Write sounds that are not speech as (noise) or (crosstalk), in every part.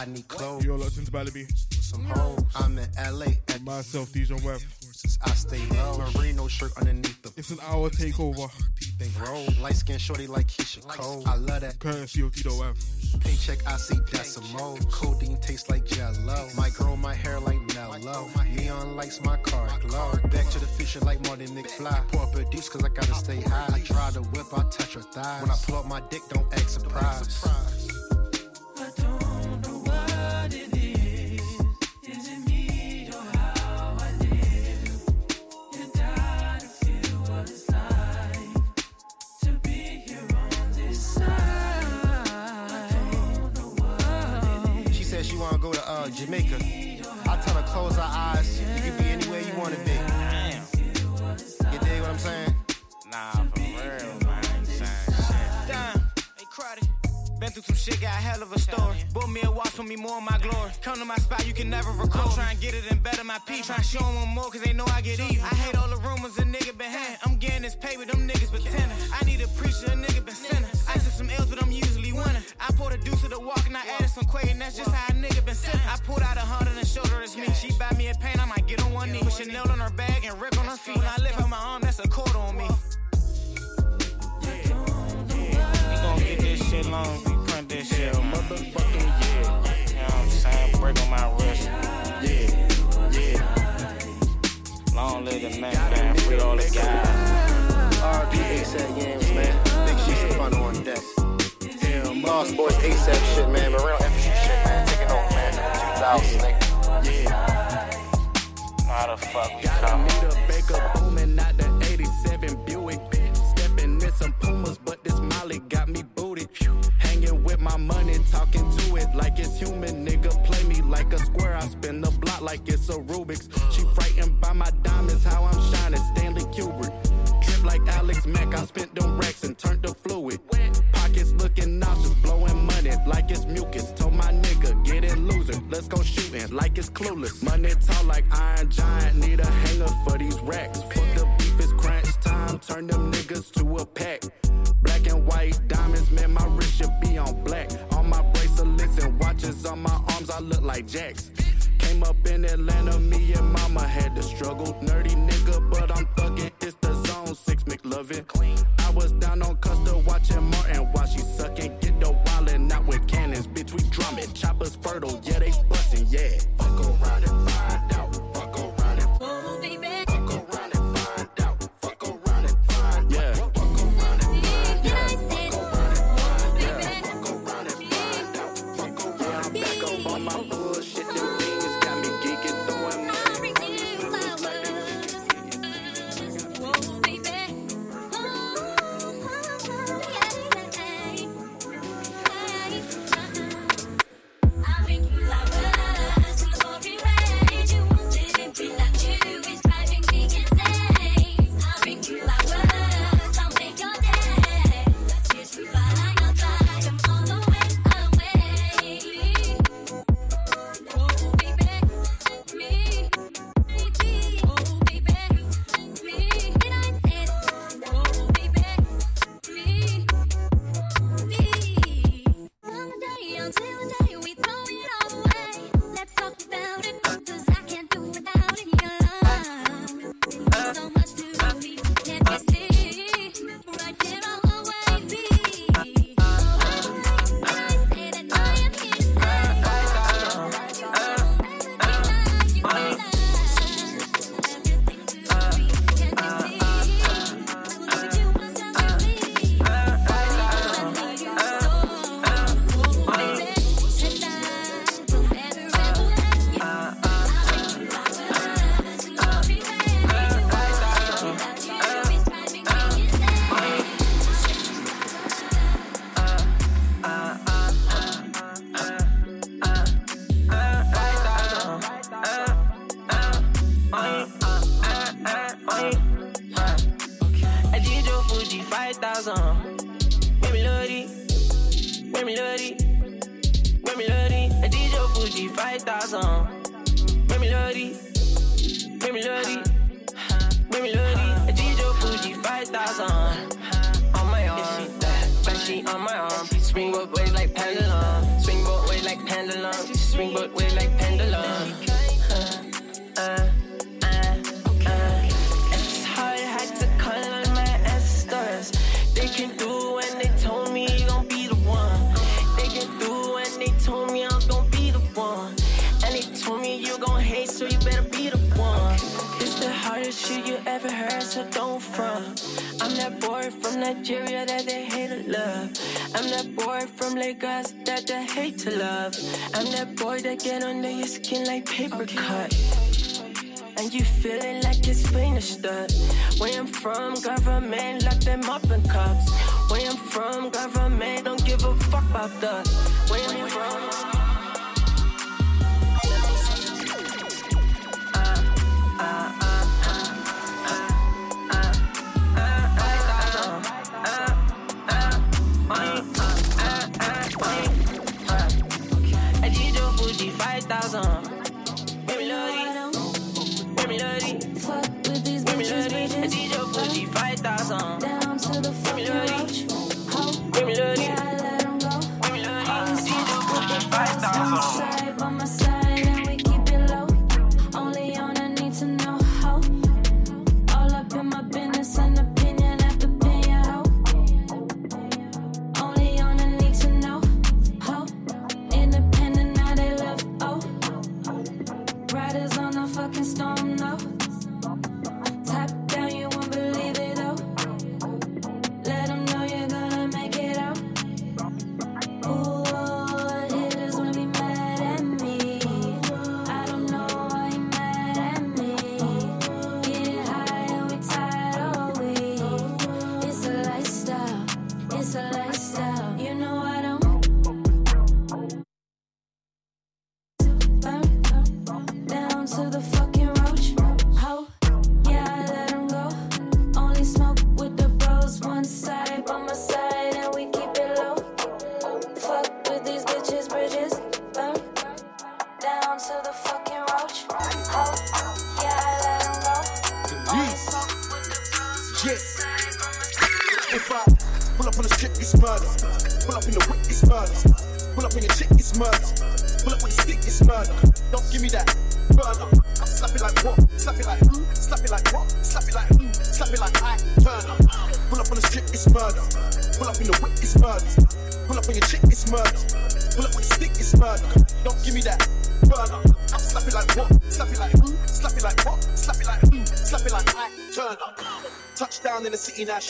You're Prada, I need clothes. you're locked into Balamii. Some hoes. I'm in LA at Myself, DJ Web. I stay low. Merino shirt underneath the It's an hour takeover, thing roll. Light skin shorty like Keyshia Cole. I love that courtesy of Tito Web. paycheck. I see that's a mo. Codeine tastes like jello. Might grow my hair like Nello. Neon lights my car glow. Back to the future like Martin McFly. Pour up a deuce cause I gotta stay high. I try to whip, I touch her thigh. When I pull up my dick, don't act surprised. Go to Jamaica. I tell her close her eyes. You can be anywhere you wanna be. Damn. You dig what I'm saying? Nah, for real, man. I ain't saying shit. Damn, hey crowded. Been through some shit, got a hell of a story. Bought me a watch, put me more in my glory. Come to my spot, you can never record. I'm trying to get it and better my peace. Trying to show them more, cause they know I get even. I hate all the rumors a nigga been had. I'm getting this paper, them niggas pretending. I need a preacher, a nigga been sinning. I took some L's, but I'm usually winning. I poured a deuce to the walk and I added some quay, and that's just how a nigga been sitting. I pulled out a hundred and showed her it's me. She buy me a pain, I might get on one knee. Put Chanel on her bag and Rick on her feet. When I lift up my arm, that's a cord on me. We gon' get this shit long. We print this shit, man. Motherfucking yeah. You know what I'm saying? Break on my wrist. Yeah. Yeah. Long live the neck, man. Free all the guys. RP ASAP Yams, man. Big shit some fun on deck. Lost Boys ASAP shit, man. But real infantry shit, man. Taking over, man. 2000, nigga. How the fuck we Gotta come? meet a Baker booming out the 87 Buick. Stepping in some Pumas, but this Molly got me booted. Hanging with my money, talking to it like it's human. Nigga, play me like a square. I spin the block like it's a Rubik's. She frightened by my diamonds, how I'm shining. Stanley Kubrick. Trip like Alex Mack, I spent them racks and turned the fluid. Looking nauseous, blowing money like it's mucus. Told my nigga, get it loser. Let's go shooting like it's clueless. Money tall like Iron Giant, need a hanger for these racks. Fuck the beef, it's crunch time. Turn them niggas to a pack. Black and white diamonds, man, my wrist should be on black. On my bracelets and watches on my arms, I look like Jacks. Came up in Atlanta, me and mama had to struggle. Nerdy nigga, but I'm thuggin'. It's the zone, six McLovin. Clean. I was down on Custer watching Martin while she sucking. Get the wildin' out with cannons, bitch, we drumming. Choppers fertile, yeah,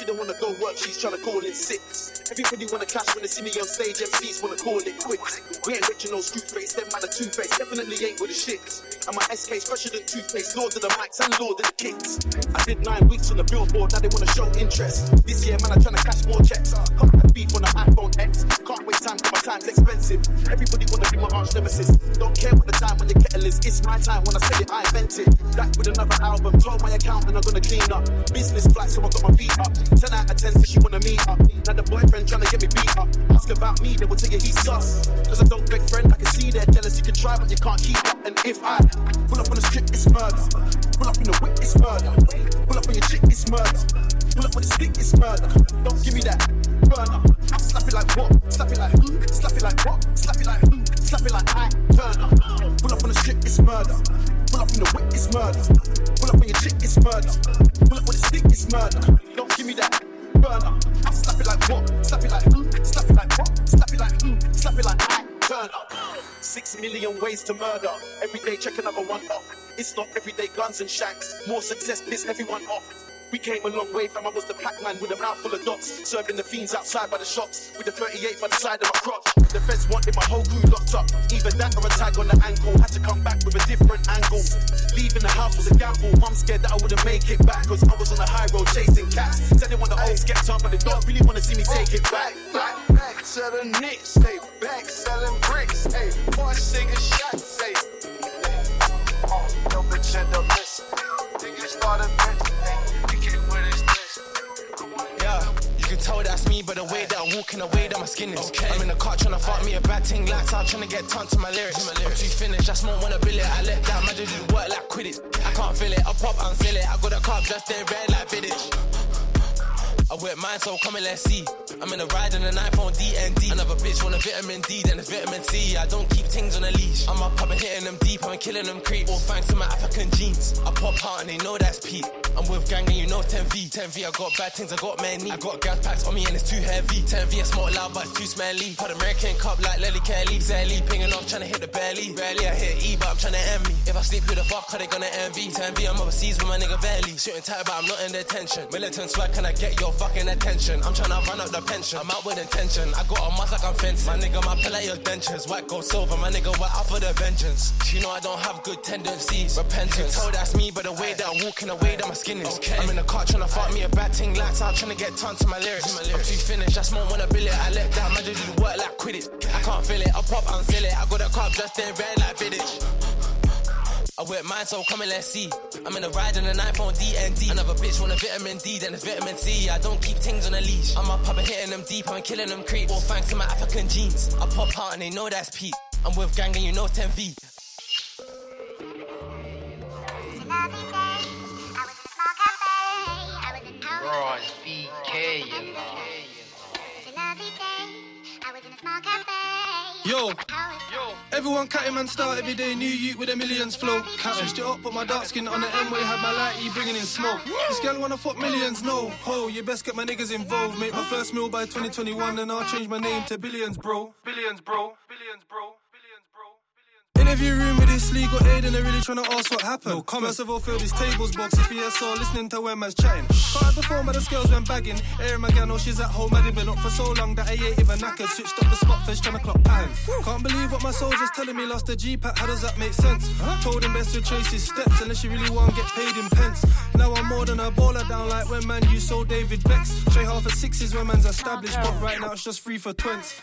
she don't wanna go work, she's trying to call in six. Everybody wanna clash when they see me on stage, MCs wanna call it quits. We ain't rich in no screw face, them man a two face, definitely ain't with the shits. And my SK's fresher than toothpaste, lord of the mics and lord of the kicks. I did nine weeks on the billboard, now they wanna show interest. This year, man, I'm trying to cash more checks. Got that beef on the iPhone X, can't wait time, cause my time's expensive. Everybody wanna be my arch nemesis. Don't care what the time when the kettle is, it's my time when I said I it. Back with another album, told my account and I'm gonna clean up. Business flight, so I got my feet up. 10 out of 10 says she wanna meet up. Now the boyfriend trying to get me beat up. Ask about me, they will tell you he's sus. Cause I don't beg friend, I can see they're jealous. You can try, but you can't keep up. And if I pull up on the strip, it's murder. Pull up in the whip, it's murder. Pull up on your chick, it's murder. Pull up with the stick, it's murder. Murder. Pull up on your chick, it's murder. Pull up with a stick, it's murder. Don't give me that burner. I slap it like what? Slap it like who? Slap it like what? Slap it like who? Slap it like I turn up. Six million ways to murder. Every day check another one off. It's not everyday guns and shanks. More success piss everyone off. We came a long way from I was the Pac-Man with a mouthful of dots, serving the fiends outside by the shops with the 38 by the side of my crotch. The feds wanted my whole crew locked up, either that or a tag on the ankle. Had to come back with a different angle. Leaving the house was a gamble. Mum scared that I wouldn't make it back, cause I was on the high road chasing cats. Said they want the get up, but they don't really want to see me take it back. Back, back to the Knicks, back selling bricks. Hey, one single shot, say. Oh, no bitch end up missing. Niggas started tell that's me by the way that I'm walking, the way that my skin is. I'm in the car trying to fuck me a bad thing, lights out trying to get tongue to my lyrics. I'm too finished, I smoke when I bill it. I let that man just work like quit it. I can't feel it, I pop and sell it. I got a car just there red like Vidic. I whip mine, so come and let's see. I'm in a ride in an iPhone DND. Another bitch want a vitamin D, then it's vitamin C. I don't keep things on a leash. I'm up, I've been hitting them deep, I'm killing them creep. All thanks to my African jeans. I pop out and they know that's Pete. I'm with gang and you know 10V. 10V, I got bad things, I got many. I got gas packs on me and it's too heavy. 10V, I smoke loud, but it's too smelly. Put American cup like Lily Kelly. Zelly, pinging off, trying to hit the belly. Barely I hit E, but I'm trying to envy. If I sleep, who the fuck are they gonna envy? 10V, I'm overseas with my nigga Valley. Shooting tight, but I'm not in detention. Militant swag, can I get your fucking attention? I'm trying to run up the pension. I'm out with intention. I got a mask like I'm fencing. My nigga, my pill at your dentures. White gold silver, my nigga, we're out for the vengeance. She know I don't have good tendencies. Repentance. Tell that's me, but the way that I'm walking, the way that my skin is. Okay. I'm in the car trying to fuck me a bad thing. Lights out, trying to get tons to my lyrics. I'm too finished, I smoke when I bill it. I let that man do work like quit it. I can't feel it, I pop and sell it. I got a cup just in red like Vidic. I whip mine, so come and let's see. I'm in a ride in an iPhone DND. Another bitch want a vitamin D, then it's vitamin C. I don't keep things on a leash. I'm up, I've been hitting them deep, I'm killing them creep. All thanks to my African jeans. I pop out and they know that's Pete. I'm with gang and you know 10V. Right, BK, you know. Yo, yo. everyone cutting man start every day, new youth with a millions flow. Switched it up, put my dark skin on the M-way, had my light E bringing in smoke. This girl wanna fuck millions, no. Ho, you best get my niggas involved. Make my first meal by 2021, and I'll change my name to Billions, bro. Billions, bro. Billions, bro. Interview room with this legal aid and they're really trying to ask what happened. No comment. First of all, fill this tables box if ESR listening to when man's chatting. Can't perform but the scales when bagging. Airing my gal, know she's at home, I been up for so long that I ain't even knackered. Switched up the spot fish, trying to clock patterns. Can't believe what my soldier's telling me, lost the G-Pack, how does that make sense? Told him best to trace his steps unless you really want to get paid in pence. Now I'm more than a baller down like when man you sold David Bex. Straight half of sixes when man's established, but right now it's just free for twins.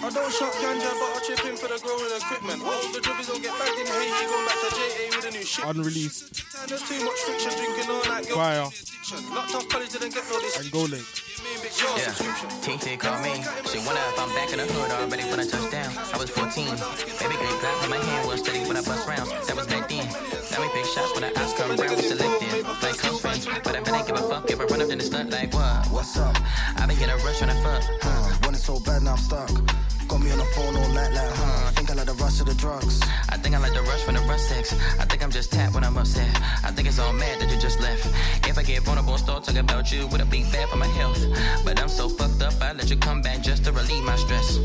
I don't shop ganja, but I chip in for the growing equipment. Hope the dribbies don't get bagged in hate. He going back to JA with a new shit. Unreleased. There's too much friction, drinking all night. girl. Fire. Locked college, didn't get no. And go link. Yeah, TT called me. She wonder if I'm back in the hood already when I touch down. I was 14. Baby girl clap in my hand was steady when I bust rounds. That was back then. Now we pick shots when the eyes come round. We selected like close friends. But if I didn't give a fuck, if I run up in the stunt like what? What's up? I been getting a rush when I fuck. Huh, want it so bad now I'm stuck. Got me on the phone all night like, huh? Think I like the rush of the drugs. I think I like the rush from the rush sex. I think I'm just tapped when I'm upset. I think it's all mad that you just left. If I get vulnerable, start talking about you would a be bad for my health. But I'm so fucked up, I let you come back just to relieve my stress.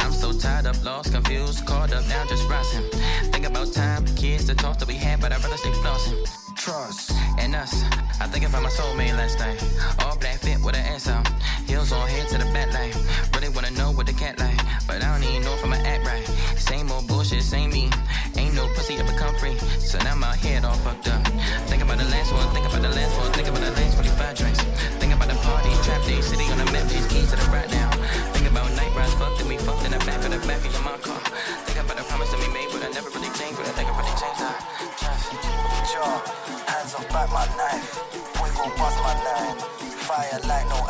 I'm so tired up, lost, confused, caught up now, just rising. Think about time, kids, the talks that we had, but I'd rather stay flossing. Trust. And us, I think I found my soulmate last night. All black fit with an ass out. Heels on head to the back line. Really wanna know what the cat like, but I don't even know if I'ma act right. Same old bullshit, same me. Ain't no pussy ever come free, so now my head all fucked up. Think about the last one, think about the last one, think about the last 25 drinks. Think about the party, trap day, city on the map, these keys to the right now. Think about night rides, fucked we fucked in the back of the back of your mom car. Think about the promise that we made, but I never really changed, but I think I really changed. I just Jaw, hands off back my knife. Boy gon' bust my line. Fire like no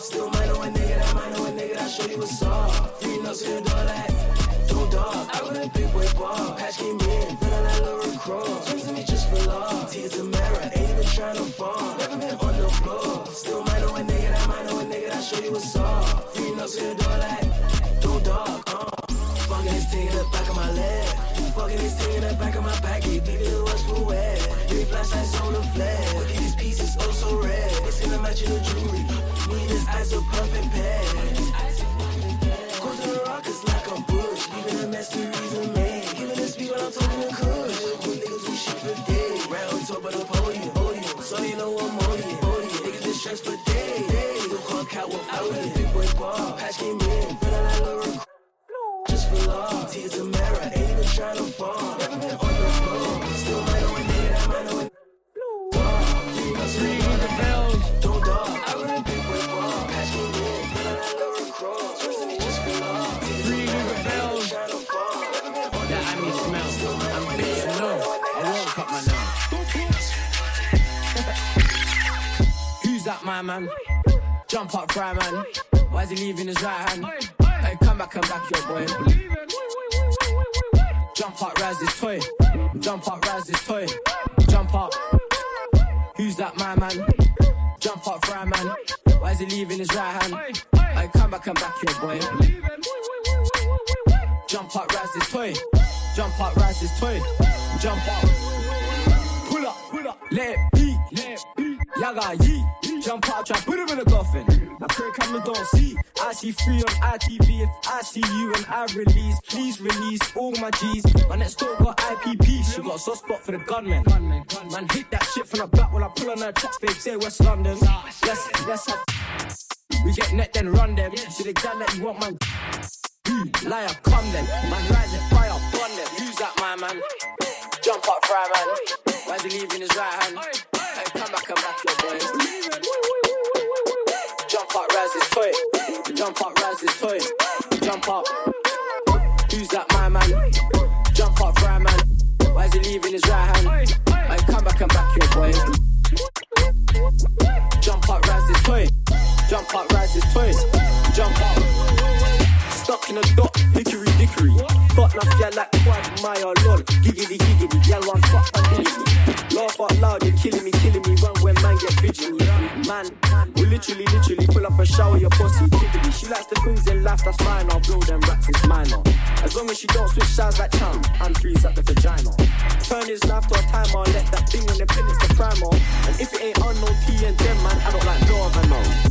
Who's that, mind on a nigga, that show you what's up. Free nuts in the door, like, don't dog. I go to big boy bar, patch came in, then I let Lauren crawl. Swings to me just for love, tears a mirror, ain't even trying to fall. Never been on the floor, still mind on a nigga, that mind on a nigga, that show you what's up. Free nuts in the door, like, don't dog, uh. Fucking this thing in the back of my clutching the jewelry. Need his eyes so puffin' pad. Man? Jump up, fry man. Why is he leaving his right hand? Hey, come back and back your boy. Jump up, rise this toy. Jump up, rise this toy. Jump up. Who's that, my man? Jump up, fry man. Why is he leaving his right hand? Hey, come back and back your boy. Jump up, rise this toy. Jump up, rise this toy. Jump up. Pull up, pull up. Let it beat. got yeet. Jump out, try put him in a coffin. I pray camera don't see. I see free on ITV. If I see you and I release, please release all my G's. My next door got IPP. She got a soft spot for the gunman. Man, hit that shit from the back when I pull on her tracks, babe. Say West London. Yes, yes, I. We get net then run them. See the gal that you want, man. Ooh, Liar, come then. Man, rise it, fire, burn them. Who's that, my man? Jump up, fry man. Why's he leaving his right hand? Hey, come back and back your boy. Jump up, rise this toy. Jump up, rise this toy. Jump up. Who's that, my man? Jump up, fry man. Why's he leaving his right hand? Hey, come back and back your boy. Jump up, rise this toy. Jump up, rise this toy. Jump up. Stuck in a dot, hickory dickory. Fuck enough gal like Quagmire, lol. Giggity giggity, gal one fuck and diggity. Laugh out loud, you're killing me, killing me. Run when man get fidgety. Man, we literally, literally pull up and shower your pussy. Giggity. She likes the things in life, that's fine. I'll blow them rats, it's minor. Oh. As long as she don't switch sides like charm, and freeze at the vagina. Turn his life to a timer, let that thing on the pin, it's the primer. And if it ain't unknown T and them, man, I don't like no other no.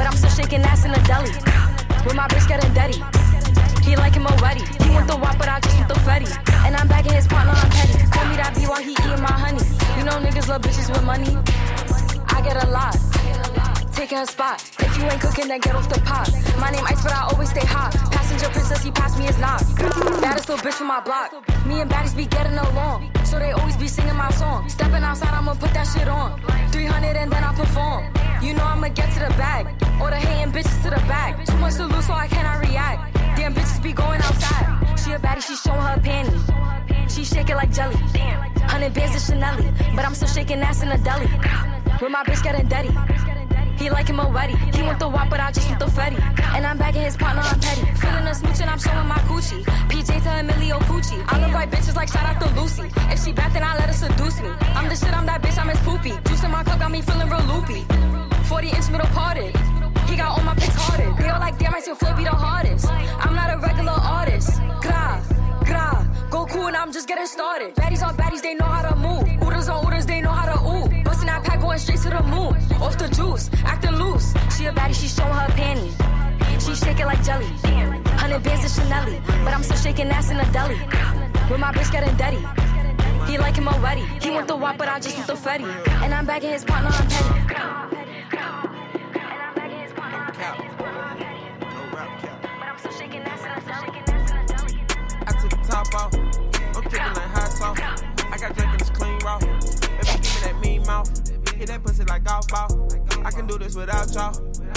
But I'm still shaking ass in the deli. With my bitch getting dirty. He like him already. He want the wop, but I just want the fetty. And I'm bagging his partner, I'm petty. Call me that B while he eating my honey. You know niggas love bitches with money. I get a lot. Taking her spot. If you ain't cooking, then get off the pot. My name Ice, but I always stay hot. Passenger princess, he passed me his knock. Baddest little bitch from my block. Me and baddies be getting along. So they always be singing my song. Stepping outside, I'ma put that shit on. 300 and then I perform. You know I'ma get to the bag. Or the hating bitches to the back. Too much to lose, so I cannot react. Damn bitches be going outside. She a baddie, she showing her panty. She shake it like jelly. Hundred bands of Chanel, but I'm still shaking ass in a deli. With my bitch getting dirty. He like him already. He want the wop, but I just want the fetty. And I'm bagging his partner, I'm petty. Feeling a smooch and I'm showing my coochie. PJ to Emilio Pucci. I look like bitches like shout out to Lucy. If she bad, then I let her seduce me. I'm the shit, I'm that bitch, I'm his poopy. Juice in my cup got me feeling real loopy. 40 inch middle parted. He got all my pics hearted. They all like, damn, I still flow be the hardest. I'm not a regular artist. Gra, gra. Go cool and I'm just getting started. Baddies on baddies, they know how to move. Ooders on ooders, they know how to ooh. Bustin' that pack going straight to the moon. Off the juice, acting loose. She a baddie, she showing her panty. She shake it like jelly. Hundred bands of Chanel, but I'm still shaking ass in the deli. With my bitch getting dirty. He like him already. He want the wop, but I just want the fetty. And I'm bagging his partner, I'm petty. Top off. I'm dripping like hot sauce. I got drink in this clean raw. If you give me that mean mouth, hit that pussy like golf ball. I can do this without y'all.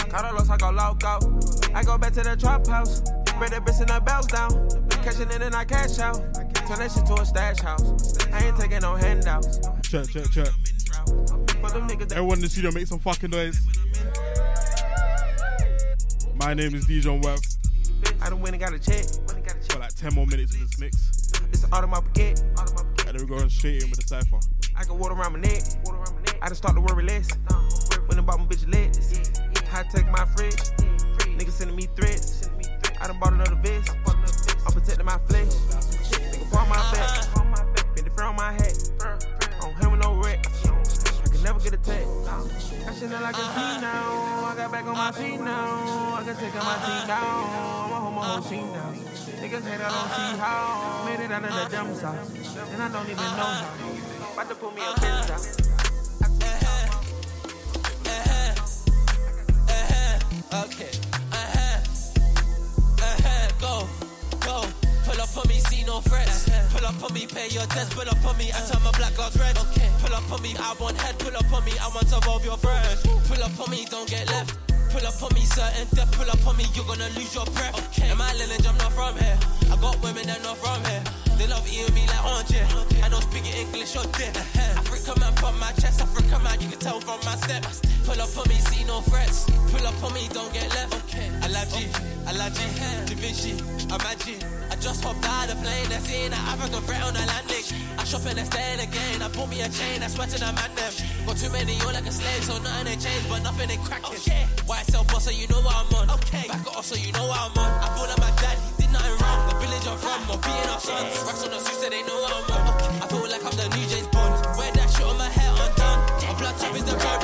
Carlos, I go loco. I go back to the trap house. Spread that bitch in the bells down. Catch it and I cash out. Turn that shit to a stash house. I ain't taking no handouts. Check, check, check. For them niggas that Everyone in the studio make some fucking noise. My name is Dijon Web. I done went and got a check. For like 10 more minutes of this mix. It's an Audemars Piguet. And then we're going straight in with the cypher. I got water around my neck. Water around my neck. I just start to worry less. When I about my bitch legs. High tech my fridge. Niggas sending me threats. I done bought another vest. I'm protecting my flesh. Nigga bought my back. Been the front of my hat. Never get a tech. I shit like a G now. I got back on my feet now. I can take out my team down. I'ma hold my whole team down. Niggas hate I don't see how. Made it out of the dumb sauce. And I don't even know how. About to put me a pins out. Okay. Uh-huh. Uh-huh. Go. Go. No threats. Pull up on me, pay your debts. Pull up on me, I turn my black clouds red. Pull up on me, I want head. Pull up on me, I want to rob your friends. Pull up on me, don't get left. Pull up on me, certain death. Pull up on me, you're gonna lose your breath. Okay. In my lineage, I'm not from here. I got women that not from here. They love eating me like orange. I don't speak English or dick. African man from my chest. African man, you can tell from my step. Pull up on me, see no threats. Pull up on me, don't get left. Okay. I love G, I love G, Da Vinci, I'm G. I just hopped out of the plane, I seen an African threat on the landing. I shop and I staying again. I bought me a chain, I swear to the man them. Got too many, you're like a slave, so nothing they change, but nothing they cracking. Okay. White cell boss, so you know what I'm on. Okay. Back off, so you know what I'm on. I feel like my dad, he did nothing wrong. The village I'm from, or being our sons. Racks on the suits, so they know what I'm on. I feel like I'm the new James Bond. Wear that shit on my hair undone. A blood is the one.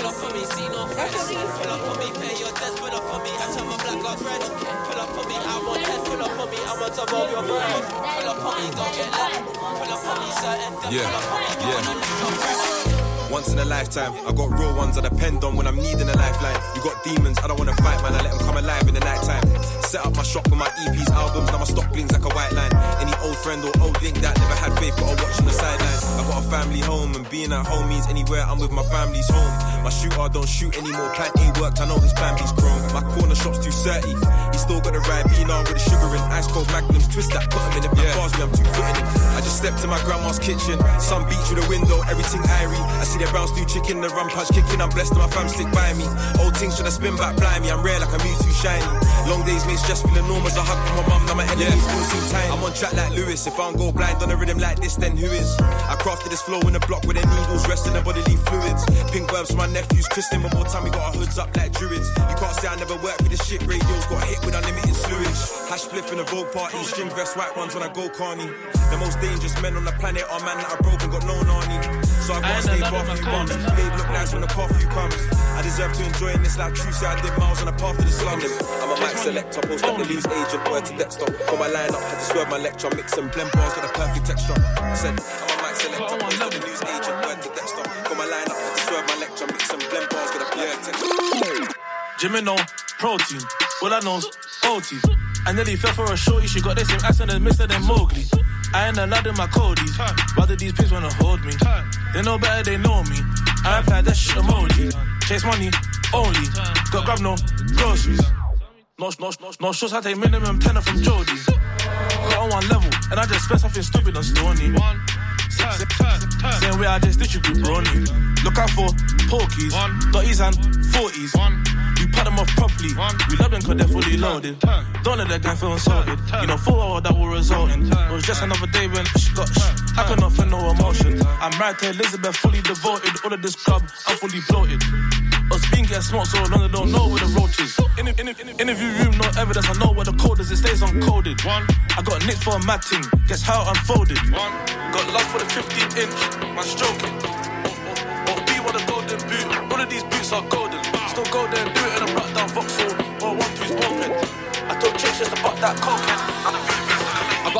Pull up on me, see no threats. Pull up on me, pay your debts. Pull up on me, I turn my black clouds red. Pull up on me, I want head. Pull up on me, I want to rob your friend. Pull up on me, don't get left. Pull up on me, certain death. Yeah, Pull up on me, yeah. don't lose your friend. Once in a lifetime, I got real ones I depend on when I'm needing a lifeline. You got demons, I don't wanna fight, man. I let them come alive in the nighttime. Set up my shop with my EPs, albums, now my stock blings like a white line. Any old friend or old link that never had faith, gotta watch on the sideline. I got a family home, and being at home means anywhere I'm with my family's home. My shooter don't shoot anymore, plan A worked, I know his family's grown. chrome. My corner shop's too dirty. He still got the bean with the sugar in, ice cold magnums, twist that, put him in the yeah. bars me, I'm two footing it. I just stepped to my grandma's kitchen, sun beat through the window, everything airy. I see the brown stew chicken, the rum punch kicking, I'm blessed and my fam stick by me. Old things should I spin back, blind me, I'm rare like I'm too shiny. Long days make stress feel enormous, a hug from my mum, now my enemies all seem tiny. I'm on track like Lewis, if I don't go blind on a rhythm like this, then who is? I crafted this flow in the block with the needles resting the bodily fluids. Pink for my nephews, Kristen, but more time we got our hoods up like druids. You can't say I never worked for this shit, radios got hit with unlimited sewage. Hash spliff in a Vogue party, string vest, white ones when I go carny. The most dangerous men on the planet are man that I broke and got no nanny. So I gotta stay far from you bums. Babe look nice when the curfew comes. I deserve to enjoy in this life, true, say I did miles on the path to the slums. I'm a max selector, post up the leaves agent, word to Dexter. Got my line up, had to swerve my lecture, mix and blend bars, got a perfect texture. Said, I'm a max selector, post up the news agent, word to Dexter. Got my line up, had to swerve my lecture, mix and blend bars, got a perfect texture. Jimmy no protein. All I know's OT. I nearly fell for a shorty. She got the same accent as Mr. Than Mowgli. I ain't a lad in my codies. Whether these pigs wanna hold me. They know better, they know me. I apply that shit emoji. Chase money only. Got grab no groceries. No, no, no, no shows. I take minimum tenner from Jody. Got on one level, and I just spent something stupid on Stony. Same way I just distribute brony. Look out for porkies, dotties and forties. We them off properly. We love them cause they're fully loaded. Don't let that guy feel insulted. You know, full hour that will result in. It was just another day when she got sh- I could not feel no emotion. I'm married to Elizabeth, fully devoted. All of this club, I'm fully bloated. Us being get smart so long they don't know where the roach is. In, in, in, interview room, no evidence. I know where the code is. It stays uncoded. One. I got nicked for a mad thing. Guess how it unfolded. One. Got love for the 15 inch. My stroking. Or be what a golden boot. All of these boots are golden. Still go there and do it in a brought down Vauxhall or one piece open. I told Chase just to butt that cocaine. I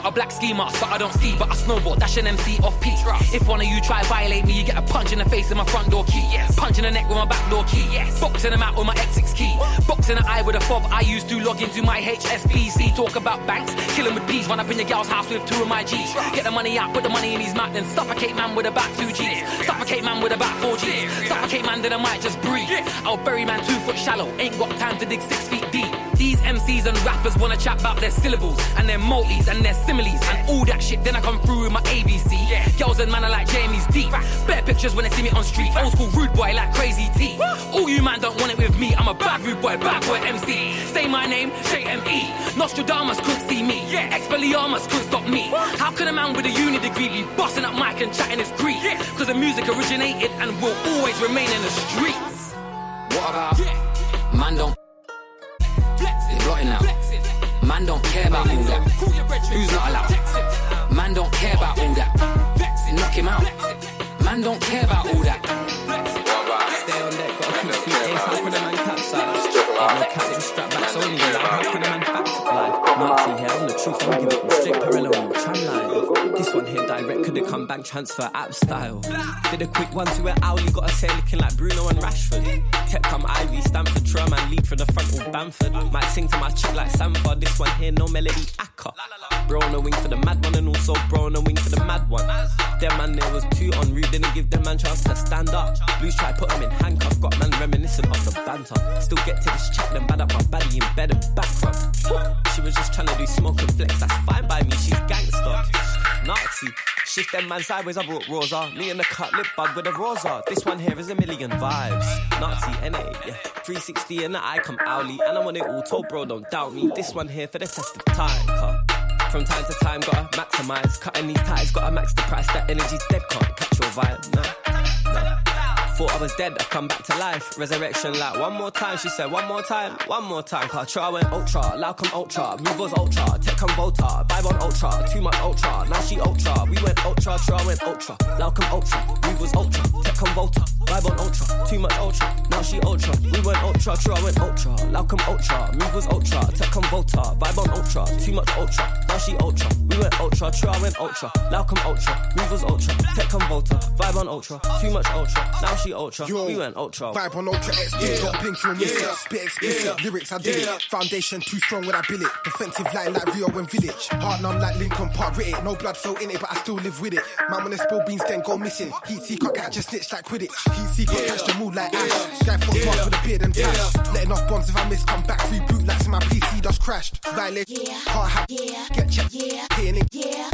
got a black ski mask, but I don't ski, but I snowboard, dash an MC off peak. If one of you try violate me, you get a punch in the face with my front door key. Punch in the neck with my back door key. Box in the mouth with my X6 key. Box in the eye with a fob I used to log into my HSBC. Talk about banks, killing with peas, run up in your gal's house with two of my G's. Get the money out, put the money in his mouth, then suffocate man with about two G's. Suffocate man with about four G's. Suffocate man, then I might just breathe. I'll bury man two foot shallow, ain't got time to dig six feet deep. These MCs and rappers wanna chat about their syllables and their multis and their similes and all that shit. Then I come through with my ABC. Yeah. Girls and man are like Jamie's deep. Better pictures when they see me on street. Old school rude boy like Crazy T. All you man don't want it with me. I'm a bad rude boy, bad boy MC. Say my name, J-M-E. Nostradamus couldn't see me. Yeah. Expelliarmus couldn't stop me. How can a man with a uni degree be busting up mic and chatting his grief? Cause the music originated and will always remain in the streets. What about man don't it's blotting now. Man don't care about all that. Who's not allowed? Man don't care about all that. Knock him out. Man don't care about all that. Stay on deck, gotta keep feet ace. How can a man capsize? Ain't no captain strap back, so anyway, how can a man fact lie? Nazi here, I'm the truth, I'm giving straight parallel on the tram line. Could it come bank transfer app style? Did a quick one to where you got a say looking like Bruno and Rashford. Tech come Ivy, Stanford, Trum and lead for the front of Bamford. Might sing to my chick like Sanford. This one here, no melody, acca. Bro on a wing for the mad one and also bro on a wing for the mad one. Them man there was two on route, didn't give them man chance to stand up. Blues try put them in handcuffs, got man reminiscent of the banter. Still get to this chat, then bad up my body in bed and back rub. She was just trying to do smoke and flex, that's fine by me, she's gangster. Nazi. Shift them man sideways, I brought Rosa. Me and the cut lip bud with a Rosa. This one here is a million vibes. Nazi, NA, yeah. 360 and the eye come owly. And I want it all told, bro, don't doubt me. This one here for the test of time. From time to time, gotta maximize. Cutting these ties, gotta max the price. That energy's dead, can't catch your vibe, no. Thought I was dead, I come back to life. Resurrection, like one more time. She said, one more time, one more time. Contra went ultra, loud come ultra. Move ultra, tech come volta. Vibe on ultra, too much ultra. Now she ultra. We went ultra, Tra went ultra. Loud come ultra, move ultra. Tech come volta. Vibe on ultra, too much ultra. Now she ultra. We went ultra, Tra went ultra. Loud ultra, move was ultra. Tech come volta. Vibe on ultra, too much ultra. Now she ultra. We went ultra, Tra went ultra. Loud ultra, move was ultra. Tech come volta. Vibe on ultra, too much ultra. Now she ultra. Yo, we went ultra. Vibe on ultra X, yeah. got pink, you'll miss it. Spit explicit, lyrics, I did it. Foundation too strong when I build it. Defensive line like Rio and Vidic. Heart numb like Linkin Park, writ it. No blood flow in it, but I still live with it. Man, when they spill beans, then go missing. Heat see, can't catch a snitch like Quidditch. Heat see, can't catch the mood like Ash. Guy four smart with a beard and tash. Letting off bombs if I miss, come back. Free boot like my PC just crashed. Violate, heart hack, get checked, hitting it.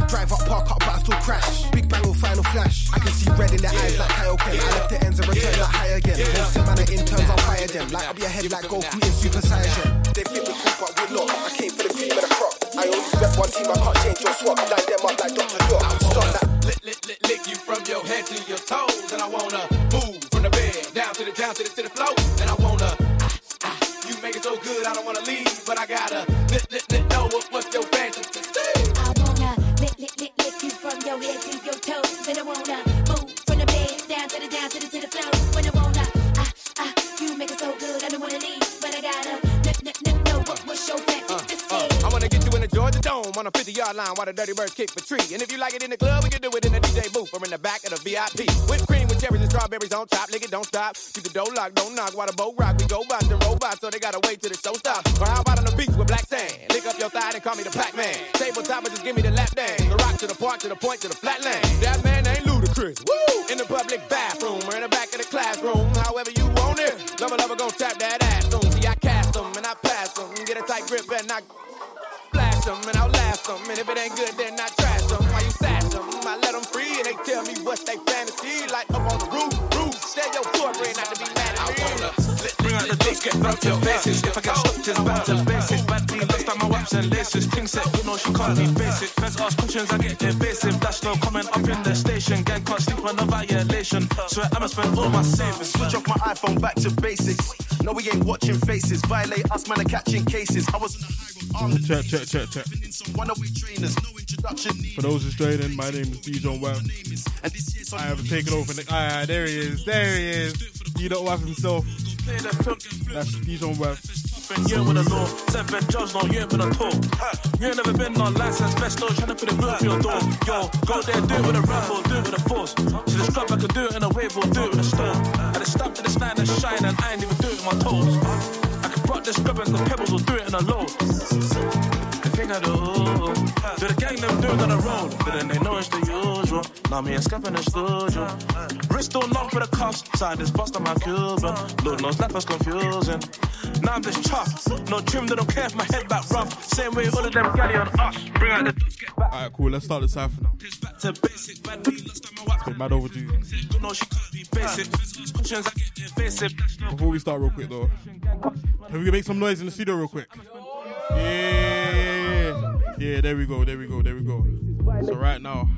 Drive up, park up, but I still crash. Big bang or final flash. I can see red in their eyes like Kaioken. I left the ends and return like high again. Most of man are interns, I'll fire them. Light up your head like Goku in Super Saiyan. They think we cool, but we're not. I came for the cream of the crop. I only rep one team, I can't change your swap. Line them up like Dr. Doc. Stop that. Lick, lick, lick, you from your head to your toes. And I wanna move from the bed down to the down to the to the floor. And I wanna ah, ah, you make it so good, I don't wanna leave, but I gotta lick, lick, lick, know what, what's your fantasy. I wanna lick, lick, lick, lick you from your head to your toes. And I wanna move from the bed down to the down to the to the floor. When I wanna ah ah, you make it so good, I don't wanna leave, but I gotta the Georgia Dome on a 50 yard line while the dirty birds kick the tree. And if you like it in the club, we can do it in the DJ booth or in the back of the VIP. Whipped cream with cherries and strawberries on top. It, don't stop. Keep the door locked, don't knock while the boat rock. We go bots and robots, so they gotta wait till the show stops. Or how about on the beach with black sand? Lick up your thigh and call me the Pac Man. Tabletop and just give me the lap dance. The rock to the park, to the point, to the flat land. That man ain't Ludacris. Woo! In the public bathroom or in the back of the classroom. However you want it. Lover, lover, gon' tap that ass soon. See, I cast them and I pass them. Get a tight grip and I blast them and outlast them. And if it ain't good, then I trash them. Why you stash them? I let them free and they tell me what's they fantasy. Like up on the roof, roof. Say your corporate not to be. The dust, get back to basics. If I get stopped, it's back to basics. Bad B, lost on my waps and laces. King set, you know she can't be basic. Feds ask questions, I get evasive. That's no comment up in the station. Gang can't sleep on a violation. Swear I'ma spend all my savings. Switch off my iPhone back to basics. No, we ain't watching faces. Violate us, man, are catching cases. I was Check, check, check, check. Runaway trainers, no introduction. For those who's in, my name is Dijon Webb. I have taken over. The, ah, there he is. There he is. You don't have himself. That's Dijon Webb. You ain't with a law, seven judge, no, you ain't with a talk. You ain't never been on license, best though, trying to put a bill for your door. Yo, go there, do it with a rebel, do it with a force. See the scrub, I can do it in a wave or do it with a stone. And it's stuck to the stand and shine, and I ain't even do it with my toes. I can rock the scrub and the pebbles or do it in a load. The thing I do, do the gang them do it on the road. Then they know it's the usual. Now me and Scap in the studio. Still knock for the cuffs, side is bust on my Cuban. Lord knows life was confusing. Now I'm just chuffed. No trim, they don't care if my head back rough. Same way all of them galley on us. Bring out the dust, get back. Alright, cool. Let's start the cipher now. Back to basic, bad B, lost on my mad overdue. You know she can't be basic. Questions I get evasive. Before we start, real quick though, can we make some noise in the studio, real quick? Yeah, yeah. There we go. There we go. There we go. So right now,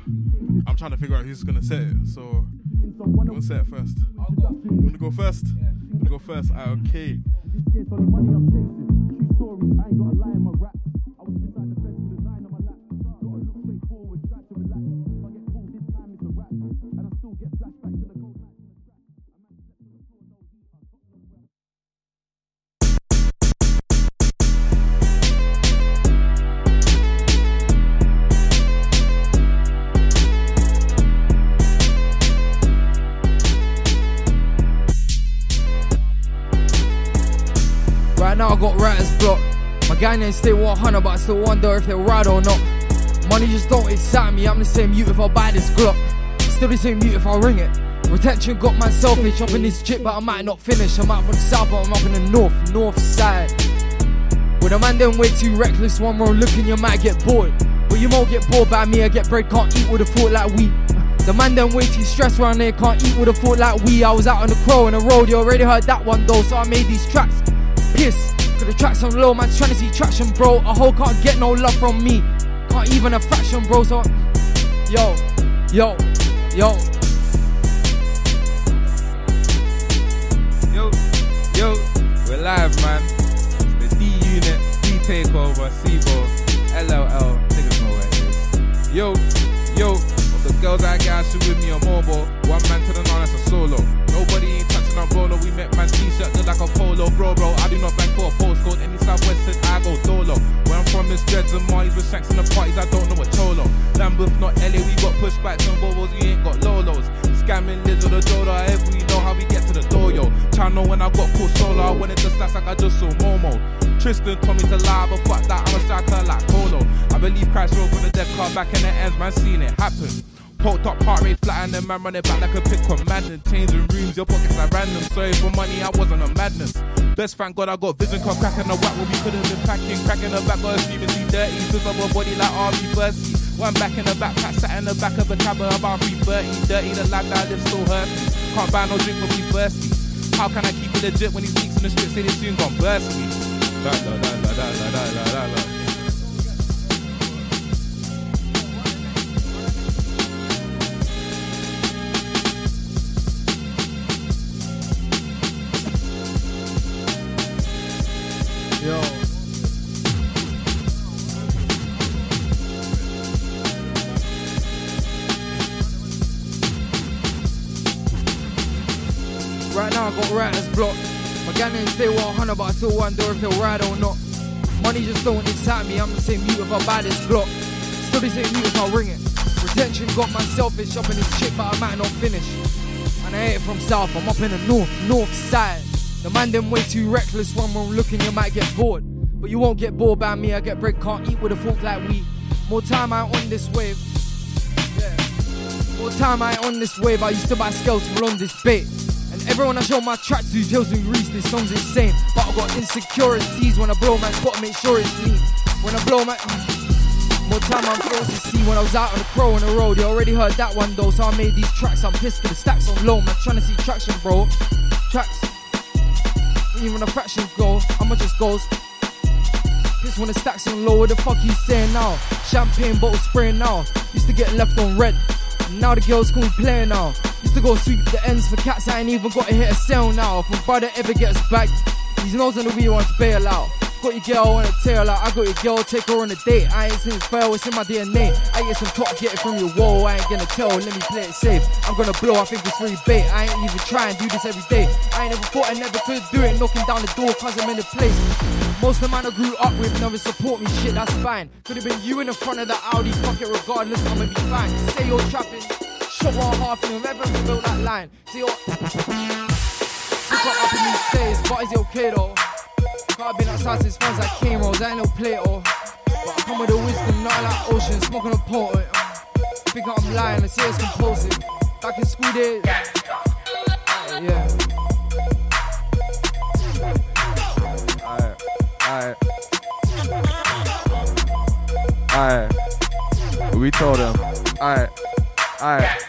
I'm trying to figure out who's gonna set it. So you wanna set it first? You wanna go first? You wanna go first? Ah, okay. Ain't stay 100, but I still wonder if they're right or not. Money just don't excite me. I'm the same mute if I buy this Glock. Still the same mute if I ring it. Retention got my selfish up in this chip, but I might not finish. I'm out from the south, but I'm up in the north, north side. With a man then way too reckless, one wrong look and you might get bored. But you won't get bored by me, I get bread, can't eat with a thought like we. The man then way too stressed round there, can't eat with a thought like we. I was out on the crow on the road, you already heard that one though, so I made these tracks. Piss, the tracks on low, man trying to see traction, bro. A hoe can't get no love from me, can't even a fraction, bro. So, yo, yo, yo. Yo, yo, we're live, man. The D Unit, D Takeover, Ceebo, LLL, niggas know where it is. Yo, yo, of the girls I got shit with me on mobile, one man to the nine, that's a solo. On we met man t-shirt look like a polo, bro, bro. I do not bank for a postcode, any southwest said I go dolo. Where I'm from is dreads and Marlies with shanks in the parties, I don't know what cholo. Lambeth, not LA, we got pushbacks and Volvos, we ain't got Lolos. Scamming lids or the Jodo, however we know how we get to the door, yo. Know when I got caught solo, I wanted to stats like I just saw Momo. Tristan told me to lie, but fuck that, I'm a striker like Polo. I believe Christ rose from the dead car back in the ends, man, seen it happen. Poked up heart rate flat and the man running back like a pick on madness. Rooms, your pockets are random. Sorry for money, I wasn't a madness. Best thank God I got vision, cause cracking the whack when we couldn't been packing. Cracking the back, got a see dirty. Twist up a body like RB Bursty. One back in the backpack, sat in the back of a cab at about 330. Dirty, the life that I live still hurts. Can't buy no drink when we thirsty. How can I keep it legit when these leaks in the street say they soon gone burst me? La, la, la, la, la, la, la, la, la. Block. My gang stay 100, but I still wonder if they'll ride or not. Money just don't excite me. I'm the same mute if I buy this Glock. Still the same mute if I ring it. Retention got my selfish up in this chip, but I might not finish. And I ain't it from south, I'm up in the north, north side. The man them way too reckless, one wrong looking, you might get bored. But you won't get bored by me, I get bread, can't eat with a fork like we. More time I on this wave. Yeah. More time I on this wave, I used to buy scales from on this bait. And everyone I show my tracks to tells me Reese, this song's insane. But I got insecurities when I blow, my gotta make sure it's clean. When I blow, my. More time I'm forced to see when I was out on the crow on the road. You already heard that one though, so I made these tracks. I'm pissed pissed 'cause the stacks on low, man. Trying to see traction, bro. Tracks. Even a fraction go, I'ma just goes. This when the stacks on low, what the fuck you saying now? Champagne bottle spraying now. Used to get left on red. Now the girls call player now. To go sweep the ends for cats, I ain't even got to hit a sale now. If my brother ever gets back, he's knows on the wheel wants to bail out. Got your girl on a tail out, I got your girl, take her on a date. I ain't seen it fail, it's in my DNA. I get some top, get it from your wall, I ain't gonna tell, let me play it safe. I'm gonna blow, I think it's free bait. I ain't even try and do this every day. I ain't never thought I never could do it, knocking down the door cause I'm in the place. Most of the man I grew up with never support me, shit, that's fine. Could have been you in the front of the Audi, fuck it, regardless, I'ma be fine. Say you're trapping, one half, that line. Say you're. Look up in these days, but is it okay though? Fans like I ain't no. But I come with the wisdom, not like ocean, smoking a potent. Think I'm lying, let's see it's composing. Back in school days. Yeah. Alright. Alright. We told him. Alright. Alright.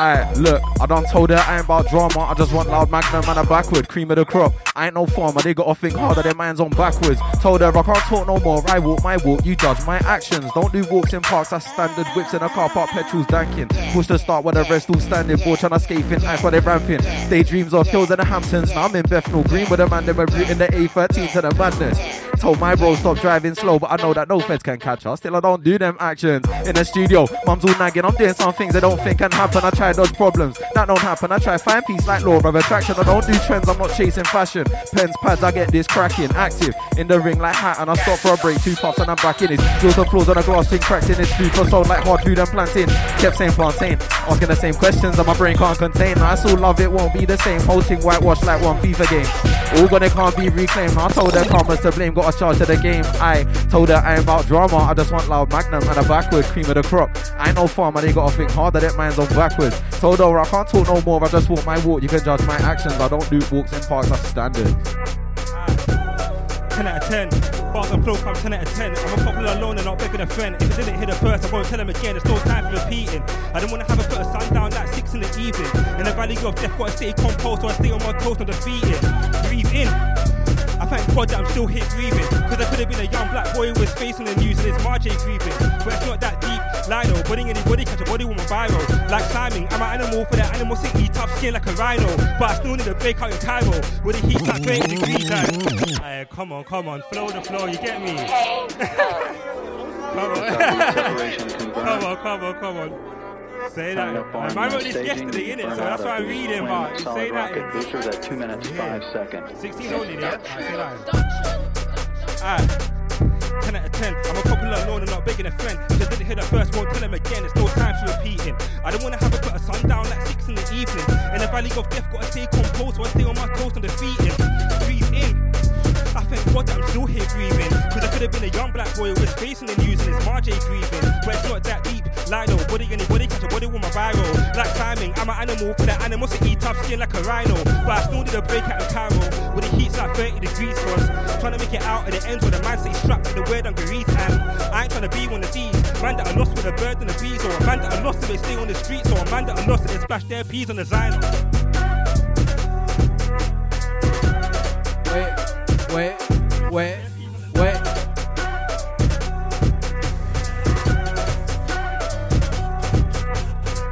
Alright, look, I done told her I ain't about drama. I just want loud magnum and a backward. Cream of the crop. I ain't no farmer, they gotta think harder, their minds on backwards. Told her I can't talk no more. I walk my walk, you judge my actions. Don't do walks in parks, that's standard. Whips in a car park, petrol's danking. Push the start while the rest all standing. Boy trying to escape in ice while they ramping. Daydreams of kills in the Hamptons. Now I'm in Bethnal Green with a man, they were rooting the A13 to the madness. Told my bro stop driving slow, but I know that no feds can catch us. Still, I don't do them actions in the studio. Mum's all nagging. I'm doing some things I don't think can happen. I try dodge problems that don't happen. I try find peace like law of attraction. I don't do trends. I'm not chasing fashion. Pens, pads, I get this cracking. Active in the ring like hat, and I stop for a break. Two puffs and I'm back in it. Drills and floors on a glass thing cracked in this food for sound like hard food and plantain. Kept saying plantain. Asking the same questions that my brain can't contain. I still love it, won't be the same. Whole thing whitewashed like one FIFA game. All gonna can't be reclaimed. I told her karma's to blame. Got a charge to the game. I told her I ain't about drama. I just want loud magnum and a backward cream of the crop. I no farmer. They gotta think harder. That man's on backwards. Told her I can't talk no more. I just walk my walk. You can judge my actions. I don't do walks in parks. That's standard. 10 out of 10. Bars and flow come 10 out of 10. I'm a popular alone and not begging a friend. If I didn't hit it first, I won't tell him again. There's no time for repeating. I don't wanna have a put a sundown like 6 in the evening. In the valley of death, gotta stay composed, so I stay on my toes, not defeated. Breathe in. I thank God that I'm still here breathing. Cause I could have been a young black boy with space in the news and it's Marjay breathing. But it's not that deep. Lino, body anybody catch a body with my viral. Like climbing, I'm an animal for that animal sick me tough skin like a rhino. But I still need a break out in Cairo. Where the heat's like 30 degrees like. Aye, come on, come on, flow the flow, you get me? (laughs) come on. come on, come on, come on. Say that. I wrote this yesterday, innit? So that's why I'm reading, but you say that. Boosters at 2 minutes, 5 seconds. 16 only, yeah? Say that. Alright. 10 out of 10. I'm a popular alone and not begging a friend. If I didn't hear that first, won't tell him again. It's no time for repeating. I don't wanna have a put a sundown like 6 in the evening. In the valley of death, gotta stay composed, so I stay on my toes and defeating. God I'm still here breathing. Cause I could have been a young black boy with face in the news and it's Marjay grieving. But it's not that deep. Lino, body anybody catch a body with my viral. Like timing, I'm an animal for that eat tough skin like a rhino. But I still need a break out in Cairo. Where the heat's like 30 degrees cause trying to make it out at the ends where the man say strapped to the word dungarees. And I ain't trying to be one of these. Man that I lost with a bird and the bees. Or a man that I lost if they stay on the streets. Or a man that are lost if they splash their peas on the Zyno. Wait, wait, wait.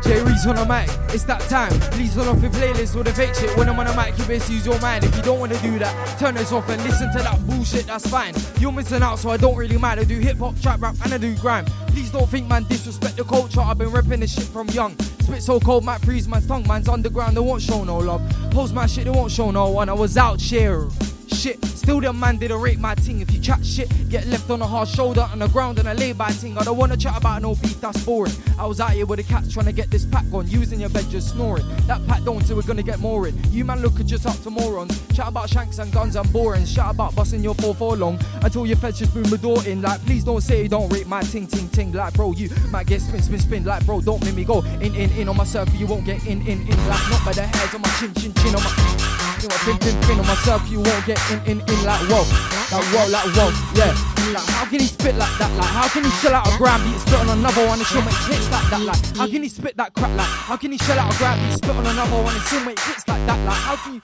J Reese on the mic, it's that time. Please turn off your playlist or the fake shit. When I'm on the mic, you best use your mind. If you don't wanna do that, turn this off and listen to that bullshit, that's fine. You're missing out, so I don't really mind. I do hip hop, trap rap, and I do grime. Please don't think man disrespect the culture. I've been repping this shit from young. Spit so cold, might freeze man's tongue. Man's underground, they won't show no love. Post my shit, they won't show no one. I was out here. Shit, still the man didn't rate my ting. If you chat shit, get left on a hard shoulder on the ground and a lay by ting. I don't wanna chat about no beef, that's boring. I was out here with the cats trying to get this pack on, using your bed just snoring. That pack don't, so we're gonna get more in. You man look at just up to morons. Chat about shanks and guns and boring. Shout about busting your 4 for long until your feds just boom the door in. Like, please don't say you don't rate my ting ting ting. Like, bro, you might get spin spin spin. Like, bro, don't make me go in in in on my. You won't get in in in. Like, not by the hairs on my chin chin chin on my. You know, pin pin pin on myself, you won't get in in in like whoa, like whoa, like whoa, yeah. Like how can he spit like that? Like how can he shell out a gram beat, spit on another one and show make hits like that? Like how can he spit that crap? Like how can he shell out a gram beat, spit on another one and still make hits like that? Like how can you?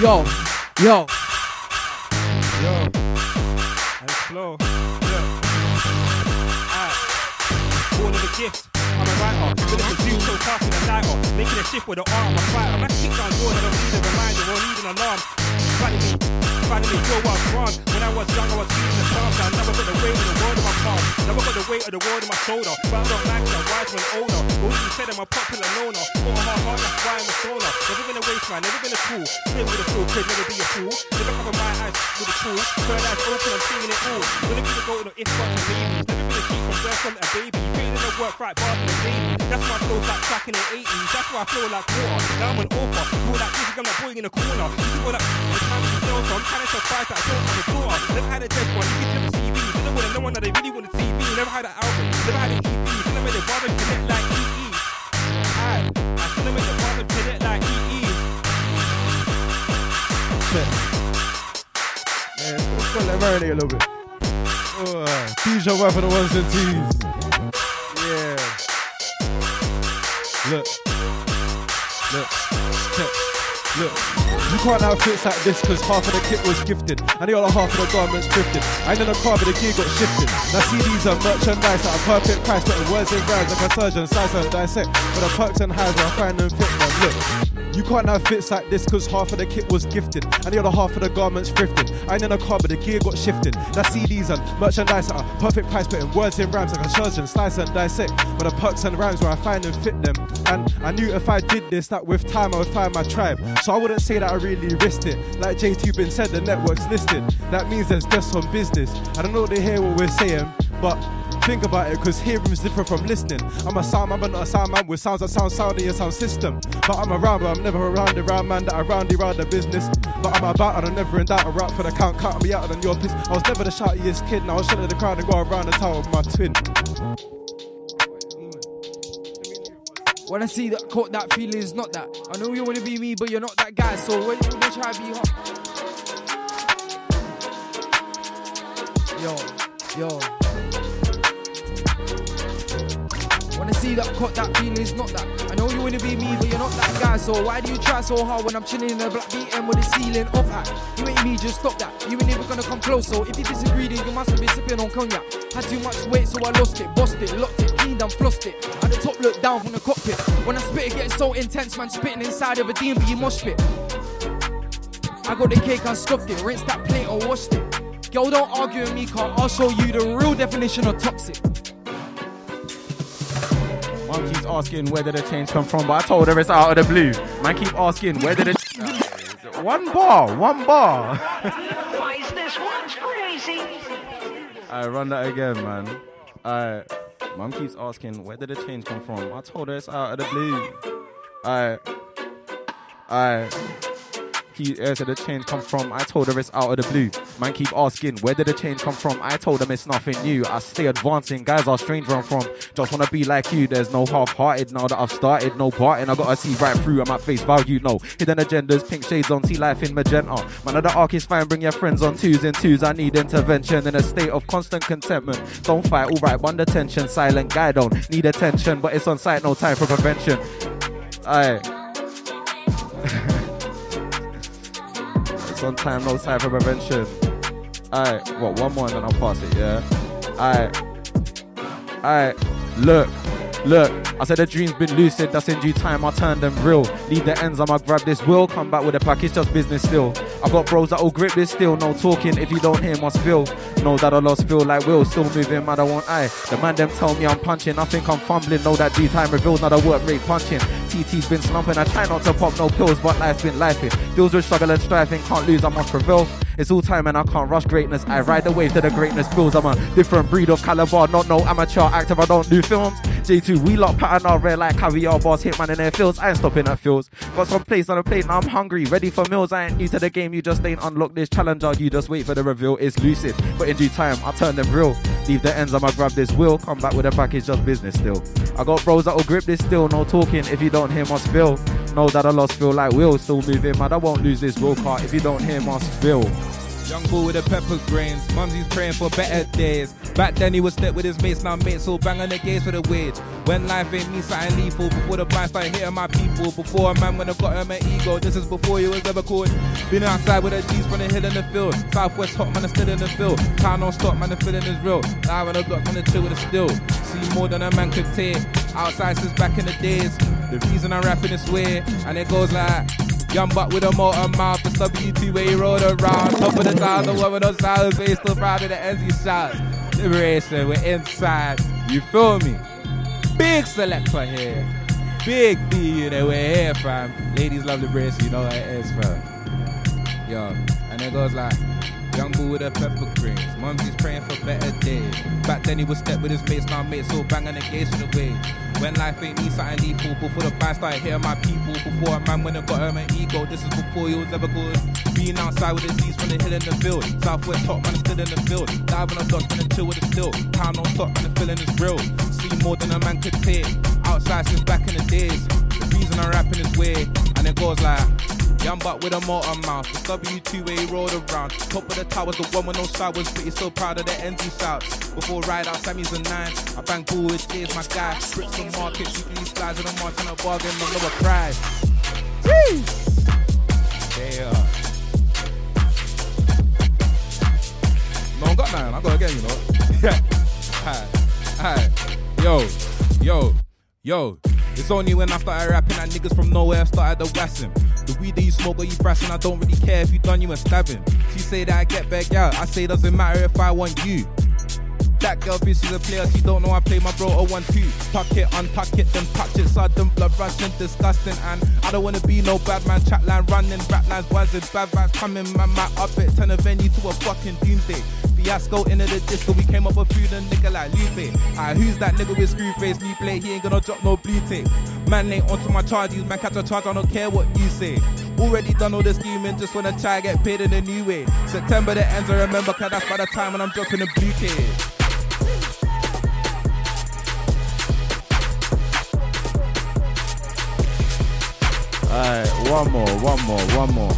Yo, yo, yo, and slow, yeah. Born with a gift. I'm a writer, but if it's so fast in a lighter, making a shift with the arm, I'm a fighter. Man, kick down doors, I don't need a reminder or need an alarm. Funny me, funny me, yo, I was. When I was young, I was feeling the stars. I never got the weight of the world in my palm. Never got the weight of the world in my shoulder. But I don't like that when older. But you said I'm a popular loner. Got my heart, that's why I'm a stoner. Never been a waste man, never been a fool. Been with a fool, could never be a fool. Never cover my eyes with a tool. Third eyes open, I'm seeing it all. Wouldn't be the golden if a baby. Never a from a baby. In the work right, bar from a baby. That's why I flow like track in the 80s. That's why I flow like water. Now I'm an author. Feel like this, I'm not boy in the corner. You what I, the time to know, so I'm trying to surprise that I don't have a daughter. Never had a dead one, you can never see me. Never wanna know one that they really wanna see me. Never had an album, never had an EP. Never made a brother connect like EE. Aye, I still made a brother connect like EE. Yeah, let's go let marinate a little bit. Uh, DJ one for the ones and twos. Yeah. Look. Look. Check. Look, you can't have fits like this because half of the kit was gifted and the other half of the garments thrifted. I ain't in the car, but the gear got shifted. Now CDs are merchandise at a perfect price, putting words in rhymes like a surgeon, slice and dissect. But the perks and highs, I find them fit them. Look, you can't have fits like this because half of the kit was gifted and the other half of the garments thrifted. I ain't in the car, but the gear got shifted. Now CDs and merchandise at a perfect price, putting words in rhymes like a surgeon, slice and dissect. But the perks and rhymes where I find them fit them. And I knew if I did this, that with time I would find my tribe. So I wouldn't say that I really risked it. Like J2 been said, the network's listed. That means there's just some business. I don't know they hear what we're saying, but think about it, cause hearing is different from listening. I'm a sound man, but not a sound man with sounds that sound sound in your sound system. But I'm around, but I'm never around the round man that I round around the business. But I'm about I'm never in doubt. I rap for the count, cut me out than your piss. I was never the shoutiest kid, now I was shutting the crowd and go around the town with my twin. When I see that caught that feeling is not that. I know you wanna be me, but you're not that guy. So when you try to be hot. Yo, yo. I see that caught that feeling is not that. I know you wanna be me, but you're not that guy. So why do you try so hard when I'm chilling in a black BM with the ceiling off? You ain't me, just stop that. You ain't even gonna come close. So if you disagree, then you must have been sipping on cognac. Had too much weight, so I lost it, bossed it, locked it, cleaned and flossed it. At the top, look down from the cockpit. When I spit, it gets so intense, man, spitting inside of a DMB mosh pit. I got the cake, I scoffed it, rinsed that plate or washed it. Girl, don't argue with me, car. I'll show you the real definition of toxic. Mom keeps asking where did the change come from, but I told her it's out of the blue. Man keep asking where did it. one bar, one bar. Why is this one's crazy? I run that again, man. I. Mom keeps asking where did the change come from. I told her it's out of the blue. I. I. He uh, said the change come from. I told her it's out of the blue. Man keep asking where did the change come from. I told them it's nothing new. I stay advancing. Guys are strange where I'm from. Just wanna be like you. There's no half-hearted now that I've started. No parting. I gotta see right through. I'm at face value. No hidden agendas. Pink shades on. See life in magenta. Man of the arc is fine. Bring your friends on twos and twos. I need intervention in a state of constant contentment. Don't fight. All right. One detention. Silent guy don't need attention, but it's on site. No time for prevention. Aye. On time, no time for prevention. Alright, what, one more and then I'll pass it, yeah? Alright. Alright, look, look. I said the dream's been lucid, that's in due time, I turn them real. Leave the ends, I'ma grab this will. Come back with a package, just business still. I got bros that'll grip this still, no talking. If you don't hear, must feel. Know that I lost feel like will, still moving, man, I want I. The man them tell me I'm punching, I think I'm fumbling. Know that due time reveals, not a work rate punching. TT's been slumping, I try not to pop no pills, but life's been lifing. Deals with struggle and striving, can't lose, I must prevail. It's all time and I can't rush greatness. I ride the wave to the greatness feels. I'm a different breed of caliber, not no amateur active. I don't do films. J2, we lot pattern our rare like caviar bars, hitman in their fields. I ain't stopping at fields. Got some place on the plate, now I'm hungry, ready for meals. I ain't new to the game, you just ain't unlocked this challenger. You just wait for the reveal. It's lucid, but in due time, I turn them real. Leave the ends, I'ma grab this wheel. Come back with a package, just business still. I got bros that'll grip this still, no talking. If you don't hear, my feel. Know that I lost feel like will. Still moving, man. I won't lose this will car. If you don't hear, my feel. Young bull with the pepper grains. Mumsy's praying for better days. Back then he was step with his mates, now mates all bang on the gates for the weird. When life ain't me something lethal. Before the blind started hitting my people. Before a man when I got him an ego. This is before he was ever caught. Been outside with the G's from the hill in the field. Southwest hot man is still in the field. Town don't stop man, the feeling is real. Now on the block on the chill with the still. See more than a man could take. Outside since back in the days. The reason I'm rapping this way. And it goes like. Young buck with a motor mouth, a WT he rode around. Top of the town, the woman on silence, but he's still proud of the ends he shouts. Liberation, we're inside. You feel me? Big selector here. Big B, you we're here, fam. Ladies love liberation, you know what it is, fam. Yo, and it goes like. Young bull with a pepper greens. Praying for better days. Back then he was step with his mates, now mates all banging the gates for the way. When life ain't me something lethal, before the band started hitting my people, before a man when I got him an ego, this is before he was ever good. Being outside with his D's from the hill in the field. Southwest top man still in the field. Dive on a dodge and chill with the still. Town don't stop and the feeling is real. See more than a man could take. Outside since back in the days. The reason I'm rapping is weird, and it goes like. Young buck with a motor mouth. The W2 where he rode around. Top of the towers, the one with no showers. But he's so proud of the he shouts. Before ride out, Sammy's a nine. I bang bull with Jay's my guy. Bricks on market, weekly slides on the march on a bargain, no lower price. Yeah. Uh. No, I got nine. I got again, you know. Yeah. (laughs) Alright, alright. Yo, yo, yo. It's only when I started rapping that niggas from nowhere started the wassing. The weed that you smoke or you brassing, I don't really care if you done you a stabbing. She say that I get back out, I say it doesn't matter if I want you. That girl thinks she's a player, she don't know I play my bro a one two. Tuck it, untuck it, then touch it, sudden blood rushing, disgusting. And I don't wanna be no bad man, chat line running, rap lines buzzing, bad vibes coming, man, my up it, turn a venue to a fucking doomsday. Fiasco into the disco, we came up with food and nigga like Lupe. Alright, who's that nigga with screw face, new plate? He ain't gonna drop no blue tape. Man ain't onto my charges, man catch a charge, I don't care what you say. Already done all the scheming, just wanna try get paid in a new way. September the ends, I remember, cause that's by the time when I'm dropping the blue tape. Alright, one more, one more, one more.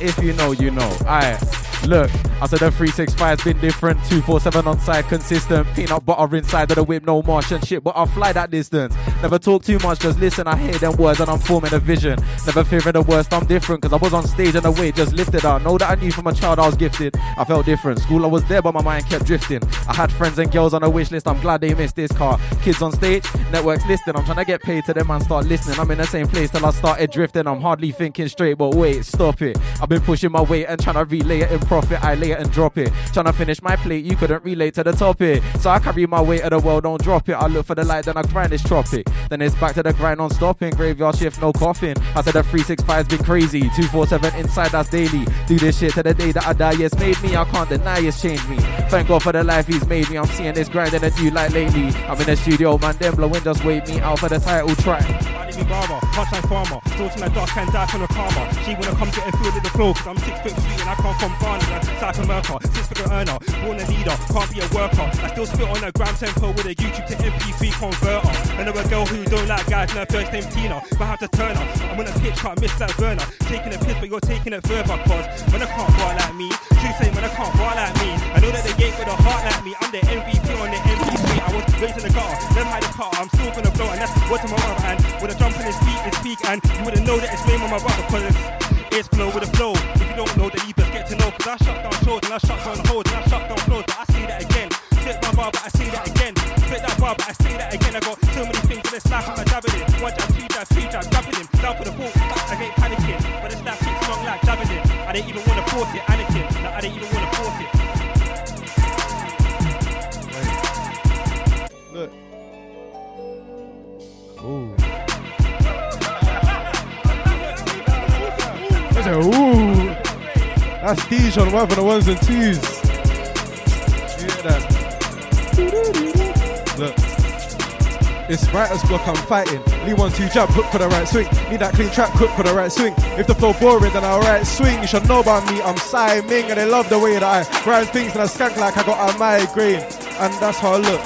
If you know, you know. Alright, look. I said the 365's been different. 247 on side, consistent. Peanut butter inside of the whip, no Martian shit, but I'll fly that distance. Never talk too much, just listen. I hear them words and I'm forming a vision. Never fearing the worst, I'm different, cause I was on stage and the weight just lifted. I know that I knew from a child I was gifted. I felt different. School I was there, but my mind kept drifting. I had friends and girls on a wish list, I'm glad they missed this car. Kids on stage, networks listed. I'm trying to get paid to them and start listening. I'm in the same place till I started drifting. I'm hardly thinking straight, but wait, stop it. I've been pushing my weight and trying to relay it in profit. I lay it and drop it. Trying to finish my plate, you couldn't relate to the topic. So I carry my weight of the world, don't drop it. I look for the light, then I grind this tropic. Then it's back to the grind on stopping. Graveyard shift, no coughing. I said the 365's been crazy. 247 inside, that's daily. Do this shit to the day that I die. Yes, made me. I can't deny it's changed me. Thank God for the life he's made me. I'm seeing this grind in a new light lately. I'm in the studio, man, them blowing just wait me out for the title track. Barber, punchline farmer, sorting like dark and die from a karma. She wanna come get a feel of the flow, cause I'm six foot three and I come from Barney, South America. Six figure earner, born a leader, can't be a worker. I still spit on a gram tempo with a YouTube to MP3 converter. Another girl who don't like guys, no first name Tina, but I have to turn her. I'm on a pitch, can't miss that burner. Taking a piss, but you're taking it further, cause when I can't bar like me, true say when I can't bar like me. I know that they ain't with a heart like me, I'm the MVP on the MVP. I was raised in the gutter, never had a car, I'm still gonna blow, and that's what's in my other. With a jump in his feet, his peak, and you wouldn't know that it's blame on my brother, cause it's, it's flow with a flow. If you don't know, then you best get to know, cause I shut down shows, and I shut down holes and I shut down flows, but I see that again. Flip my bar, but I see that again. Flip that bar, but I see that again. I got this life, I'm jabbing it. One jab, two jab, three jab, grabbing him. Down for the ball, I ain't panicking. But this life keeps long like jabbing it. I didn't even wanna force it, Anakin. No, I didn't even wanna force it. Look. Ooh. I said, ooh. That's Dijon, one for the ones and twos. You hear that? It's writer's block, I'm fighting. Lee one two jump, hook for the right swing. Need that clean trap, hook for the right swing. If the flow boring, then I'll right swing. You should know about me, I'm Saiming, and they love the way that I grind things and I skank like I got a migraine. And that's how I look.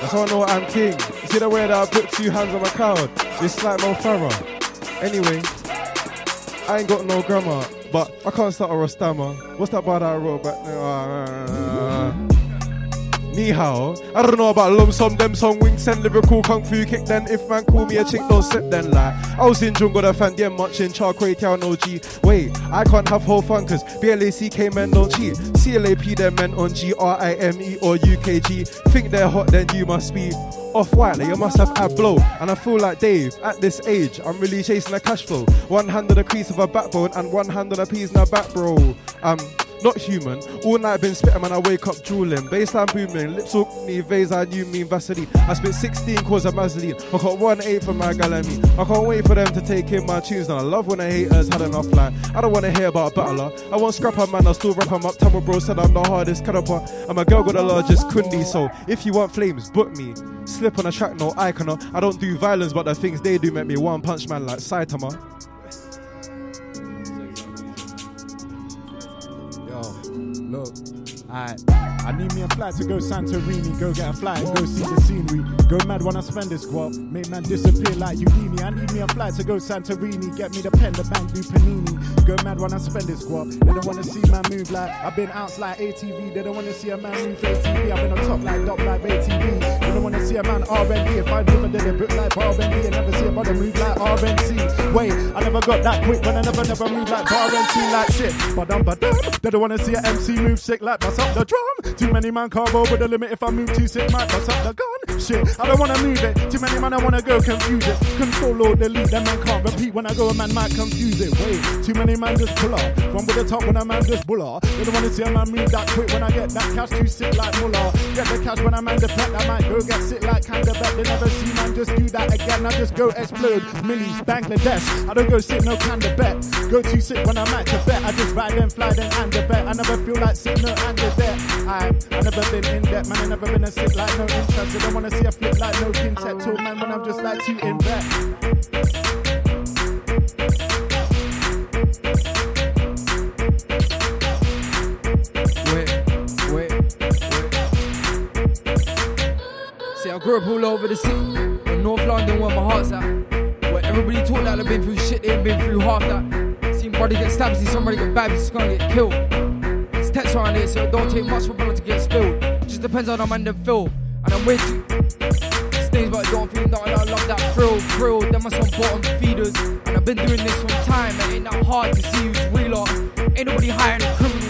That's how I know I'm king. You see the way that I put two hands on my crowd? It's like Mo Farah. Anyway, I ain't got no grammar, but I can't start a stammer. What's that bar that I wrote back there? Ah, ah, ah, Ni. I don't know about lump sum, them song wings and lyrical kung fu kick then. If man call me a chick, don't sit then like. I was in jungle, the fan, yeah, much in char kway teow no G. Wait, I can't have whole fun cause BLACK men don't cheat. CLAP them men on G R I M E or UKG. Think they're hot, then you must be off white, like you must have ab blow. And I feel like Dave, at this age, I'm really chasing a cash flow. One hand on the crease of a backbone and one hand on a piece in a back, bro. Um, not human. All night I've been spitting, man. I wake up drooling. Baseline booming, lips all me, vase, I knew me, Vaseline. I spit 16 cause of Vaseline. I got one eight for my gal and me. I can't wait for them to take in my tunes. And I love when the haters had enough line. I don't want to hear about a battler. I want scrapper, man. I still rap 'em up. Tamil bro said I'm the hardest caliber. And my girl got the largest kundi. So if you want flames, book me. Slip on a track, no icon. I don't do violence, but the things they do make me one punch man like Saitama. Look. Alright, I need me a flight to go Santorini, go get a flight and go see the scenery. Go mad when I spend this guap, make man disappear like Houdini. I need me a flight to go Santorini, get me the pen, the bank, do panini. Go mad when I spend this guap. They don't wanna see man move like I've been outs like ATV. They don't wanna see a man move ATV. I've been on top like Dop like ATV. They don't wanna see a man R&B. If I never did a bit like R&B, I never see a brother move like RNC. Wait, I never got that quick, but I never, never move like RNC like shit. But I'm but they don't wanna see a MC move sick like bust up the drum. Too many man can't over the limit. If I move too sick, might bust up the gun. Shit, I don't wanna move it. Too many man, I wanna go confuse it. Control or delete, that man can't repeat. When I go, a man might confuse it. Wait, too many man just pull up. One with the top when a man just bull up. They don't wanna see a man move that quick when I get that cash too sick like Muller. Get the cash when a man deflect, I might go get sick like Kanda Bet. They never see man just do that again. I just go explode. Millies, Bangladesh. I don't go sick, no Kanda Bet. Go too sick when I'm at Tibet. I just ride and fly then and the bet. I never feel like sick, no and I, I never been in debt, man. I never been a sick like no interest. They don't wanna see a flip like no quintet. tattoo, man when I'm just like too in bet. Wait, wait, wait. See, I grew up all over the city. In North London, where my heart's at. Where everybody talk like they've been through shit, they ain't been through half that. Seen somebody get stabbed, see somebody get bagged, it's gonna get killed. Tense around here, so it don't take much for blood to get spilled. Just depends on how man them feel. And I'm with you. stains, but I don't feel nothing. I love that thrill, thrill. Them are some bottom feeders. And I've been doing this from time. It ain't that hard to see who's real or ain't nobody higher than criminals.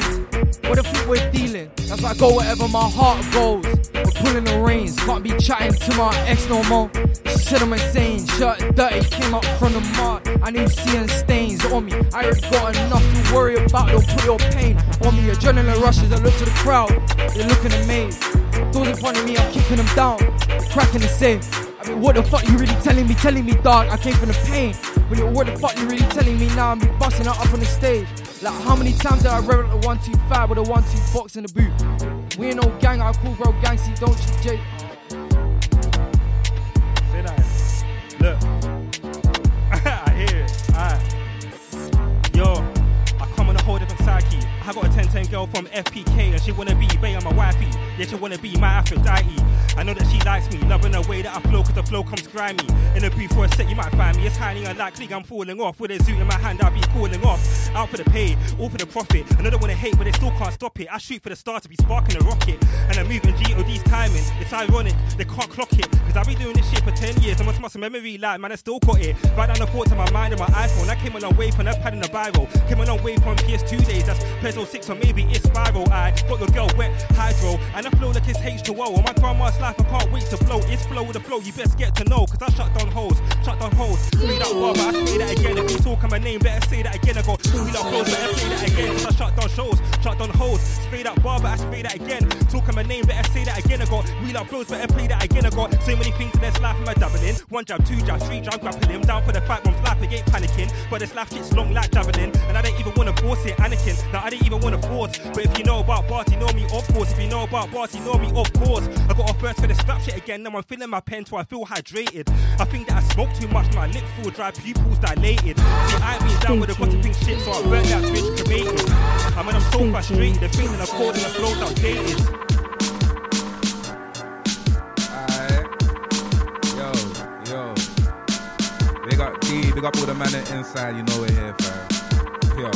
What the fuck we're dealing? That's why I go wherever my heart goes. We're pulling the reins, can't be chatting to my ex no more. She said I'm insane, shirt dirty, came up from the mud. I knew seeing stains on me. I already got enough to worry about. Don't put your pain on me. Adrenaline rushes. I look to the crowd, they're looking amazed. Doors in front of me, I'm kicking them down, cracking the safe. I mean, what the fuck you really telling me? Telling me, dog, I came from the pain. You, what the fuck you really telling me now? I'm busting it up on the stage. Like, how many times did I rev up the 125 with a 1 2 box in the boot? We ain't no gang, I call bro gang, see, don't you, Jay? Say that. Look. (laughs) I hear it. Alright. Yo, I come on a whole different psyche. I got a 10-10 girl from FPK and she wanna be Bay on my wifey. Yeah, she wanna be my Aphrodite. I know that she likes me, loving the way that I flow, cause the flow comes grimy. In a booth for a set, you might find me. It's highly unlikely I'm falling off. With a zoot in my hand, I'll be calling off. Out for the pay, all for the profit. I know they wanna hate, but they still can't stop it. I shoot for the star to be sparking a rocket. And I'm moving GOD's timing. It's ironic, they can't clock it. Cause I've been doing this shit for 10 years. I must muscle memory like, man, I still got it. Right down the thoughts of my mind and my iPhone. I came a long way from that pad in the Bible. Came a long way from PS2 days. That's 6 or maybe it's Spiral. I got your girl wet, hydro. And I flow like it's H2O. On my grandma's life, I can't wait to flow. It's flow with the flow, you best get to know. Cause I shut down holes, shut down holes. Straight up bar, but I say that again. If you talk on my name, better say that again. I got straight up flows, better play that again. Cause I shut down shows, shut down holes. Straight that bar, but I say that again. Talk on my name, better say that again. I got real up flows, better play that again. I got so many things in this life, am I doubling? One jab, two jab, three jab, grappling. Down for the fight, life, I ain't panicking. But this life shit's long like javelin. And I don't even wanna force it, Anakin. Now I don't even wanna force. But if you know about Barty, know me, of course. If you know about Barty, know me, of course. I got off first for the scrap shit again. Now I'm filling my pen till I feel hydrated. I think that I smoke too much, my lip full dry, pupils dilated. See, I ain't been down with the gotta think shit, so I burnt that bitch cremated. I mean, I'm so frustrated. The things in the code and the flows outdated. Yo, yo. Big up D, big up all the man inside, you know we're here, fam. Yo,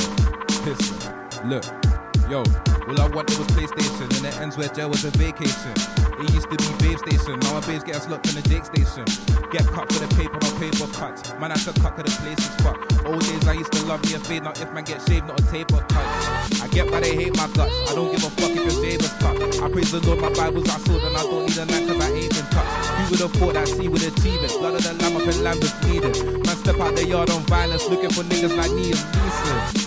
listen, look, yo, all I wanted was PlayStation, and it ends where jail was a vacation. It used to be babe station, now my babes get us locked in the Jake station. Get cut for the paper, my paper cuts. Man, I took cut cause the place is fucked. Old days I used to love me a fade, now if man get shaved, not a taper cut. I get why they hate my guts. I don't give a fuck if your neighbor's cut. I praise the Lord, my Bible's I sold, and I don't need a knife cause I ain't been touched. Who would have thought that C would achieve it? Blood of the lamb up and lamb was needed. Man, step out the yard on violence, looking for niggas like me and Neeson.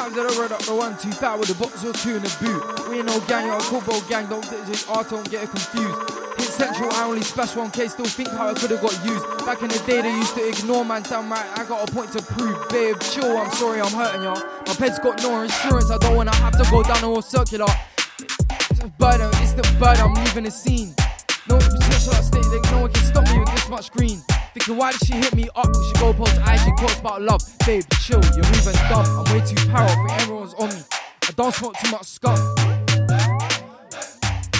Times did I run up the one, two, that with a box or two in the boot? We ain't no gang, a Corbo gang, don't get it, art, don't get it confused. Hit central, I only splash one case, still think how I could have got used. Back in the day, they used to ignore man, damn right, I got a point to prove. Babe, chill, I'm sorry, I'm hurting y'all. My pet's got no insurance, I don't wanna have to go down the whole circular. Uh, it's the burden, it's the burden, I'm leaving the scene. No potential at stake, like no one can stop me with this much green. Thinking, why did she hit me up? She go post IG quotes about love. Babe, chill, you're moving dumb. I'm way too powerful, everyone's on me. I don't smoke too much skunk.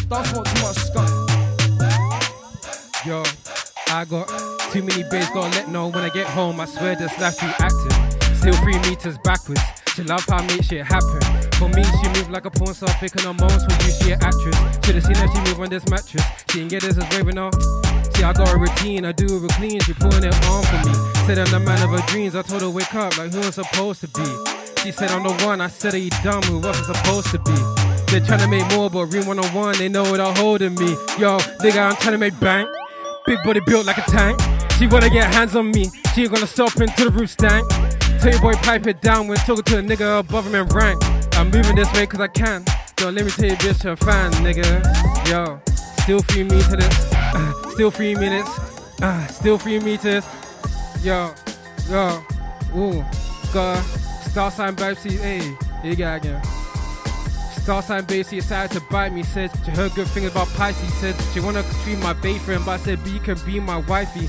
Don't smoke too much skunk. Yo, I got Too many babes gotta let know when I get home. I swear this life too active. Still three meters backwards. She love how I make shit happen. For me, she move like a porn star, picking her moans for you. She an actress. Should've seen her she move on this mattress. She didn't get this as raving off. See, I got a routine, I do it real clean. She pulling it on for me. Said I'm the man of her dreams. I told her wake up like who I'm supposed to be. She said I'm the one. I said are you dumb? Who was I supposed to be? They're trying to make more, but Real 101, they know I'm holding me. Yo, nigga, I'm trying to make bank. Big body built like a tank. She wanna get hands on me. She ain't gonna stop until the roof stank. Tell your boy pipe it down when talking to a nigga above him in rank. I'm moving this way cause I can. Don't let me tell you bitch a fan, nigga. Yo, still three meters. Uh, still three minutes. Uh, still three meters. Yo, yo, ooh, got star sign Babsy, hey, you got again. Star sign Babsy decided to bite me, said she heard good things about Pisces, said she wanna treat my baby friend, but I said, B, can be my wifey.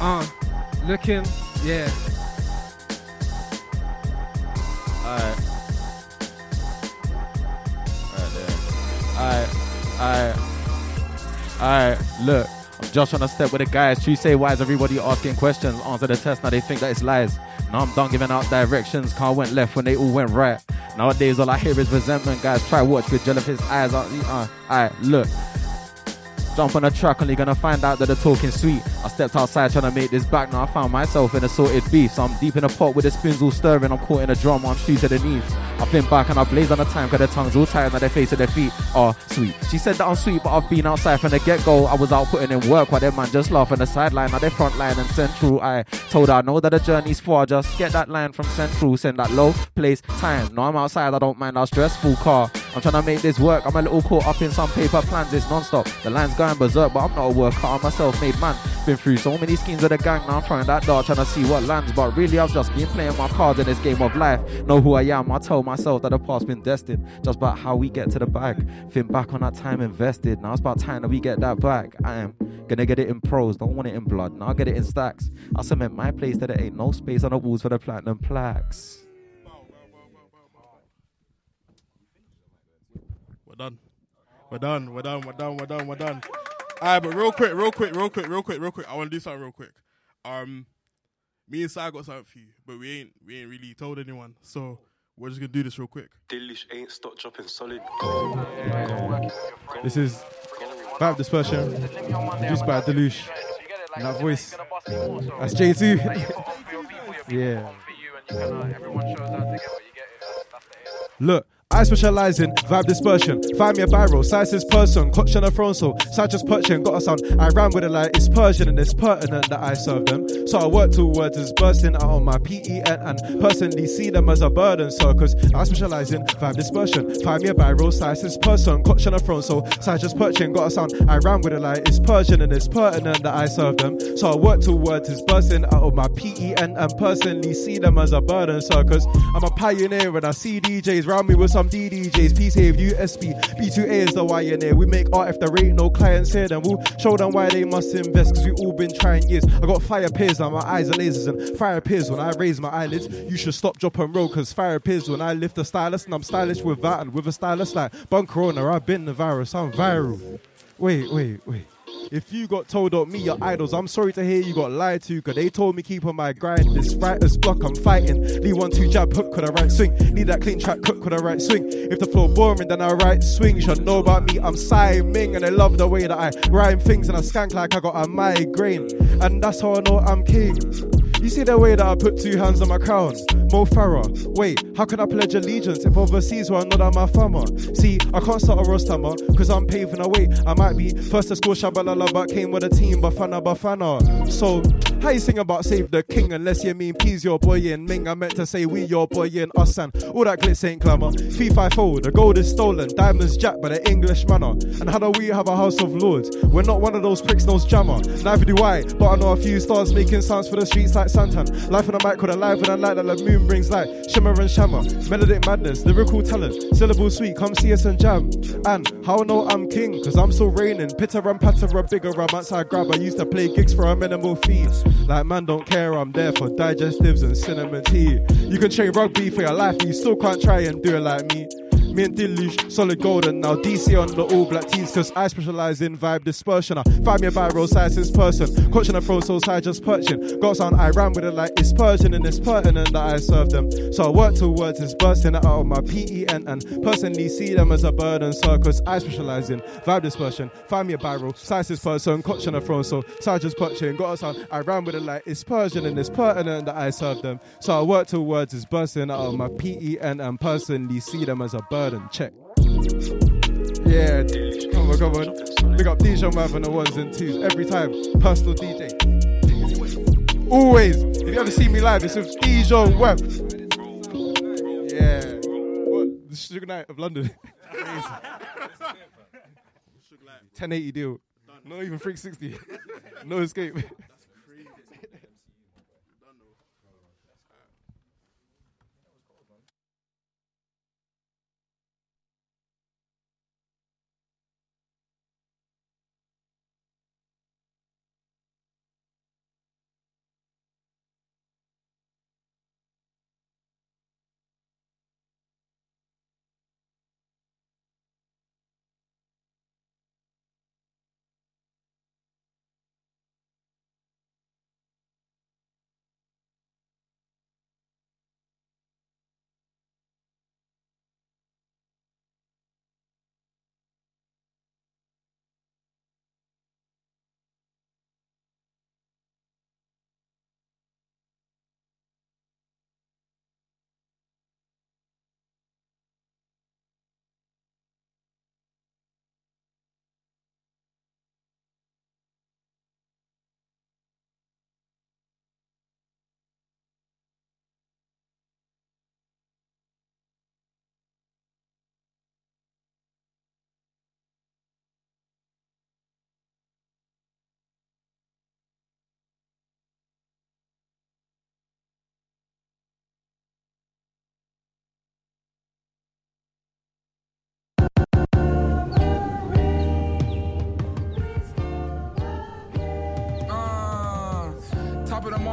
Uh, looking, yeah. Alright. Right there. Alright. Alright. Alright. Look. I'm just on a step with the guys. You say why is everybody asking questions? Answer the test. Now they think that it's lies. Now I'm done giving out directions. Car went left when they all went right. Nowadays all I hear is resentment. Guys try watch with his eyes. Uh, uh, Alright, look. Jump on the track, only gonna find out that the talking sweet. Stepped outside trying to make this back. Now I found myself in a sorted beef. So I'm deep in a pot with the spoons all stirring. I'm caught in a drum, I'm shoot to the knees. I think back and I blaze on the time, cause their tongues all tired, now their face and their feet are sweet. She said that I'm sweet, but I've been outside from the get go. I was out putting in work while them man just laugh on the sideline. Now they front line and central. I told her I know that the journey's far. Just get that line from central, send that low place time. No, I'm outside, I don't mind our stressful car. I'm trying to make this work. I'm a little caught up in some paper plans. It's non-stop. The line's going berserk, but I'm not a worker. I'm a self-made man. Been through so many schemes of the gang. Now I'm trying that dart, trying to see what lands. But really, I've just been playing my cards in this game of life. Know who I am. I tell myself that the past been destined. Just about how we get to the bag. Think back on that time invested. Now it's about time that we get that back. I am gonna get it in pros. Don't want it in blood. Now I'll get it in stacks. I cement my place that there ain't no space on the walls for the platinum plaques. Done. We're done. We're done. We're done. We're done. We're done. Alright, but real quick, real quick, real quick, real quick, real quick. I want to do something real quick. Um, me and Sai got something for you, but we ain't we ain't really told anyone. So we're just gonna do this real quick. Delish ain't stop dropping solid. This is Vibe Dispersion, produced by Deluge. And that voice, that's J2. (laughs) yeah. Look. I specialize in vibe dispersion. Find me a biro, size is person, on a throne, so side just perching, got a sound. I ran with it like it's Persian and it's pertinent that I serve them. So I work towards is bursting out on my PEN and personally see them as a burden, so cause I specialize in vibe dispersion. Find me a biro, size is person, on a throne, so side just perching, got a sound. I ran with it like it's Persian and it's pertinent that I serve them. So I work towards is bursting out of my PEN and personally see them as a burden, so cause I'm a pioneer and I see DJs round me with some DDJs, P save USB, B2A is the YNA. We make art if there ain't no clients here, then we'll show them why they must invest, cause we all been trying years. I got fire peers on my eyes are lasers and fire appears when I raise my eyelids. You should stop, drop and roll, cause fire appears when I lift the stylus, and I'm stylish with that and with a stylus like Bunker Owner. I've been the virus, I'm viral. Wait, wait, wait. If you got told on me, your idols, I'm sorry to hear you got lied to, cause they told me keep on my grind. This writer's block, I'm fighting. Lee one, two jab, hook with a right swing. Need that clean track, cook with a right swing. If the flow boring, then I right swing. You should know about me, I'm Saiming, and I love the way that I rhyme things and I skank like I got a migraine. And that's how I know I'm king. You see the way that I put two hands on my crown? Mo Farah. Wait, how can I pledge allegiance if overseas where I'm not on my farmer? See, I can't start a rostamer, cause I'm paving a way. I might be first to score Tshabalala, but came with a team, Bafana Bafana. So, how you sing about save the king unless you mean peas your boy and Ming? I meant to say we your boy and us and all that glitz ain't glamour. Fee fi fo, the gold is stolen, diamonds jacked by the English manner. And how do we have a house of lords? We're not one of those pricks, nose jammer. Neither do I, but I know a few stars making sounds for the streets like Santan. Life on the mic, could alive and light that the moon brings light. Shimmer and shammer, melodic madness, lyrical talent, syllable sweet, come see us and jam. And how I know I'm king, cause I'm still reigning. Pitter and patter, a bigger rum outside grab. I used to play gigs for a minimal fee. Like man, don't care, I'm there for digestives and cinnamon tea. You can train rugby for your life, but you still can't try and do it like me. Mint deluge, solid golden. Now DC on the all black tees, cause I specialize in vibe dispersion. I find me a viral size since person. Coaching a throw so side just perching. Got sound I ran with it like it's Persian and it's pertinent that I serve them. So I work towards this bursting out of my PEN and personally see them as a burden. So cause I specialize in vibe dispersion. Find me a viral size this person. Coaching a throne so side just perching. Got sound I ran with it like it's Persian and it's pertinent that I serve them. So I work towards this bursting out of my PEN and personally see them as a burden. Check. Yeah, come on, come on. Big up DJ Mav and the ones and twos every time. Personal DJ. Always. If you ever see me live, it's with DJ Web. Yeah. What? The Sugar Night of London. 1080 (laughs) deal. Not even 360. (laughs) no escape.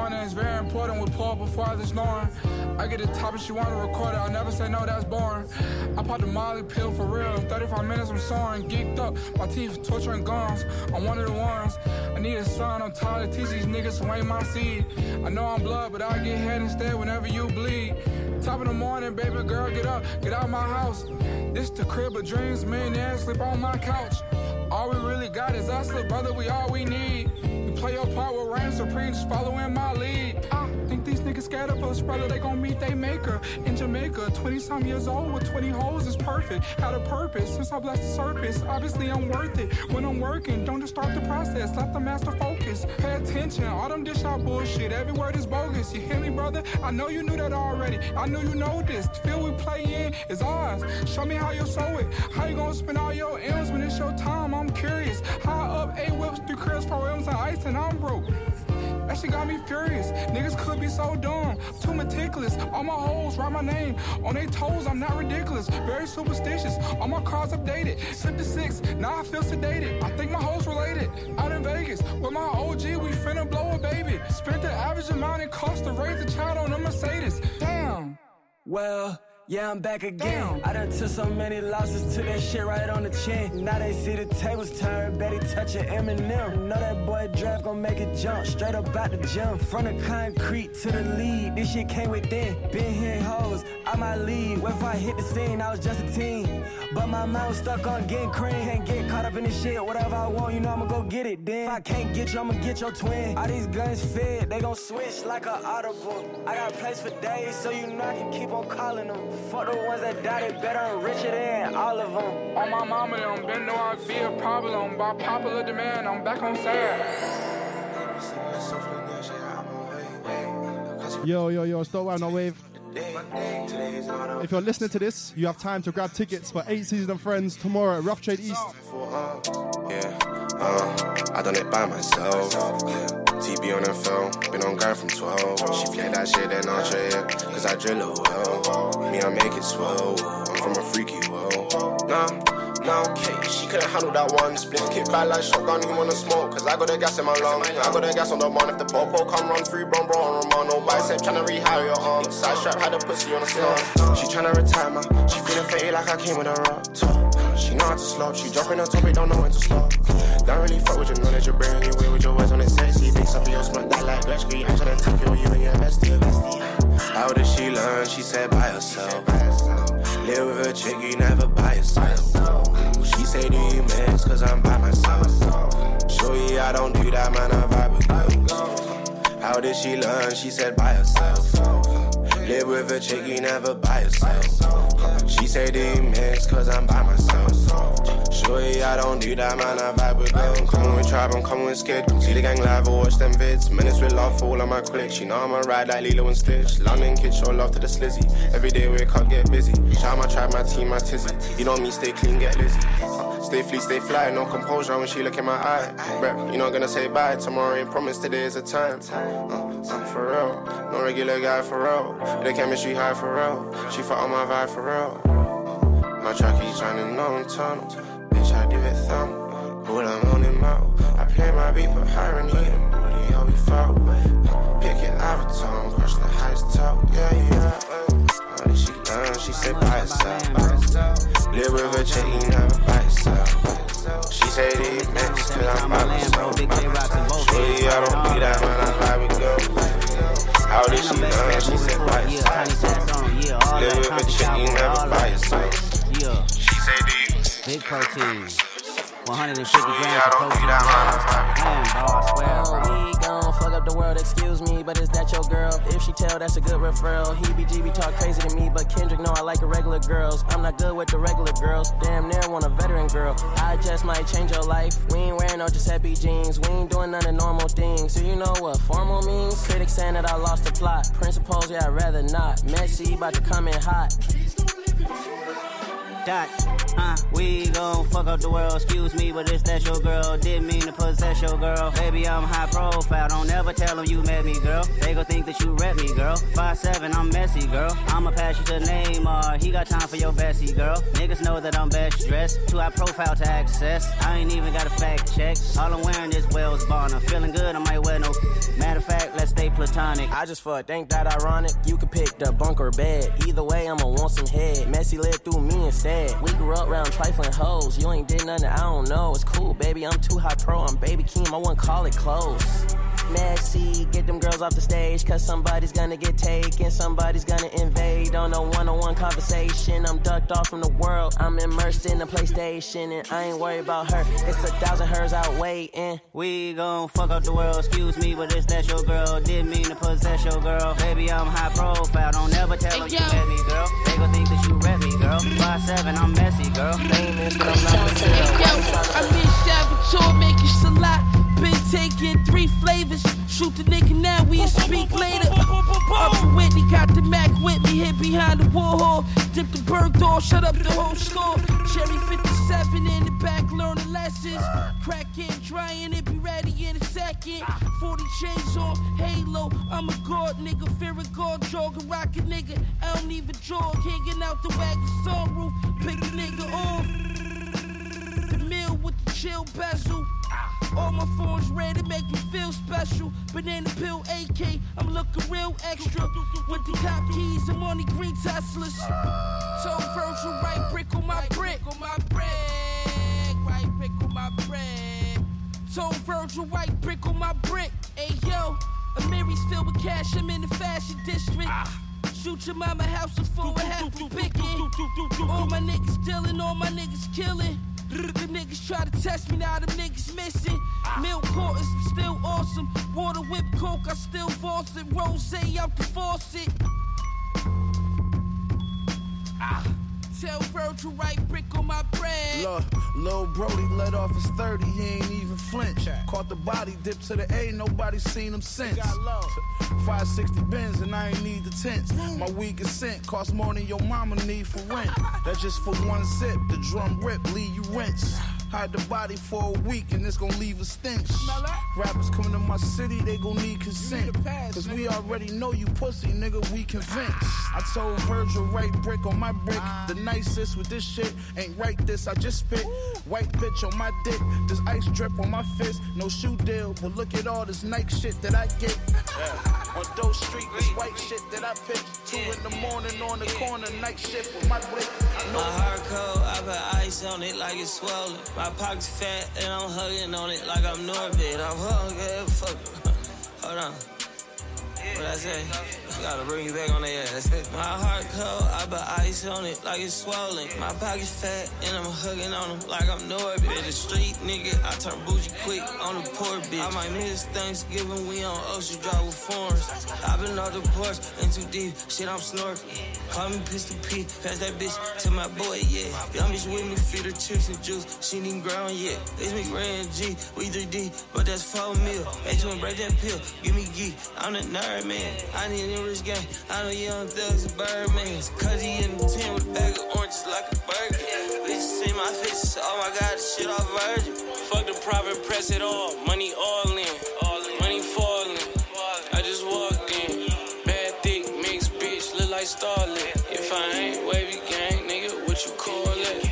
The is very important with Paul before I snoring. I get the top and she wanna record it. I'll never say no, that's boring. I pop the Molly pill for real. 35 minutes, I'm soaring, geeked up. My teeth torturing gums. I'm one of the ones. I need a son, I'm tired of teach these niggas who ain't my seed. I know I'm blood, but I get head instead whenever you bleed. Top of the morning, baby girl, get up, get out my house. This the crib of dreams, millionaire, sleep on my couch. All we really got is us, little brother, we all we need. Play your with Reign Supreme, just following my lead. Niggas scared of us, brother, they gon' meet they maker. In Jamaica, 20 some years old with 20 hoes is perfect. Had a purpose since I blessed the surface. Obviously, I'm worth it. When I'm working, don't start the process, let the master focus. Pay attention, all them dish out bullshit, every word is bogus. You hear me, brother? I know you knew that already. I know you know this. The field we play in is ours. Show me how you sow it. How you gonna spend all your M's when it's your time? I'm curious. High up, eight whips, three cribs, four M's and ice, and I'm broke. That shit got me furious. Niggas could be so dumb, too meticulous. All my hoes write my name on their toes. I'm not ridiculous, very superstitious. All my cars updated. Sip the six, now I feel sedated. I think my hoes related. Out in Vegas with my OG, we finna blow a baby. Spent the average amount it cost to raise a child on a Mercedes. Damn. Well, yeah, I'm back again. I done took so many losses, took that shit right on the chin. Now they see the tables turn, Betty touch an Eminem. Know that boy draft gon' make it jump, straight up out the jump. From the concrete to the lead, this shit came within. Been hitting hoes, I might leave. What if I hit the scene, I was just a teen. But my mind was stuck on getting cream. Can't get caught up in this shit, whatever I want, you know I'ma go get it then. If I can't get you, I'ma get your twin. All these guns fed, they gon' switch like an audible. I got a place for days, so you know I can keep on calling them. Fuck the ones that died, they better I'm richer than all of them. On my mama, them been know I'd be a problem. By popular demand, I'm back on sad. Yo, yo, yo, stop wow, no wave. If you're listening to this, you have time to grab tickets for 8 Season of Friends tomorrow at Rough Trade East. Yeah, uh, I done it by myself. Yeah. TB on the phone, been on grind from 12. She play that shit and I'll it, cause I drill it well. Me, I make it swell. I'm from a freaky world. Nah, Now, okay, she couldn't handle that one. Split kick back like shotgun, who wanna smoke? Cause I got the gas in my lung. I got the gas on the one. If the popo come run through, bro, bro, on. No bicep tryna rehire your arm. Side strap had a pussy on the slum. She tryna retire, man. She feeling fatty like I came with a rock top. She know how to slop. She dropping her topic, don't know when to stop. Don't really fuck with your knowledge, you're bringing your way with your words on it sexy. Big up your smack that like Gretzky. I'm tryna take you, you and your bestie. How did she learn? She said by herself. Live with a chick, you never by yourself. She say, Do you miss? Cause I'm by myself. Sure, yeah, I don't do that, man. I vibe with girls. How did she learn? She said by herself. Live with a chick, you never by yourself. She say, you? Cause I'm by myself. Sure, I don't do that, man. I vibe with. I'm coming with tribe, I'm coming with skid. See the gang live or watch them vids. Minutes with love for all of my cliques. You know I'm a ride like Lilo and Stitch. London kids show love to the slizzy. Every day wake up, get busy. Shout my tribe, my team, my tizzy. You know me, stay clean, get lizzy. Uh, Stay fleet, stay fly, no composure when she look in my eye. Bruh, you not gonna say bye. Tomorrow ain't promised, today is a time. Uh, uh, for real, no regular guy for real. The chemistry high for real. She fuck on my vibe for real. My track keeps running on tunnel. Bitch, I do it thumb. But I'm on him out. I play my beat, but higher and heat him. Booty, we fall. Pick your avatar, crush the highest top. Yeah, yeah. How did she learn? She said by herself. Live with a you never by yourself. She said it mixed till I'm by myself. Shorty, I don't be that man, I vibe with girls. How did she learn? She said by herself. Live with a you never by. Yeah. She said it. Big protein. 150 grams of protein. Man, bro, I swear, oh, bro. We gon' fuck up the world, excuse me, but is that your girl? If she tell, that's a good referral. He BGB talk crazy to me, but Kendrick know I like the regular girls. I'm not good with the regular girls. Damn near want a veteran girl. I just might change your life. We ain't wearing no Giuseppe jeans. We ain't doing none of normal things. Do you know what formal means? Critics saying that I lost the plot. Principles, yeah, I'd rather not. Messy, about to come in hot. Dot, uh, we gon' fuck up the world, excuse me, but it's that your girl. Didn't mean to possess your girl. Baby, I'm high profile, don't ever tell them you met me, girl. They gon' think that you rep me, girl. Five seven, I'm messy, girl. I'ma pass you to Neymar, he got time for your Bessie, girl. Niggas know that I'm best dressed, too high profile to access. I ain't even got a fact check. All I'm wearing is Wells Bond. I'm feeling good, I might wear no. Matter of fact, let's stay platonic. I just fuck, think that ironic. You could pick the bunk or bed. Either way, I'ma want some head. Messy led through me instead. We grew up around trifling hoes. You ain't did nothing, I don't know. It's cool, baby. I'm too high pro. I'm baby Keem. I wouldn't call it close. Messy, get them girls off the stage. Cause somebody's gonna get taken. Somebody's gonna invade on a one on one conversation. I'm ducked off from the world. I'm immersed in the PlayStation. And I ain't worried about her. It's a thousand hers out waiting. We gon' fuck up the world, excuse me, but it's that your girl. Didn't mean to possess your girl. Baby, I'm high profile, don't ever tell them you met me, girl. They gon' think that you girl. Five seven, I'm messy, girl. Famous, but I'm not I'm in salat. Been taking three flavors. Shoot the nigga now, we speak later. Up to Whitney, got the Mac with me, hit behind the wall. Dip the bird door, shut up the whole store. Cherry 57 in the back, learning lessons. Crack it, drying it, be ready in a second. 40 chains on, halo. I'm a god nigga, fear a god, jog a rocket nigga. I don't even jog, hanging out the wagon sunroof. Pick a nigga off. The mill with the chill bezel. All my phones red, it make me feel special. Banana pill AK, I'm looking real extra. With the top keys, I'm on the green Teslas. So Virgil, right brick on my brick. On my brick, right brick on my brick. So Virgil, right brick on my brick. Hey yo, Amiri's filled with cash, I'm in the fashion district. Shoot your mama house is full of half a picking. All my niggas dealing, all my niggas killing. Them niggas try to test me, now them niggas missing. Milk quarters, still awesome. Water whip coke, I still force it. Rose out the faucet. Ah. Tell Virgil right brick on my bread. Look, Lil Brody let off his 30, he ain't even flinch. Caught the body, dip to the A, nobody seen him since. 560 bins and I ain't need the tents. My weakest scent cost more than your mama need for rent. (laughs) That's just for one sip, the drum rip, leave you rinse. Hide the body for a week and it's gonna leave a stench. Rappers coming to my city, they gon' need consent. Cause we already know you pussy, nigga, we convinced. Ah. I told Virgil, right brick on my brick. Ah. The nicest with this shit ain't right this, I just spit. White bitch on my dick, this ice drip on my fist. No shoe deal, but look at all this Nike shit that I get. On Doe Street, this white shit that I pitch. Two in the morning on the corner, night shift with my know My heart cold, I put ice on it like it's swollen. My pocket's fat and I'm hugging on it like I'm Norbit. I'm hungry, fuck. Hold on. What I say? I gotta bring you back on the ass. My heart cold, I put ice on it like it's swollen. My pocket's fat and I'm hugging on them like I'm Norbit. The street nigga, I turn bougie quick on the poor bitch. I might miss Thanksgiving, we on Ocean Drive with foreigners. i been off the porch and too deep, shit I'm snorkeling. Call me Pistol P, pass that bitch to my boy, yeah. Young bitch with me, feed her chips and juice, she ain't even ground yet. It's me, Ray and G, we 3D, but that's 4 mil. Hey, twin, break that pill, give me geek, I'm the nerd man. I need a rich gang, I know young thugs and birdmans. Cause he in the 10 with a bag of oranges like a burger. Bitches see my face, oh my god, shit all virgin. Fuck the private press at all. Money all in. Money falling. Like Starlet. If I ain't wavy gang, nigga, what you call it?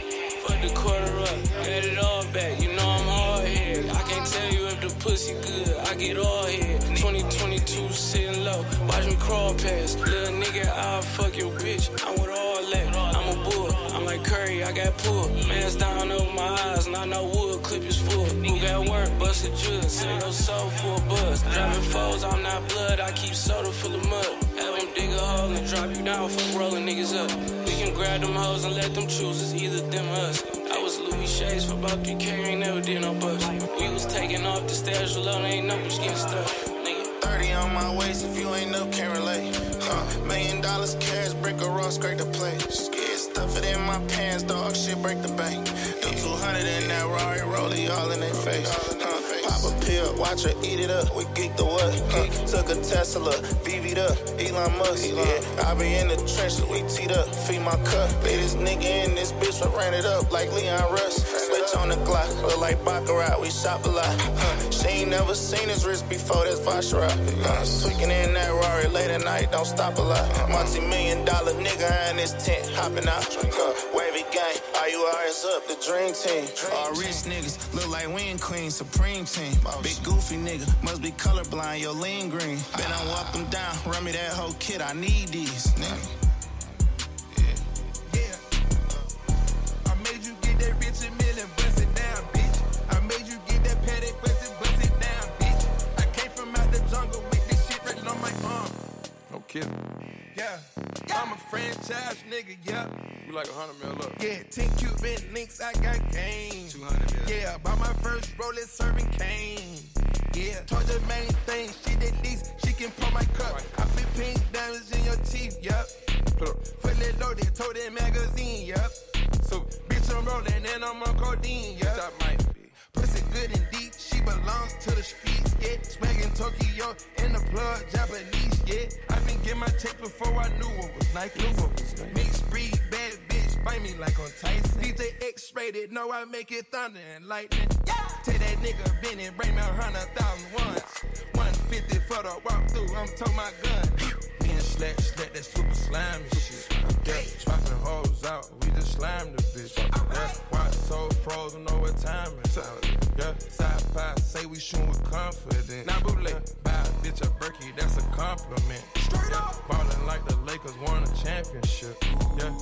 Fuck the quarter up, get it all back. You know I'm hard head. I can't tell you if the pussy good. I get all head. 2022 sitting low, watch me crawl past. Little nigga, I'll fuck your bitch. I'm with all that. I'm a bull. I'm like Curry, I got pulled. Man's down over my eyes, and I know wood clip is full. Who got work, bust a jug, send your soul for a buzz. Driving foes, I'm not blood, I keep soda full of mud. A hole and drop you down for rolling niggas up. We can grab them hoes and let them choose, it's either them or us. I was Louis Shades for about 3K, ain't never did no bust. We was taking off the stairs alone, ain't no bitch getting stuck. Nigga. 30 on my waist, if you ain't up, can't relate. Huh, million dollars cash, brick or raw, scrape the place. Yeah, stuff it in my pants, dog, shit, break the bank. Do 200 in that Rari, rollie all in their face. Pop a pill, watch her eat it up, we geek the what? Huh, took a Tesla, VV'd up, Elon Musk. Yeah, I be in the trenches, we teed up, feed my cup. Lay this nigga in this bitch, I ran it up like Leon Russ. On the Glock, look like Baccarat, we shop a lot. She ain't never seen his wrist before, that's Vacheron. Uh, tweaking in that Rari late at night, don't stop a lot. Multi million dollar nigga in this tent, hopping out. Wavy gang, IURS up, the dream team. All rich niggas look like win queen, supreme team. Big goofy nigga, must be colorblind, yo lean green. Been on walk them down, run me that whole kit, I need these. Nigga. I made No kidding. Yeah, I'm a franchise nigga, yeah. You like a hundred mil up. Yeah, 10 Cuban links, I got game. 200 mil. Yeah, bought my first Rolex serving cane. Yeah, told the main thing, she did least, she can pull my cup. I put pink diamonds in your teeth, yep. Fully loaded, told that magazine, yep. So, bitch, I'm rolling and I'm on codeine, yep. That might be. Pussy good and deep, she belongs to the streets, yeah. Swaggin' Tokyo in the plug, Japanese, yeah. I been getting my check before I knew what was Nike. Knew what was. Mixed breed, bad bitch, bite me like on Tyson. DJ X-rated, know I make it thunder and lightning. Yeah. Take that nigga Benny, bring me a hundred thousand once. 150 for the walkthrough, I'm told my gun. Me and Slack, Slack, that super slimy shit. Yeah, chopping hoes out, we just slammed the bitch. Yeah, why it's so frozen, know what time it's out. Yeah, side by say we shootin' with confidence. Now bootleg, buy a bitch a Berkey, that's a compliment. Straight yeah, up, ballin' like the Lakers won a championship. Yeah,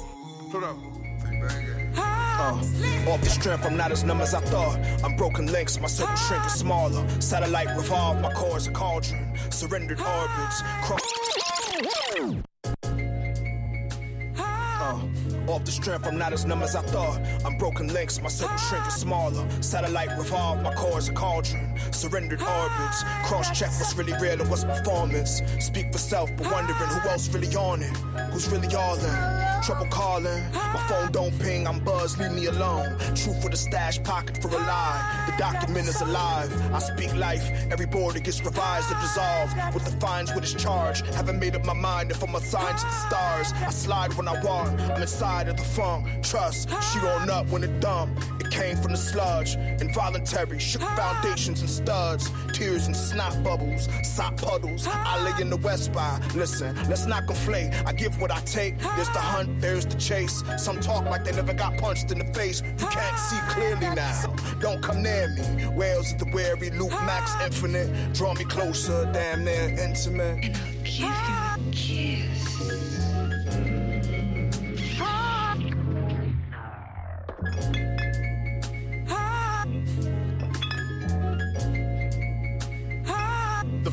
put up. Uh, off the strength, I'm not as numb as I thought. I'm broken links, my circle shrinking smaller. Satellite revolve, my core is a cauldron. Surrendered orbits, cross. Uh, off the strength, I'm not as numb as I thought. I'm broken links, my circle shrinking smaller. Satellite revolve, my core is a cauldron. Surrendered orbits, cross check what's really real and what's performance. Speak for self, but wondering who else really on it, who's really all in. Trouble calling, my phone don't ping, I'm buzzed, leave me alone. Truth for the stash, pocket for a lie. The document is alive. I speak life, every border gets revised or dissolved. With the fines, with his charge. Haven't made up my mind if I'm assigned to the stars. I slide when I want, I'm inside of the funk. Trust, she on up when it dump. It came from the sludge, involuntary, shook foundations and studs. Tears and snot bubbles, sop puddles. I lay in the west by. Listen, let's not conflate. I give what I take. There's the hunt, there's the chase. Some talk like they never got punched in the face. You can't see clearly now. Don't come near me. Whales at the wary, Luke Max Infinite. Draw me closer, damn near intimate. The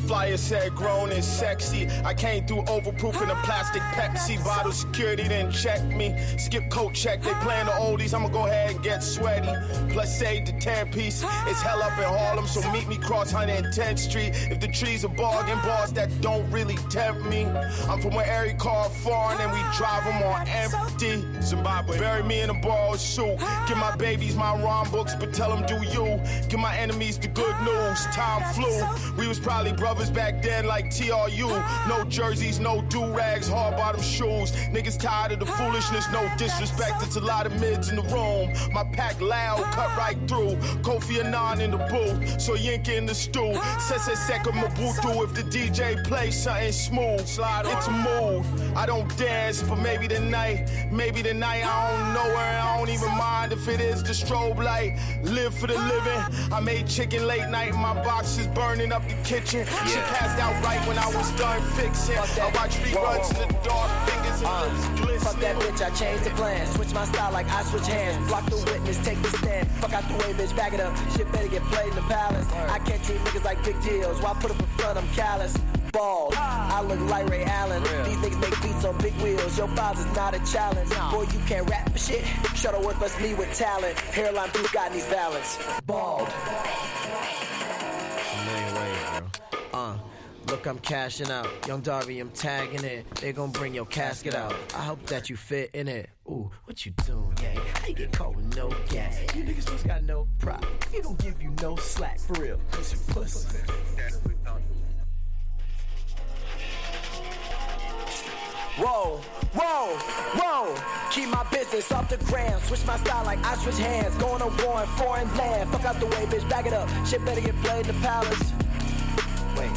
flyer said grown and sexy. I came through overproof in a plastic Pepsi bottle. Security didn't check me. Skip coat check. They playing the oldies. I'ma go ahead and get sweaty. Plus save the 10 piece. It's hell up in Harlem, so meet me cross 110th Street. If the trees are bargain bars that don't really tempt me. I'm from where every car foreign and we drive them on empty. Zimbabwe. Bury me in a borrowed suit. Give my babies my rhyme books, but tell them do you. Give my enemies the good news. Time flew. We was probably brothers back then like TRU. No jerseys, no do-rags, hard bottom shoes. Niggas tired of the foolishness, no disrespect. It's a lot of mids in the room. My pack loud, cut right through. Kofi Annan in the booth, so Yinka in the stool. Sese Seko Mobutu if the DJ plays something smooth. Slide it's a move. I don't dance, but maybe tonight, maybe tonight I don't know her. I don't even mind if it is the strobe light. Live for the living. I made chicken late night, my box is burning up the kitchen. Out right when I was done fixing. I watch reruns in the dark, fingers and uh, lips glistening. Fuck that bitch, I changed the plan. Switch my style like I switch hands. Block the witness, take the stand. Fuck out the way, bitch, back it up. Shit better get played in the palace. I can't treat niggas like big deals. Why put up in front, I'm callous. Bald, ah. I look like Ray Allen. These niggas make beats on big wheels. Your files is not a challenge. Boy, you can't rap for shit. Shuttleworth must me with talent. Hairline through God needs balance. Bald. Uh. Look, I'm cashing out. Young Darby, I'm tagging it. They gon' bring your casket out. I hope that you fit in it. Ooh, what you doing, gang? How you get caught with no gas? You niggas just got no pride. He don't give you no slack, for real. Cause you pussy. Whoa, whoa, whoa. Keep my business off the gram. Switch my style like I switch hands. Going to war in foreign land. Fuck out the way, bitch. Back it up. Shit better get played in the palace. Wait.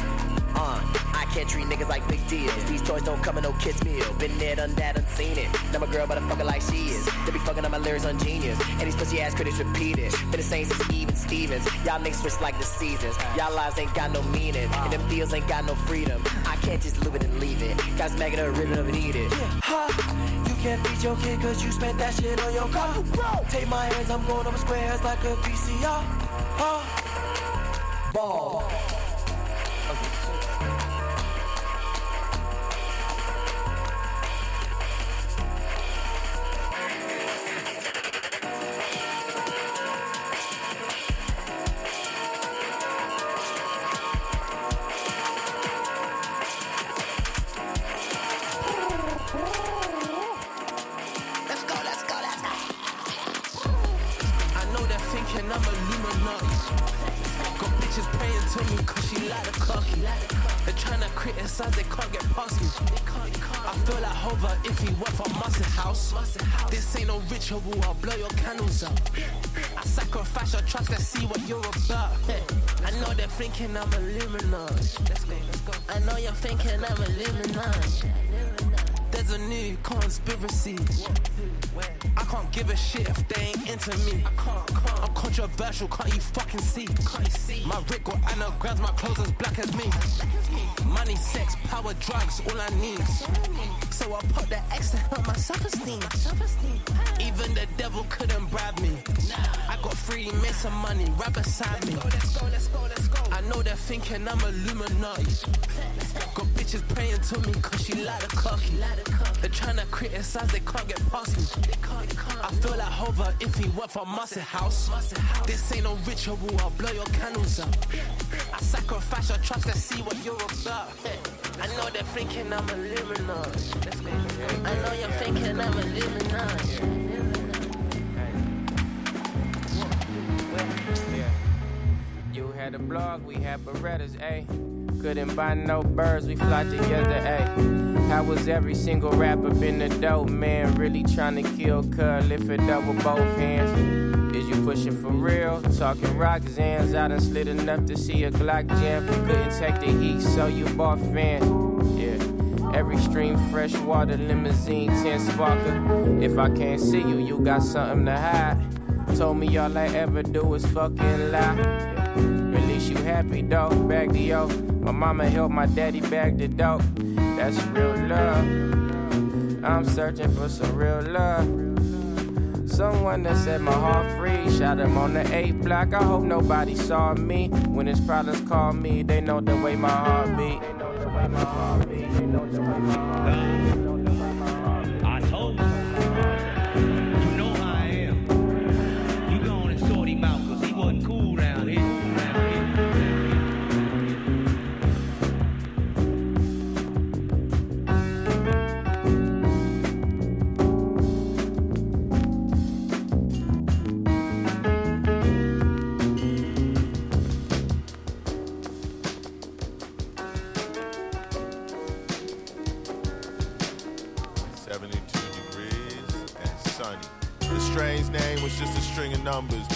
Uh, I can't treat niggas like big deals. These toys don't come in no kids meal. Been there, done that, unseen it. Now my girl, but I fuck her like she is. They be fucking on my lyrics on genius. And these pussy ass critics repeat it. Been the same since even Stevens. Y'all niggas switch like the seasons. Y'all lives ain't got no meaning. And them deals ain't got no freedom. I can't just live it and leave it. Got smack it up, rip it up and eat it. Huh? You can't feed your kid cause you spent that shit on your car. Take my hands, I'm going over squares like a VCR. Huh? Ball. Let's controversial, can't you fucking see? My Rick got anagrams, my clothes as black as me. Money, sex, power, drugs, all I need. So I put the extra on my self-esteem. Even the devil couldn't bribe me. I got free, some money right beside me. I know they're thinking I'm Illuminati. Got bitches praying to me cause she like the cocky. They're trying to criticize, they can't get past me. I feel like Hover if he work for Muscle House. This ain't no ritual, I'll blow your candles up. I sacrifice your trust, let's see what you're about. I know they're thinking I'm a luminous. I know you're thinking I'm a luminous. You had a blog, we had Berettas, ayy. Couldn't buy no birds, we fly together, ayy. How was every single rapper been a dope man? Really trying to kill cuz, lift it up with both hands. Is you pushing for real? Talking zans, I done slid enough to see a Glock jam. Couldn't take the heat, so you bought fans. Yeah. Every stream, fresh water, limousine, 10 sparker. If I can't see you, you got something to hide. Told me all I ever do is fucking lie. Release you happy though, bag the yo. My mama helped my daddy bag the dope. That's real love. I'm searching for some real love. Someone that set my heart free. Shot him on the eighth block. I hope nobody saw me. When his problems call me, they know the way my heart beat. They know the way my heart beat. They know the way my heart beat.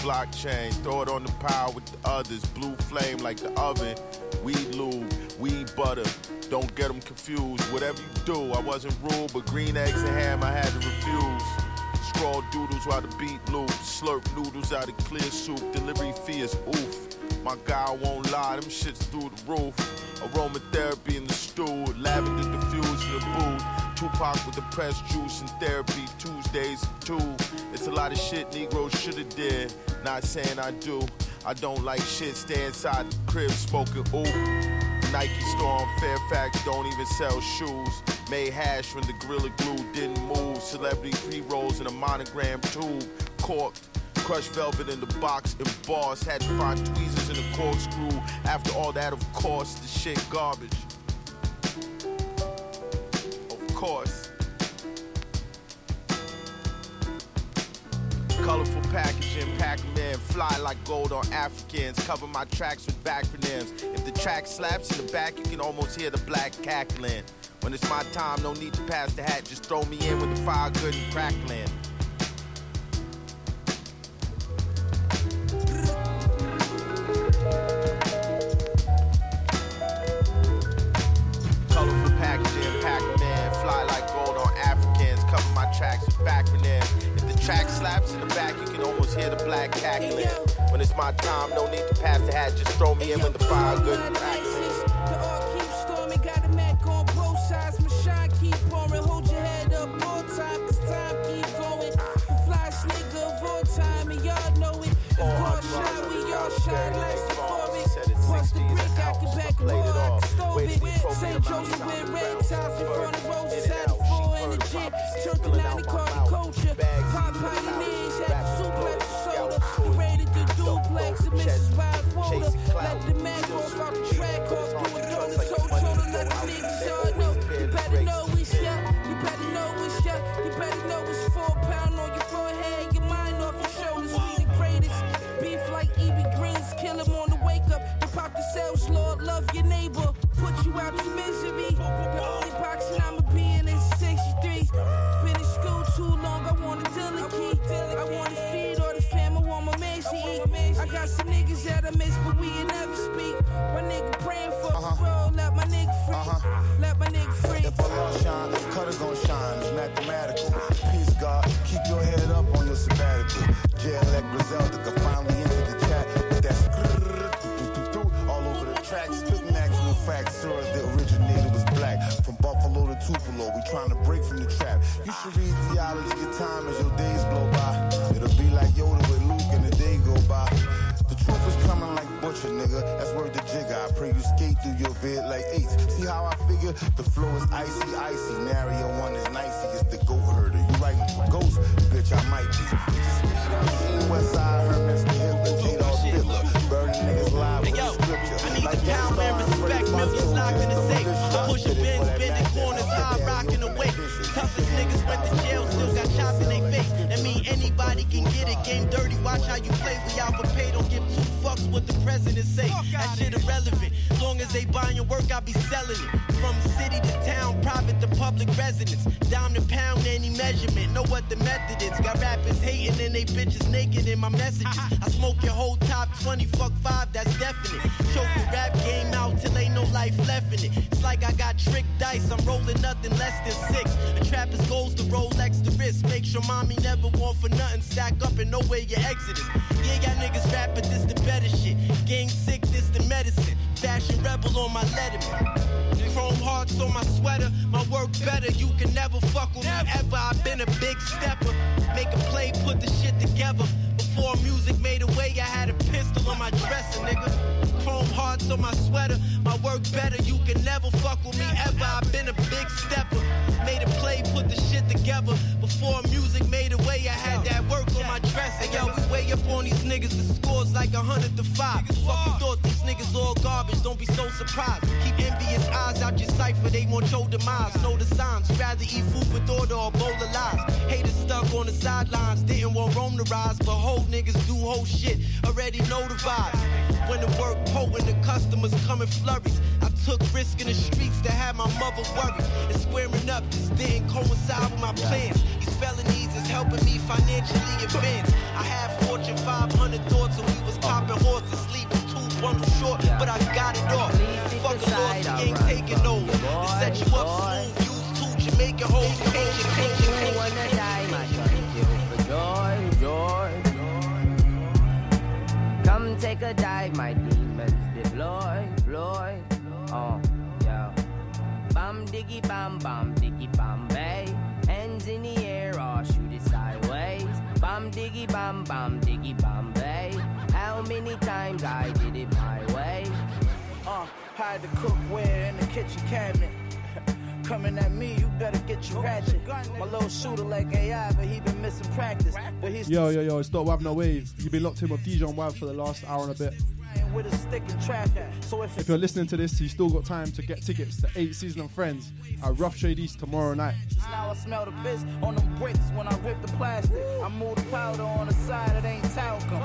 Blockchain, throw it on the pile with the others. Blue flame like the oven. Weed lube, weed butter. Don't get them confused. Whatever you do, I wasn't rude, but green eggs and ham I had to refuse. Scrawl doodles while the beat loop. Slurp noodles out of clear soup. Delivery fee is oof. My guy won't lie, them shits through the roof. Aromatherapy in the stool. Lavender diffused in the booth. Tupac with the press juice and therapy. Tuesdays two. It's a lot of shit Negroes shoulda did. Not saying I do. I don't like shit. Stay inside the crib, smoking ooh. Nike store on Fairfax don't even sell shoes. Made hash when the Gorilla Glue didn't move. Celebrity pre-rolls in a monogram tube. Corked. Crushed velvet in the box embossed. Had to find tweezers in the corkscrew. After all that, of course, the shit garbage. Course. Colorful packaging, pack 'em in. Fly like gold on Africans. Cover my tracks with backronyms. If the track slaps in the back, you can almost hear the black cackling. When it's my time, no need to pass the hat. Just throw me in with the fire good and crackling. Colorful packaging, Pac-Man, tracks with. If the track slaps in the back, you can almost hear the black cackling. When it's my time, no need to pass the hat. Just throw me in with the fire good and all keep storming, got a Mac on both. My shine keep pouring. Hold your head up all time, cause time keep going. The flyest nigga of all time, and y'all know it. If God shine, we all shine like the forest. Bust the brick, I can back it all, I can stove it. St. Joseph with red tiles in front of roses, a full energy. Took the 90 called the culture. Pop pioneers, had the suplex soda. We raided the duplex, and Mrs. a. Let the man go off the track, niggas that I miss, but we ain't never speak. My nigga praying for uh-huh. the road, let my nigga free. Uh-huh. Let my nigga free. If I gon' shine, cut it gon' shine. It's mathematical. Peace, God. Keep your head up on your sabbatical. JLX Griselda can finally enter the chat. With that (laughs) all over the track. Spitting actual facts. Sir, the originator was black. From Buffalo to Tupelo, we trying to break from the trap. You should read theology your time as your days blow by. It'll be like Yoda with nigga. That's worth the jigger. I pray you skate through your bed like eights. See how I figure? The flow is icy, icy. Mario one is nicey. It's the goat herder. You like ghost, bitch? I might be. Westside the hip, oh, the Burning niggas live with the scripture. I need like the pound man respect, millions locked in the safe. I push a bend, bending corners, high rocking awake. Toughest niggas went to jail, still Nobody can get it, game dirty, watch how you play. We out for pay, don't give two fucks what the president say. That shit irrelevant. Long as they buying your work, I be selling it. From city to town, private to public residence. Down to pound, any measurement. Know what the method is. Got rappers hating and they bitches naked in my messages. I smoke your whole top 20, fuck five, that's definite. Choke the rap game out till ain't no life left in it. It's like I got trick dice, I'm rolling nothing less than six. The trapper's goals to Rolex the wrist. Make sure mommy never want for nothing. Stack up and know where your exit is. Yeah, y'all niggas rap, but this the better shit. Gang sick, this the medicine. Fashion rebel on my letterman. Chrome hearts on my sweater. My work better, you can never fuck with me ever. I've been a big stepper. Make a play, put the shit together. Before music made a way, I had a pistol on my dresser, nigga. Chrome hearts on my sweater. My work better, you can never fuck with me ever. I've been a big stepper. Made a play, put the shit together. Before music made a way, I had that work my dresser. Yo, we way up on these niggas. The scores like a hundred to five. Fuck you thought these niggas all garbage. Don't be so surprised. Keep envious eyes out your cipher. They want your demise. Know the signs. Rather eat food with order or bowl of lies. Haters stuck on the sidelines. Didn't want Rome to rise. But whole niggas do whole shit. Already know the vibes. When the work potent, the customers come in flurries. I took risk in the streets to have my mother worried. And squaring up just didn't coincide with my plans. These felonies helping me financially advance. I had Fortune 500 thoughts and we was oh. popping horses, sleeping two bundles short, but I got it off. Fuck a loss, you ain't taking over. To set you up smooth, use two Jamaican hoes, my gun kill for joy, joy. Come take a dive, my demons deploy, deploy. Oh, yeah. Bam diggy bam bam diggy bam Bam diggy bam bam diggy bam bay. How many times I did it my way? Uh, hide the cookware in the kitchen cabinet. (laughs) Coming at me, you better get your ratchet. My little shooter like AI, but he been missing practice. But he's Yo, yo, yo, it's Dot Wav No Wave. You've been locked in with DJ and Wav for the last hour and a bit. with a stick in traffic. So if If you're listening to this, you still got time to get tickets to 8 Season and Friends at Rough Trade East tomorrow night. Now I smell the piss on them bricks I move the powder on the side, it ain't talcum.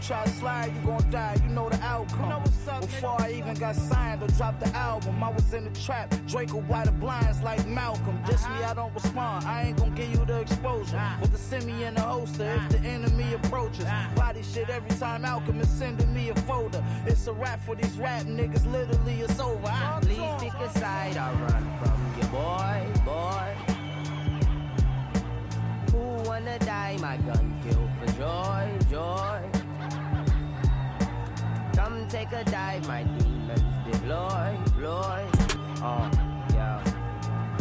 Try to slide, you gon' die, you know the outcome. Before I even got signed or dropped the album, I was in the trap. Draco by the blinds like Malcolm. Just me, I don't respond. I ain't gon' give you the exposure. With the semi in the holster, if the enemy approaches. Body shit every time Alchemist sending me a folder. It's a rap for these rap niggas, literally it's over. I- Please pick a side or run from your boy. Wanna die? My gun kill for joy, joy. Come take a dive, my demons deploy, deploy. Oh, yeah.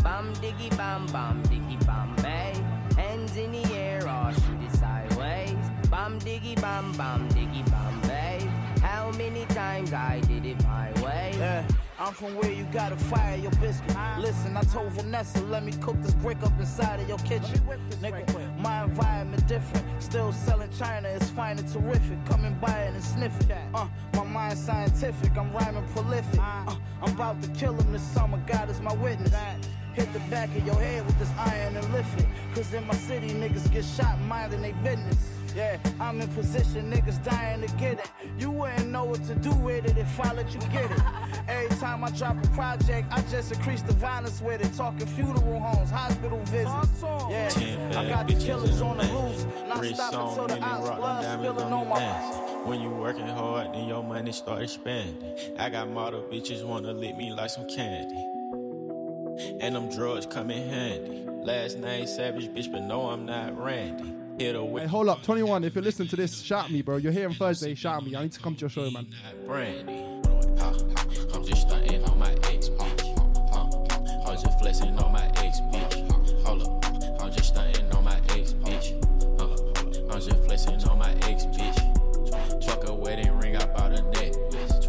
Bam diggy bam bam diggy bam bay. Hands in the air or shoot sideways. Bam diggy bam bam diggy bam bay. How many times I did it my way? Yeah, I'm from where you gotta fire your biscuit. Listen, I told Vanessa, let me cook this brick up inside of your kitchen. Nigga, my environment different. Still selling China, it's fine and terrific. Come and buy it and sniff it. Uh, my mind scientific, I'm rhyming prolific. Uh, I'm about to kill him this summer, God is my witness. Hit the back of your head with this iron and lift it. Cause in my city, niggas get shot minding they business. Yeah, I'm in position, niggas dying to get it. You wouldn't know what to do with it if I let you get it. (laughs) Every time I drop a project, I just increase the violence with it. Talking funeral homes, hospital visits. Yeah, I got the killers on the the loose. man. Not Wrist stopping till the million ounce rock, blood diamonds spilling on on my mask. When you working hard, then your money start expanding. I got model bitches wanna lick me like some candy. And them drugs come in handy. Last name Savage, bitch, but no, I'm not Randy. Hit a Hey, hold up, 21. If you're listening to this, shout me, bro. You're here on Thursday, shout me. I need to come to your show, man. Brandy. Huh, I'm just stunting on my ex bitch. I'm just flexing on my ex bitch. Hold up, I'm just stunting on my ex bitch. I'm just flexing on my ex bitch. Truck a wedding ring, I bought a necklace.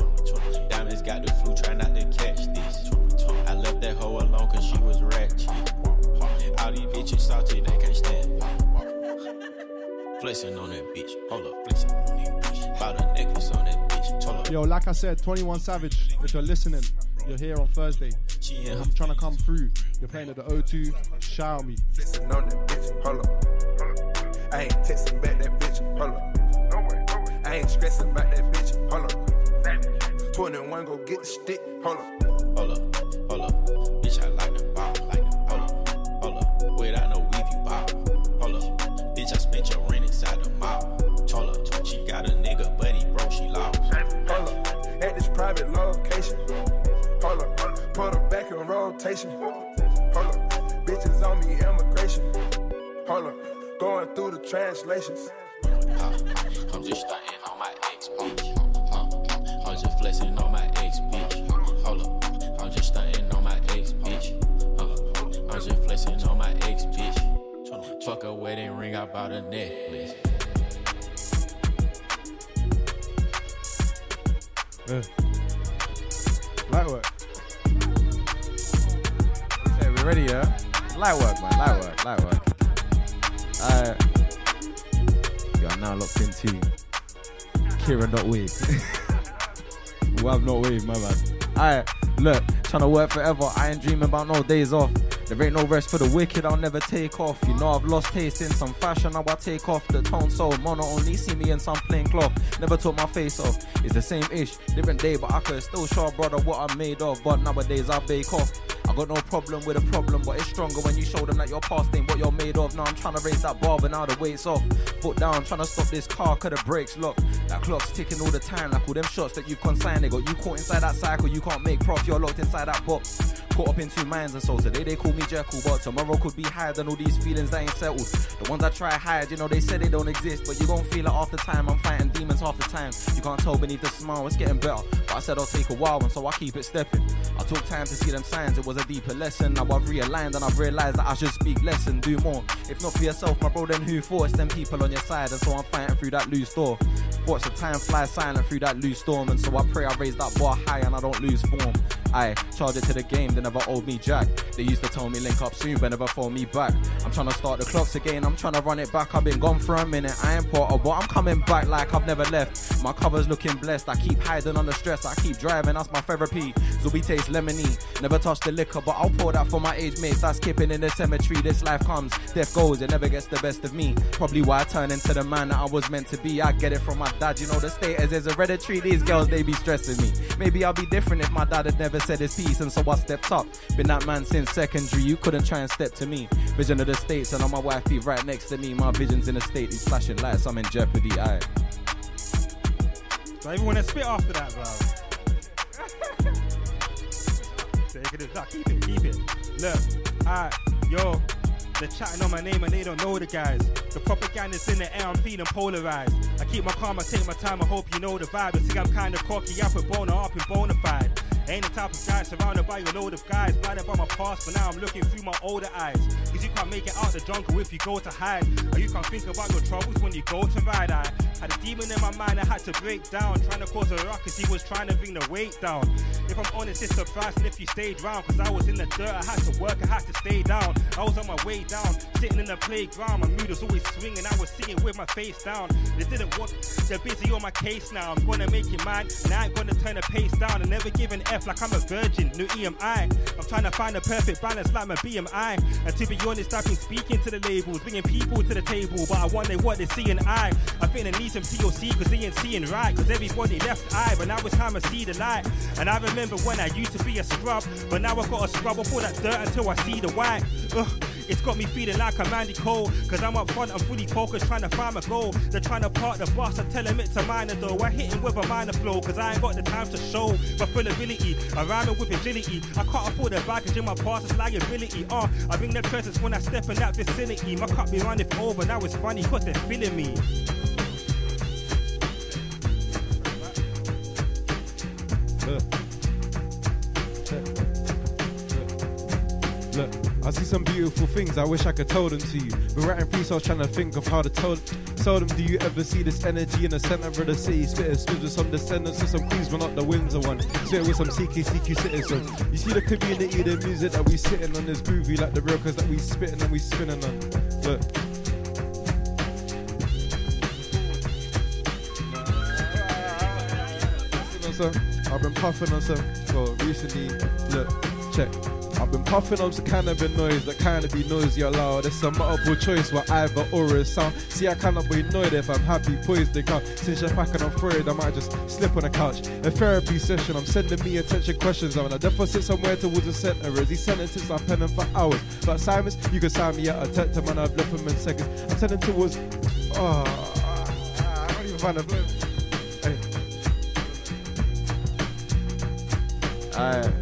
Diamonds got the flu, try not to catch this. I left that hoe alone cause she was ratchet. All these bitches salty, they can't stand. Flexing on that bitch. Hold up, flexing on that bitch. Bought a necklace on that bitch. Hold up. Yo, like I said, 21 Savage, if you're listening, you're here on Thursday. I'm trying to come through. You're playing at the O2. Shout me. Flexing on that bitch, hold up. I ain't texting back that bitch, hold up. I ain't stressing about that bitch. Hold up. 21, go get the stick. Hold up. Hold up, private location. Hold up. Put her back in rotation. Hold up. Bitches on me, immigration. Hold up. Going through the translations. I'm just stunting on my ex, bitch. Huh. I'm just flexing on my ex, bitch. Hold up. I'm just stunting on my ex, bitch. Huh. I'm just flexing on my ex, bitch. Fuck a wedding ring, I bought a necklace. Yeah. Light work. Okay, we ready, yeah? Light work, man. Light work. Light work. Alright. You are now locked into Kieran Not Wave. well, I'm not wave, my man. Alright, look, trying to work forever. I ain't dreaming about no days off. There ain't no rest for the wicked, I'll never take off. You know I've lost taste in some fashion, now I take off the tone so mono only see me in some plain cloth. Never took my face off. It's the same ish, different day, but I could still show a brother what I'm made of. But nowadays I bake off. I got no problem with a problem, but it's stronger when you show them that your past ain't what you're made of. Now I'm trying to raise that bar, but now the weight's off. Foot down, trying to stop this car, cause the brakes lock. That clock's ticking all the time, like all them shots that you've consigned. They got you caught inside that cycle, you can't make prof, you're locked inside that box. Caught up in two minds, and so today they call me Jekyll, but tomorrow could be higher than all these feelings that ain't settled. The ones I try hide, you know, they said they don't exist, but you gon' feel it half the time. I'm fighting demons half the time. You can't tell beneath the smile, it's getting better. But I said I'll take a while, and so I keep it stepping. I took time to see them signs, it was a deeper lesson. Now I've realigned and I've realized that I should speak less and do more. If not for yourself, my bro, then who for? Them people on your side, and so I'm fighting through that loose door. Watch the time fly silent through that loose storm, and so I pray I raise that bar high and I don't lose form. I charge it to the game, they never owed me jack. They used to tell me link up soon, but never phone me back. I'm trying to start the clocks again, I'm trying to run it back. I've been gone for a minute, I ain't Potter, but I'm coming back like I've never left. My cover's looking blessed, I keep hiding on the stress, I keep driving, that's my therapy. Zubi tastes lemony, never touch the liquor, but I'll pour that for my age mates. That's skipping in the cemetery. This life comes, death goes, it never gets the best of me. Probably why I turn into the man that I was meant to be. I get it from my dad, you know the status is hereditary. These girls, they be stressing me. Maybe I'll be different if my dad had never said his piece, and so I stepped up. Been that man since secondary, you couldn't try and step to me. Vision of the states, and on my wife be right next to me. My vision's in a state, these flashing lights, I'm in jeopardy. I. Do I even want to spit after that, bro? (laughs) Take it, nah, keep it, keep it. Look, alright, yo, they're chatting on my name and they don't know the guys. The propaganda's in the air, I'm feeling polarized. I keep my calm, I take my time, I hope you know the vibe. I think I'm kinda cocky, I put boner up and bona fide. Ain't the type of guy surrounded by a load of guys, blinded by my past, but now I'm looking through my older eyes. Cause you can't make it out the jungle if you go to hide. Or you can't think about your troubles when you go to ride. I had a demon in my mind I had to break down. Trying to cause a rock ruckus, he was trying to bring the weight down. If I'm honest, it's surprising if you stayed round. Cause I was in the dirt, I had to work, I had to stay down. I was on my way down, sitting in the playground. My mood was always swinging, I was sitting with my face down. They didn't want, they're busy on my case now. I'm gonna make it mine, and I ain't gonna turn the pace down. And never give an Like I'm a virgin, new EMI. I'm trying to find a perfect balance like my BMI. And to be honest, I've been speaking to the labels, bringing people to the table. But I wonder what they see in I. I think they need some TLC cause they ain't seeing right. Cause everybody left eye, but now it's time to see the light. And I remember when I used to be a scrub, but now I've gotta scrub up all that dirt until I see the white. Ugh. It's got me feeling like a Mandy Cole. Cause I'm up front, I'm fully focused, trying to find my goal. They're trying to park the bus, I tell them it's a minor though. I hit him with a minor flow, cause I ain't got the time to show my full ability. I rhyme it with agility. I can't afford the baggage in my past, it's liability. Uh, I bring their presence when I step in that vicinity. My cup be running over, now it's funny cause they're feeling me. Look. I see some beautiful things. I wish I could tell them to you. We're writing freestyles trying to think of how to tell, tell them. Do you ever see this energy in the center of the city? Spitting spit with some descendants of some queens, but not the Windsor one. Spit with some CKCQ citizens. You see the community, the music that we sitting on this groovy, like the real cause that we spitting and we spinning on. Look. I've been puffing on some. Well, recently, look, check. I've been puffing on some cannabis noise that kinda be noisy loud. It's a multiple choice where either or is sound. See, I cannot be annoyed if I'm happy, poised, they come. Since you're packing, I'm afraid I might just slip on the couch. A therapy session, I'm sending me attention questions. I'm in a deficit somewhere towards the center. Is he sentences I'm penning for hours? But Simons, you can sign me out a tech man, I've left him in seconds. I'm sending towards. Oh, I don't even find a flow. Hey. Aye,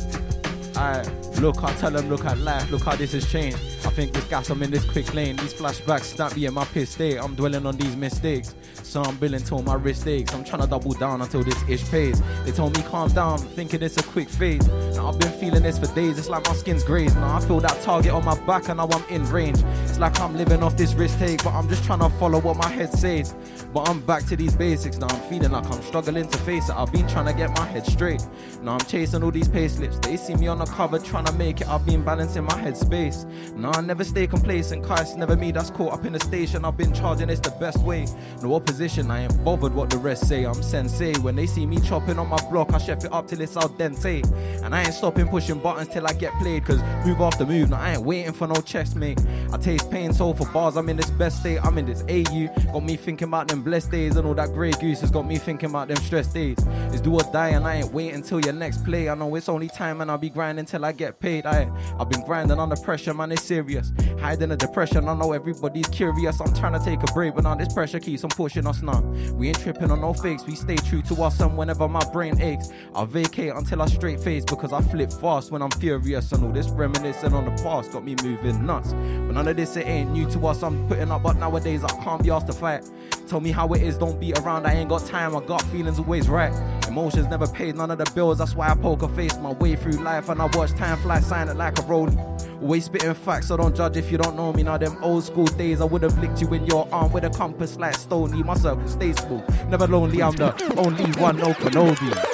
aye. Look, I tell them, look at life, look how this has changed. I think this gas, I'm in this quick lane. These flashbacks snap me in my piss state. I'm dwelling on these mistakes. So I'm billing till my wrist aches. I'm trying to double down until this ish pays. They told me calm down, thinking it's a quick phase. Now I've been feeling this for days. It's like my skin's grazed. Now I feel that target on my back and now I'm in range. It's like I'm living off this wrist take, but I'm just trying to follow what my head says. But I'm back to these basics. Now I'm feeling like I'm struggling to face it. I've been trying to get my head straight. Now I'm chasing all these pay slips. They see me on the cover trying to make it. I've been balancing my head space. Now I never stay complacent. Cause it's never me that's caught up in the station. I've been charging it's the best way. No opposition. I ain't bothered what the rest say. I'm sensei. When they see me chopping on my block, I chef it up till it's al dente. And I ain't stopping pushing buttons till I get played. Cause move after move. Now I ain't waiting for no chest, mate. I taste pain so for bars. I'm in this best state. I'm in this AU. Got me thinking about them blessed days and all that grey goose has got me thinking about them stressed days. It's do or die and I ain't waiting until your next play. I know it's only time and I'll be grinding till I get paid. I I've been grinding under pressure, man. It's serious. Hiding the depression. I know everybody's curious. I'm trying to take a break, but now this pressure keeps on pushing us now. We ain't tripping on no fakes. We stay true to us, and whenever my brain aches, I'll vacate until I straight face because I flip fast when I'm furious. And all this reminiscing on the past got me moving nuts. But none of this it ain't new to us. I'm putting up, but nowadays I can't be asked to fight. Tell me how it is, don't be around. I ain't got time. I got feelings always right. Emotions never paid none of the bills. That's why I poker face my way through life and I watch time fly sign it like a rolling. Always spitting facts, so don't judge if you don't know me. Now them old school days, I would have licked you in your arm with a compass like Stony. My circle stays full, never lonely. I'm the only one, no Kenobi.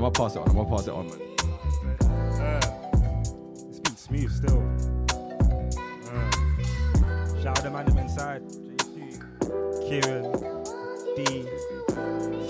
I'm gonna pass it on. I'm gonna pass it on, man. Uh, it's been smooth still. Uh, shout out the man inside. JC, Kieran, D,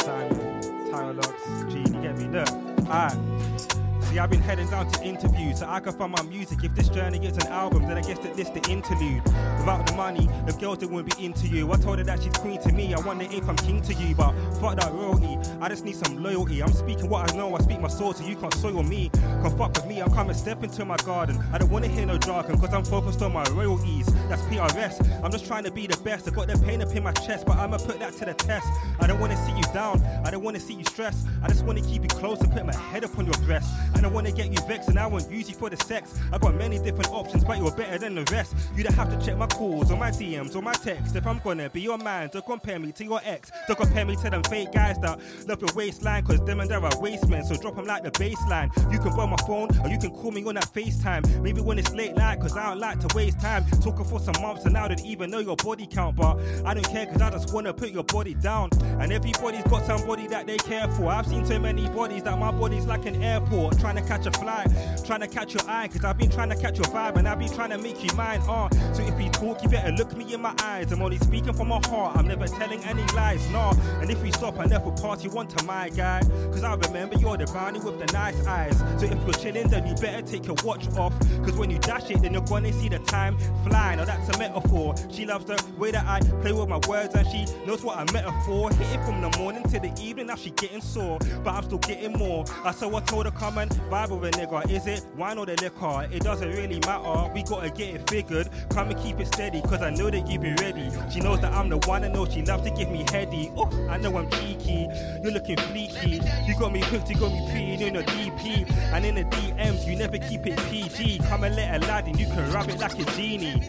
Simon, Tyler Lux, G, you get me? Look, alright. See, I've been heading down to interviews so I can find my music. If this journey gets an album, then I guess that this the interlude. Without the money, the girls that won't be into you. I told her that she's queen to me. I wonder if I'm king to you, but fuck that royalty. I just need some loyalty. I'm speaking what I know. I speak my soul, so you can't soil me. Come fuck with me. I'm coming step into my garden. I don't wanna hear no jargon, cause I'm focused on my royalties. That's PRS. I'm just trying to be the best. I got the pain up in my chest, but I'ma put that to the test. I don't wanna see you down. I don't wanna see you stressed. I just wanna keep you close and put my head up on your breast. I don't wanna get you vexed, and I use you for the sex. I got many different options, but you're better than the rest. You don't have to check my calls or my DMs or my texts. If I'm gonna be your man, don't compare me to your ex. Don't compare me to them fake guys that love your waistline, cause them and they're a waste men. So drop them like the baseline. You can borrow my phone or you can call me on that FaceTime. Maybe when it's late night, cause I don't like to waste time. Talking for some months and now don't even know your body count. But I don't care, cause I just wanna put your body down. And everybody's got somebody that they care for. I've seen so many bodies that my body's like an airport. Trying to catch a flight, trying to catch your eye, cause I've been trying to catch your vibe and I've been trying to make you mine. Uh. So if we talk, you better look me in my eyes. I'm only speaking from my heart, I'm never telling any lies, nah. And if we stop, I never pass you on to my guy. Cause I remember you're the brownie with the nice eyes. So if you're chilling, then you better take your watch off. Cause when you dash it, then you're gonna see the time fly. Now that's a metaphor. She loves the way that I play with my words and she knows what I'm metaphor. Hit it from the morning to the evening, now she getting sore. But I'm still getting more. I so I told her come and vibe a nigga. Is it wine or the liquor? It doesn't really matter. We gotta get it figured. Come and keep it steady, cause I know that you be ready. She knows that I'm the one, I know she loves to give me heady. Oh, I know I'm cheeky. You're looking fleeky. You got me hooked, you got me pretty in your DP. And in the DMs, you never keep it PG. Come and let a lad in, you can rub it like a genie.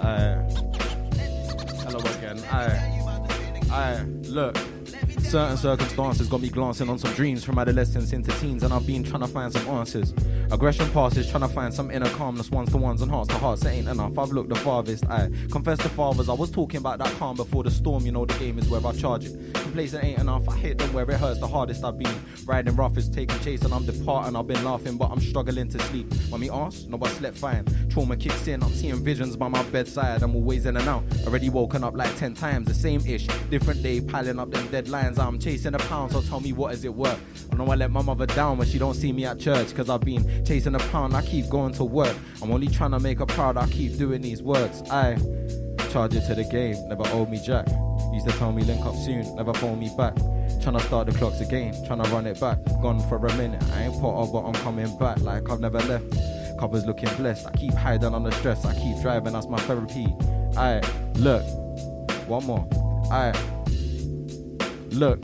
Aye. Hello again. Aye. Aye. Look, Certain circumstances got me glancing on some dreams from adolescence into teens, and I've been trying to find some answers. Aggression passes, trying to find some inner calmness, ones to ones and hearts to hearts. It ain't enough. I've looked the farthest. I confess to fathers, I was talking about that calm before the storm. You know, the game is where I charge it. Complacent ain't enough. I hit them where it hurts the hardest I've been. Riding rough is taking chase, and I'm departing. I've been laughing, but I'm struggling to sleep. When me ask, no, I slept fine. Trauma kicks in, I'm seeing visions by my bedside. I'm always in and out. Already woken up like 10 times, the same ish. Different day, piling up them deadlines. I'm chasing a pound, so tell me what is it worth? I know I let my mother down when she don't see me at church, cause I've been chasing a pound. I keep going to work. I'm only trying to make her proud. I keep doing these words. I charge it to the game, never owe me jack. Used to tell me link up soon, never phone me back. Tryna start the clocks again, tryna run it back. Gone for a minute, I ain't off, but I'm coming back like I've never left. Covers looking blessed, I keep hiding on the stress, I keep driving, that's my therapy. I look, one more. I look,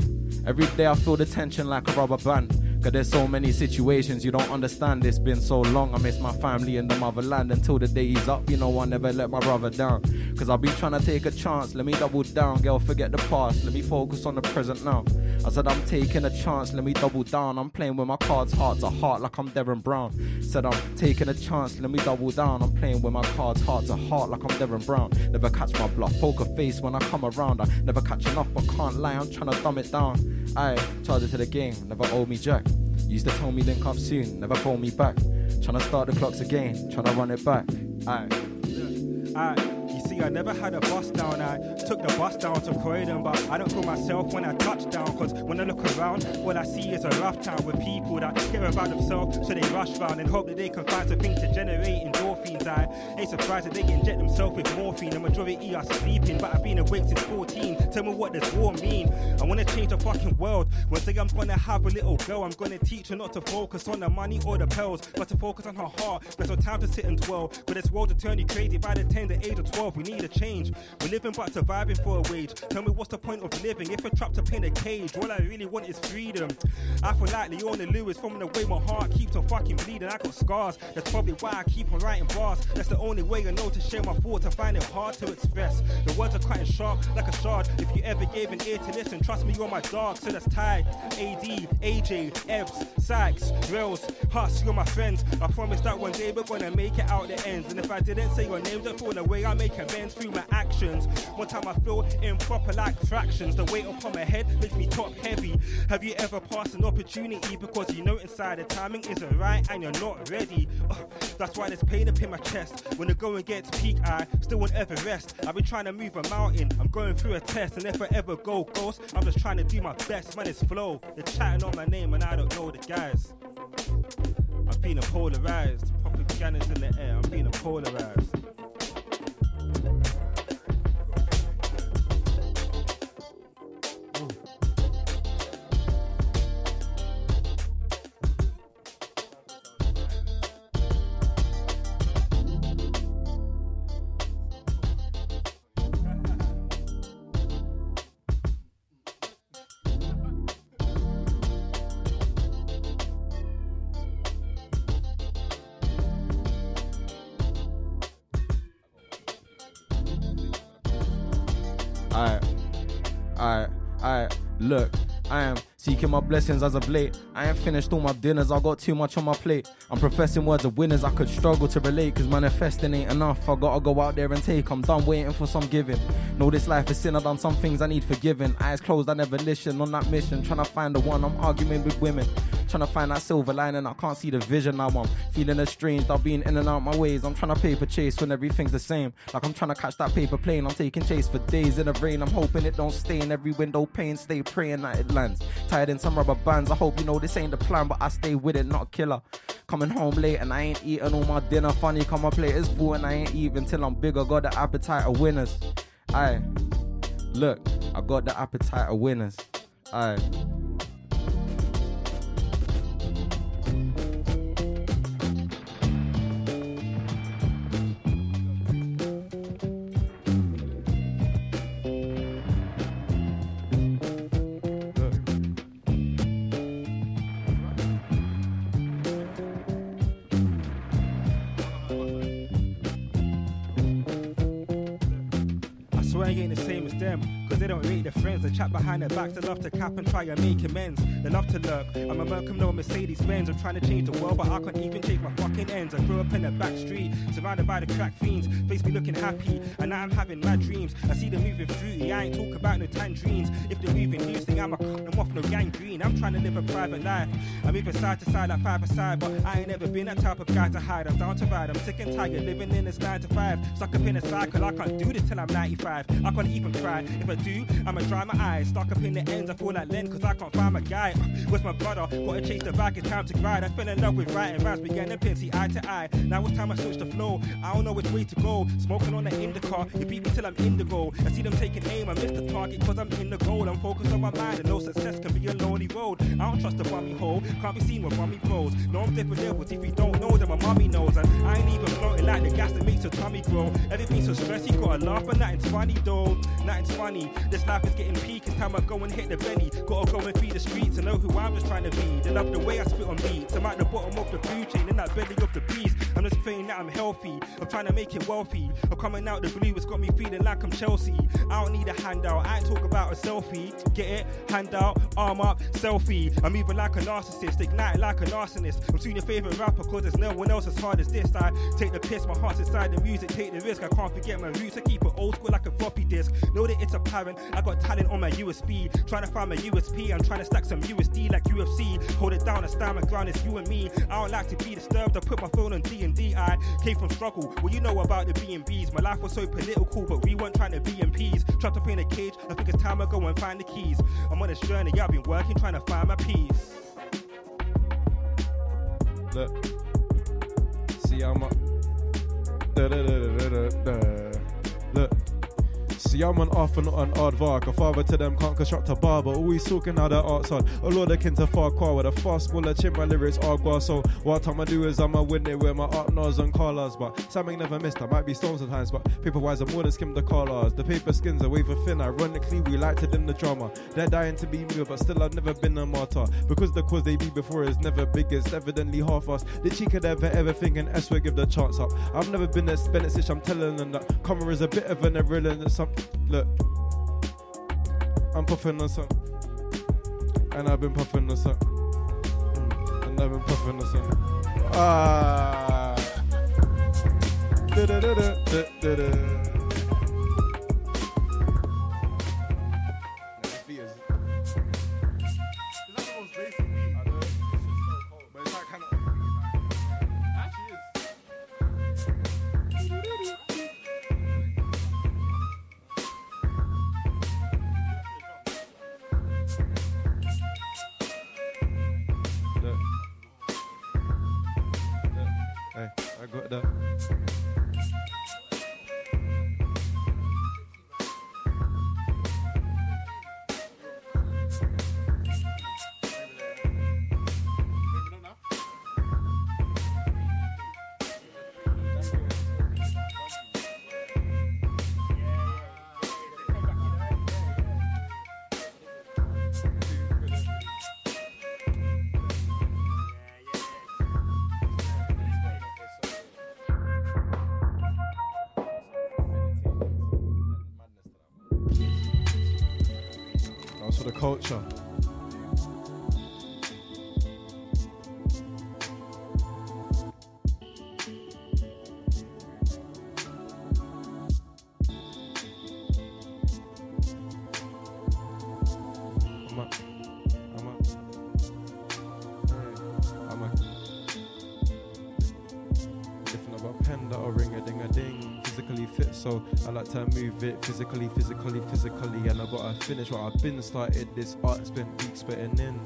every day I feel the tension like a rubber band. Cause there's so many situations you don't understand. It's been so long. I miss my family in the motherland until the day he's up. You know, I never let my brother down. Cause I've been trying to take a chance. Let me double down, girl. Forget the past. Let me focus on the present now. I said, I'm taking a chance. Let me double down. I'm playing with my cards, heart to heart, like I'm Devin Brown. Said, I'm taking a chance. Let me double down. I'm playing with my cards, heart to heart, like I'm Devin Brown. Never catch my bluff. Poker face when I come around. I never catch enough, but can't lie. I'm trying to dumb it down. I charge it to the game. Never owe me jack. Used to tell me link up soon, never phone me back. Tryna start the clocks again, tryna run it back. Aye. Aye. See, I never had a bus down. I took the bus down to Croydon, but I don't feel myself when I touch down. Cause when I look around, what I see is a rough town with people that care about themselves, so they rush round and hope that they can find something to generate endorphins. I ain't surprised that they inject themselves with morphine. The majority are sleeping, but I've been awake since 14. Tell me what does war mean? I wanna change the fucking world. One day I'm gonna have a little girl. I'm gonna teach her not to focus on the money or the pills, but to focus on her heart. There's no time to sit and dwell. But this world will turn you crazy by the tender age of 12. We need a change. We're living but surviving for a wage. Tell me what's the point of living if we're trapped up in a cage? All I really want is freedom. I feel like Leona Lewis from the way my heart keeps on fucking bleeding. I got scars. That's probably why I keep on writing bars. That's the only way I know to share my thoughts. I find it hard to express. The words are cutting sharp like a shard. If you ever gave an ear to listen, trust me, you're my dog. So that's Ty, AD, AJ, Ebbs, Sykes, Rails, Huss, you're my friends. I promise that one day we're gonna make it out the ends. And if I didn't say your name, don't fall away. I make through my actions. One time I feel improper like fractions. The weight upon my head makes me top heavy. Have you ever passed an opportunity because you know inside the timing isn't right and you're not ready? Ugh, that's why there's pain up in my chest. When the going gets peak, I still won't ever rest. I've been trying to move a mountain. I'm going through a test, and if I ever go ghost, I'm just trying to do my best. Man, it's flow. They're chatting on my name, and I don't know the guys. I'm feeling polarized. Propaganda's in the air. I'm feeling polarized. Look, I am seeking my blessings as of late. I ain't finished all my dinners, I got too much on my plate. I'm professing words of winners, I could struggle to relate, cause manifesting ain't enough. I gotta go out there and take, I'm done waiting for some giving. Know this life is sin, I done some things I need forgiving. Eyes closed, I never listen on that mission. Trying to find the one, I'm arguing with women. Trying to find that silver lining, I can't see the vision now. I'm feeling estranged, I've been in and out my ways. I'm trying to paper chase when everything's the same. Like I'm trying to catch that paper plane, I'm taking chase for days in the rain. I'm hoping it don't stay in every window pane. Stay praying that it lands. Tied in some rubber bands, I hope you know this ain't the plan, but I stay with it, not a killer. Coming home late and I ain't eating all my dinner. Funny, come my plate is full and I ain't even till I'm bigger. Got the appetite of winners. Aye, look, I got the appetite of winners. Aye. Behind their backs, they love to cap and try and make amends. They love to lurk. I'm a Mercom, no Mercedes Benz. I'm trying to change the world, but I can't even change my fucking ends. I grew up in the back street, surrounded by the crack fiends. Face me looking happy, and now I'm having mad dreams. I see them moving fruity, I ain't talk about no tangerines. If they're moving loosely, I'ma cut them off, no gangrene. I'm trying to live a private life. I'm moving side to side like five aside, but I ain't never been that type of guy to hide. I'm down to ride, I'm sick and tired, living in this nine to five. Stuck up in a cycle, I can't do this till I'm 95. I can't even cry. If I do, I'ma dry my eyes. Stuck up in the ends, I feel like Len, cause I can't find my guy. Uh, Where's my brother? Gotta chase the bag, it's time to grind. I fell in love with writing raps, began to pin, see eye to eye. Now it's time I switch the flow. I don't know which way to go. Smoking on the indica, you beat me till I'm indigo. I see them taking aim, I miss the target cause I'm in the goal. I'm focused on my mind and no success can be a lonely road. I don't trust the bummy hole, can't be seen with bummy pros. No, I'm different levels, if you don't know them, my mommy knows. And I ain't even floating like the gas that makes your tummy grow. Everything's so stressed, you gotta laugh, but nothing's funny though. Nothing's funny. This life is getting peak, it's time I go and hit the belly. Gotta go and feed the streets and know who I'm just trying to be. They love the way I spit on beats. I'm at the bottom of the food chain, in that belly of the beast. I'm just praying that I'm healthy. I'm trying to make it wealthy. I'm coming out the blue, it's got me feeling like I'm Chelsea. I don't need a handout, I ain't talk about a selfie. Get it? Handout, arm up, selfie. I'm even like a narcissist, ignite like a narcissist. I'm soon your favorite rapper, cause there's no one else as hard as this. I take the piss, my heart's inside the music, take the risk. I can't forget my roots, I keep it old school like a floppy disk. Know that it's apparent, I got talent on my USB. Trying to find my USP, I'm trying to stack some USD like UFC. Hold it down, I stand my ground, it's you and me. I don't like to be disturbed, I put my phone on D&D. I came from struggle, well you know about the B&Bs. My life was so political, but we weren't trying to be in peace. Trapped up in a cage, I think it's time I go and find the keys. I'm on this journey, I've been working, trying to find my peace. Look. See, I'm a. Da, da, da, See, I'm an off and an odd. A father to them can't construct a bar, but always talking how their art's on. A lot akin to Farquhar with a fast smaller chin, my lyrics agua. So, what I'ma do is I'ma win it with my art nose and collars. But something never missed. I might be stoned sometimes, but paper wise, I'm more than skim the collars. The paper skins are wafer thin. Ironically, we liked it in the drama. They're dying to be me, but still, I've never been a martyr. Because the cause they be before is never biggest, evidently half us. The cheek could ever, ever thinking S will give the chance up. I've never been a Bennett I'm telling them that. Comma is a bit of an irrelevant. Some, look. I'm puffing on some. And I've been puffing on some. And I've been puffing on some. Ah. Da-da-da-da-da-da. Look. It physically, physically, physically. And I gotta finish what I've been started. This art spent weeks spitting in.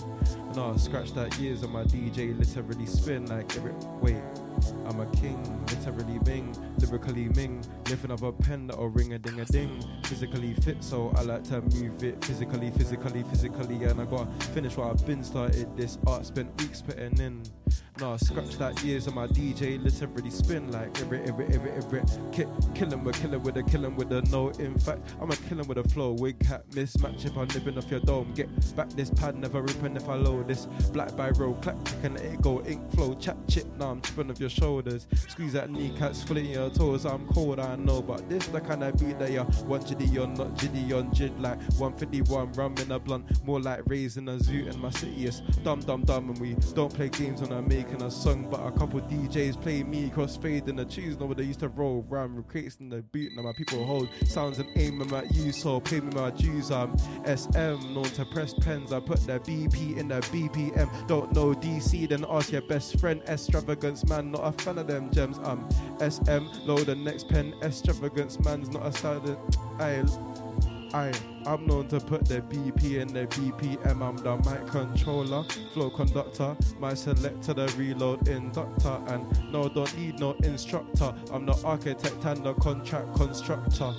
And I scratch that years on my DJ, literally spin like every wait. I'm a king, literally Ming, lyrically Ming. Lifting up a pen that'll ring a ding a ding. Physically fit, so I like to move it physically, physically, physically. And I gotta finish what I've been started. This art spent weeks putting in. Nah, scratch that years on my DJ, literally spin like every, every, every, every. Ki- killing with, killing with a, killing with a no. In fact, I'm a killing with a flow. Wig hat mismatch if I'm nipping off your dome. Get back this pad, never ripping if I load this. Black by row, clap, and it go ink flow. Chat chip, now I'm tripping off your your shoulders. Squeeze that kneecaps, split your toes. I'm cold, I know, but this the kind of beat that you one jiddy on, not jiddy on jid like 151 rum in a blunt, more like raising a zoot in my city. It's dumb, dumb, dumb, and we don't play games when I'm making a song. But a couple DJs play me cross fade in the tunes. They used to roll with crates in the beat. Now my people hold sounds and aim them at you, so pay me my dues. I'm SM, known to press pens. I put the BP in the BPM. Don't know DC, then ask your best friend. Extravagance man, not a fan of them gems. I'm SM, load the next pen. Extravagance man's not a standard. I, I, I'm known to put the BP in the BPM. I'm the mic controller, flow conductor, my selector, the reload inductor, and no, don't need no instructor. I'm the architect and the contract constructor.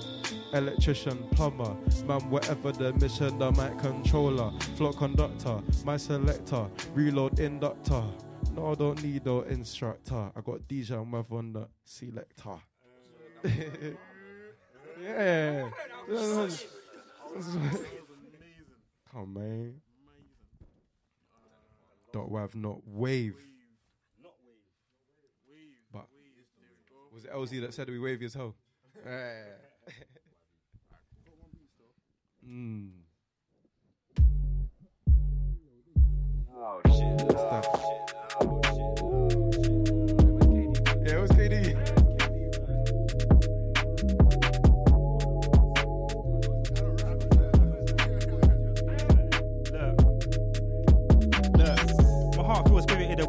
Electrician, plumber, man, whatever the mission, the mic controller, flow conductor, my selector, reload inductor. No, I don't need no instructor. I got DJ and Wev on the selector. (laughs) yeah. (laughs) Come on, man. Dot Wav, not wave. But was it LZ that said we wavy as hell? Yeah. (laughs) mm. Oh shit.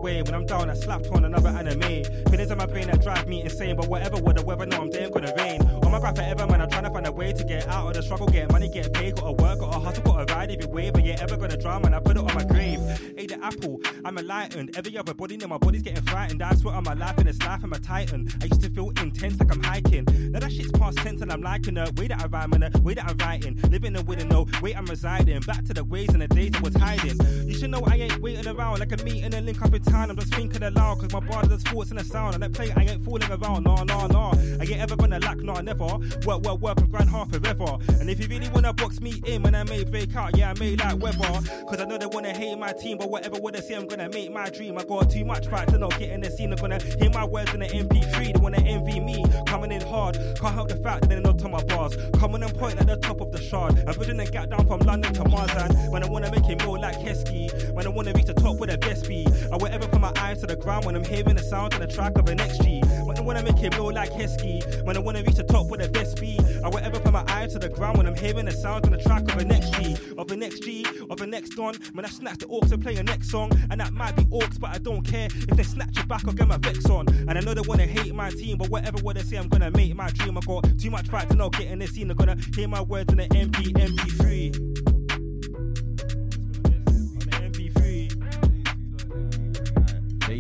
Away when I'm down. I slapped on another anime. Feelings in my brain that drive me insane. But whatever, what the weather, no, I'm damn gonna rain. On my grind forever, man. I'm trying to find a way to get out of the struggle, get money, get paid, gotta work, gotta hustle, gotta ride. If you wave, but you ever gonna drown, man. I put it on my grave. Hey, the apple, I'm enlightened. Every other body now, my body's getting frightened. I swear on my life in this life, I'm a titan. I used to feel intense like I'm hiking. Now that shit's past tense and I'm liking the way that I rhyme and the way that I'm writing. Living the with no way I'm residing. Back to the ways and the days I was hiding. You should know I ain't waiting around like a meeting and a link up in time. I'm just thinking aloud cause my body does thoughts in the sound. And that play, I ain't fooling around. Nah, nah, nah. I ain't ever gonna lack, nah, never. Work, work, work and grind hard forever. And if you really wanna box me in when I may break out, yeah, I may like weather. Cause I know they wanna hate my team, but whatever what they say, I'm gonna make my dream. I got too much fight to not get in the scene. I'm gonna hear my words in the MP3. They wanna envy me, coming in hard. Can't help the fact that they not on my bars. Coming and point at the top of the shard. I'm bridging the gap down from London to Mars. And when I wanna make it more like Heskey, when I wanna reach the top where the best be. I will ever put my eyes to the ground when I'm hearing the sound and the track of an XG. When I wanna make it more like Heskey, when I wanna reach the top with the best be. I will ever put my eyes to the ground when I'm hearing the sound and the track of an XG, of an XG, of an next on. When I snatch the orcs and play a next song, and that might be orcs, but I don't care. If they snatch it back, I'll get my vex on. And I know they wanna hate my team, but whatever what they say, I'm gonna make my dream. I got too much fight to not get in the scene. I'm gonna hear my words in the MP, MP3.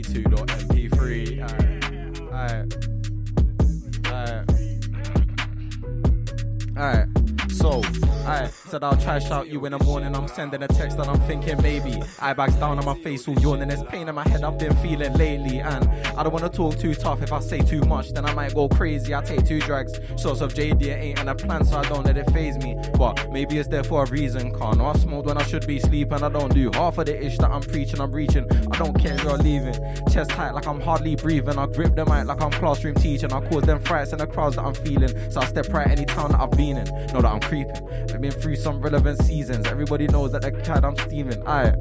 J2.mp3. Alright. Alright. Alright. So, I said I'll try shout you in the morning. I'm sending a text and I'm thinking maybe. Eye bags down on my face, all yawning. There's pain in my head I've been feeling lately. And I don't wanna talk too tough. If I say too much, then I might go crazy. I take two drugs, shots of JD. It ain't in a plan, so I don't let it phase me. But maybe it's there for a reason. Can't I smoked when I should be sleeping. I don't do half of the ish that I'm preaching. I'm reaching. I don't care if you're leaving. Chest tight like I'm hardly breathing. I grip the mic like I'm classroom teaching. I cause them frights in the crowds that I'm feeling. So I step right any town that I've been in. Know that I'm creeping. I've been through some relevant seasons. Everybody knows that the cat I'm steaming. I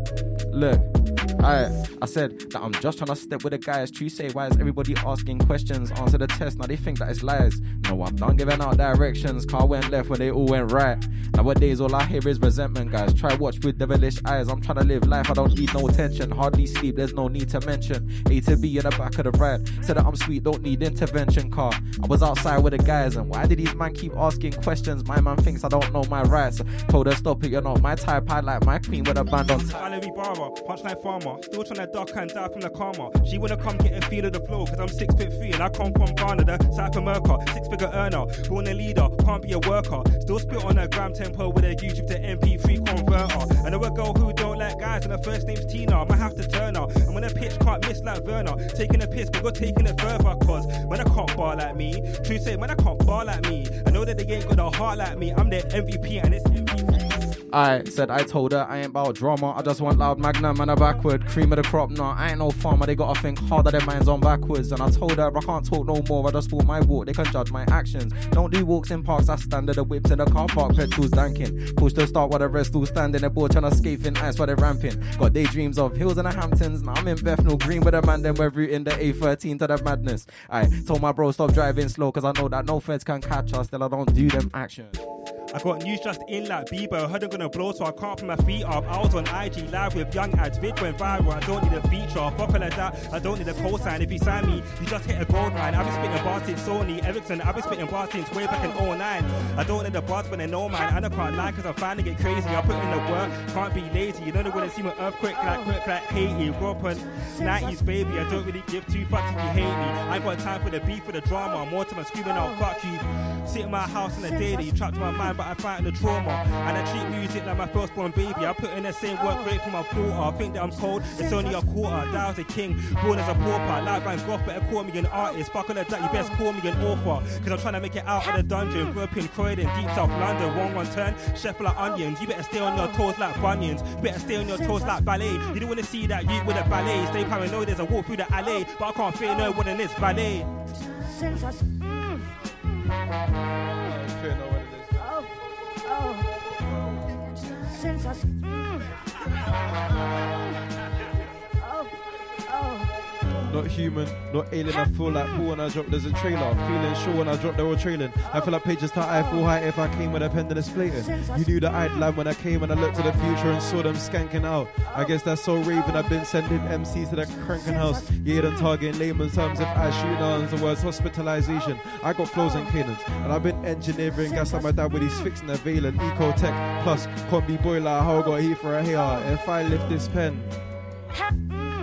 look. Aye, I said that I'm just trying to step with the guys. True say, why is everybody asking questions? Answer the test, now they think that it's lies. No, I'm done giving out directions. Car went left when they all went right. Nowadays, all I hear is resentment, guys. Try watch with devilish eyes. I'm trying to live life, I don't need no attention. Hardly sleep, there's no need to mention. A to B in the back of the ride. Said that I'm sweet, don't need intervention, car. I was outside with the guys, and why did these man keep asking questions? My man thinks I don't know my rights. Told her, stop it, you're not my type. I like my queen with a band on. Valerie Barber, punchline farmer. Still trying to duck and die from the karma. She wanna come get a feel of the flow, cause I'm six foot three and I come from Ghana, the South America. Six figure earner, born a leader, can't be a worker. Still spit on a gram tempo with a YouTube to MP3 converter. I know a girl who don't like guys and her first name's Tina. I might have to turn her. And when a pitch can't miss like Werner, taking a piss, but you're taking it further, cause when I can't bar like me, true say, man, I can't bar like me. I know that they ain't got a heart like me. I'm their MVP and it's MVP. I said I told her I ain't about drama. I just want loud magnum and a backward cream of the crop. Nah, I ain't no farmer. They gotta think harder. Their minds on backwards. And I told her I can't talk no more. I just walk my walk. They can judge my actions. Don't do walks in parks. I stand at the whips in the car park. Petrol's danking. Push the start while the rest still standing. They're bored trying to skate in ice while they're ramping. Got daydreams of hills in the Hamptons. Now I'm in Bethnal Green with a man. Then we're routing the A13 to the madness. I told my bro stop driving slow because I know that no feds can catch us. Still I don't do them actions. I got news just in like Bieber. Heard I'm gonna blow, so I can't put my feet up. I was on IG live with young ads. Vid went viral. I don't need a feature. Fuck all of that. I don't need a cosign. If you sign me, you just hit a gold line. I've been spitting bars since Sony Ericsson. I've been spitting bars since way back in 09. I don't need the bars when they know man. And I can't lie cause I'm finding it crazy. I put in the work, can't be lazy. You know they wanna see my earthquake like quick like Haiti. On 90s baby. I don't really give two fucks if you hate me. I ain't got time for the beef for the drama. More time I'm screaming out fuck you. Sit in my house on a daily, trapped in my mind, but I fight the trauma. And I treat music like my firstborn baby. I put in the same work rate for my daughter. I think that I'm cold, it's only a quarter. I was a king, born as a pauper. Like Van Gogh, better call me an artist. Fuck all that, you best call me an author. Cause I'm trying to make it out of the dungeon. Grew up in Croydon, deep south London. One one turn, chef like onions. You better stay on your toes like bunions. You better stay on your toes like ballet. You don't wanna see that you with a ballet. Stay paranoid there's a walk through the alley. But I can't feel no one in this ballet. Since I. Mm. sensación. Mm. Not human, not alien. I feel like Paul when I drop. There's a trailer. Feeling sure when I drop, they were trailing. I feel like pages to I feel high if I came with a pen and a splating. You knew that I'd land when I came and I looked to the future and saw them skanking out. I guess that's so raving. I've been sending MCs to the cranking house. Yeah, them targeting layman's terms. If I shoot on the words hospitalization, I got flows and cadence. And I've been engineering gas like my dad with his fixing the Vaillant ecoTEC Plus combi boiler. How got heat for a hair. If I lift this pen.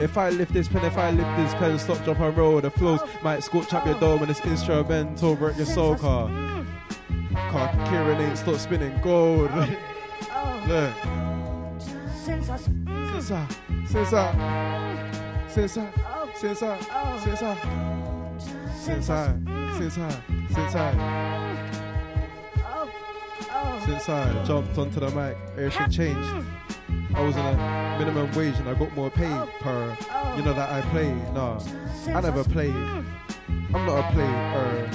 If I lift this pen, if I lift this pen, stop, drop, and roll. The flows might scorch up your dome and this instrumental break your soul car. Car Kieran ain't stop spinning gold. (laughs) Look. Since I. Since I, since I, since I, since I, since I, since I, since I, since I, since I jumped onto the mic, everything changed. I was on a minimum wage and I got more pay per, you know, that I play. Nah, I never play. I'm not a player.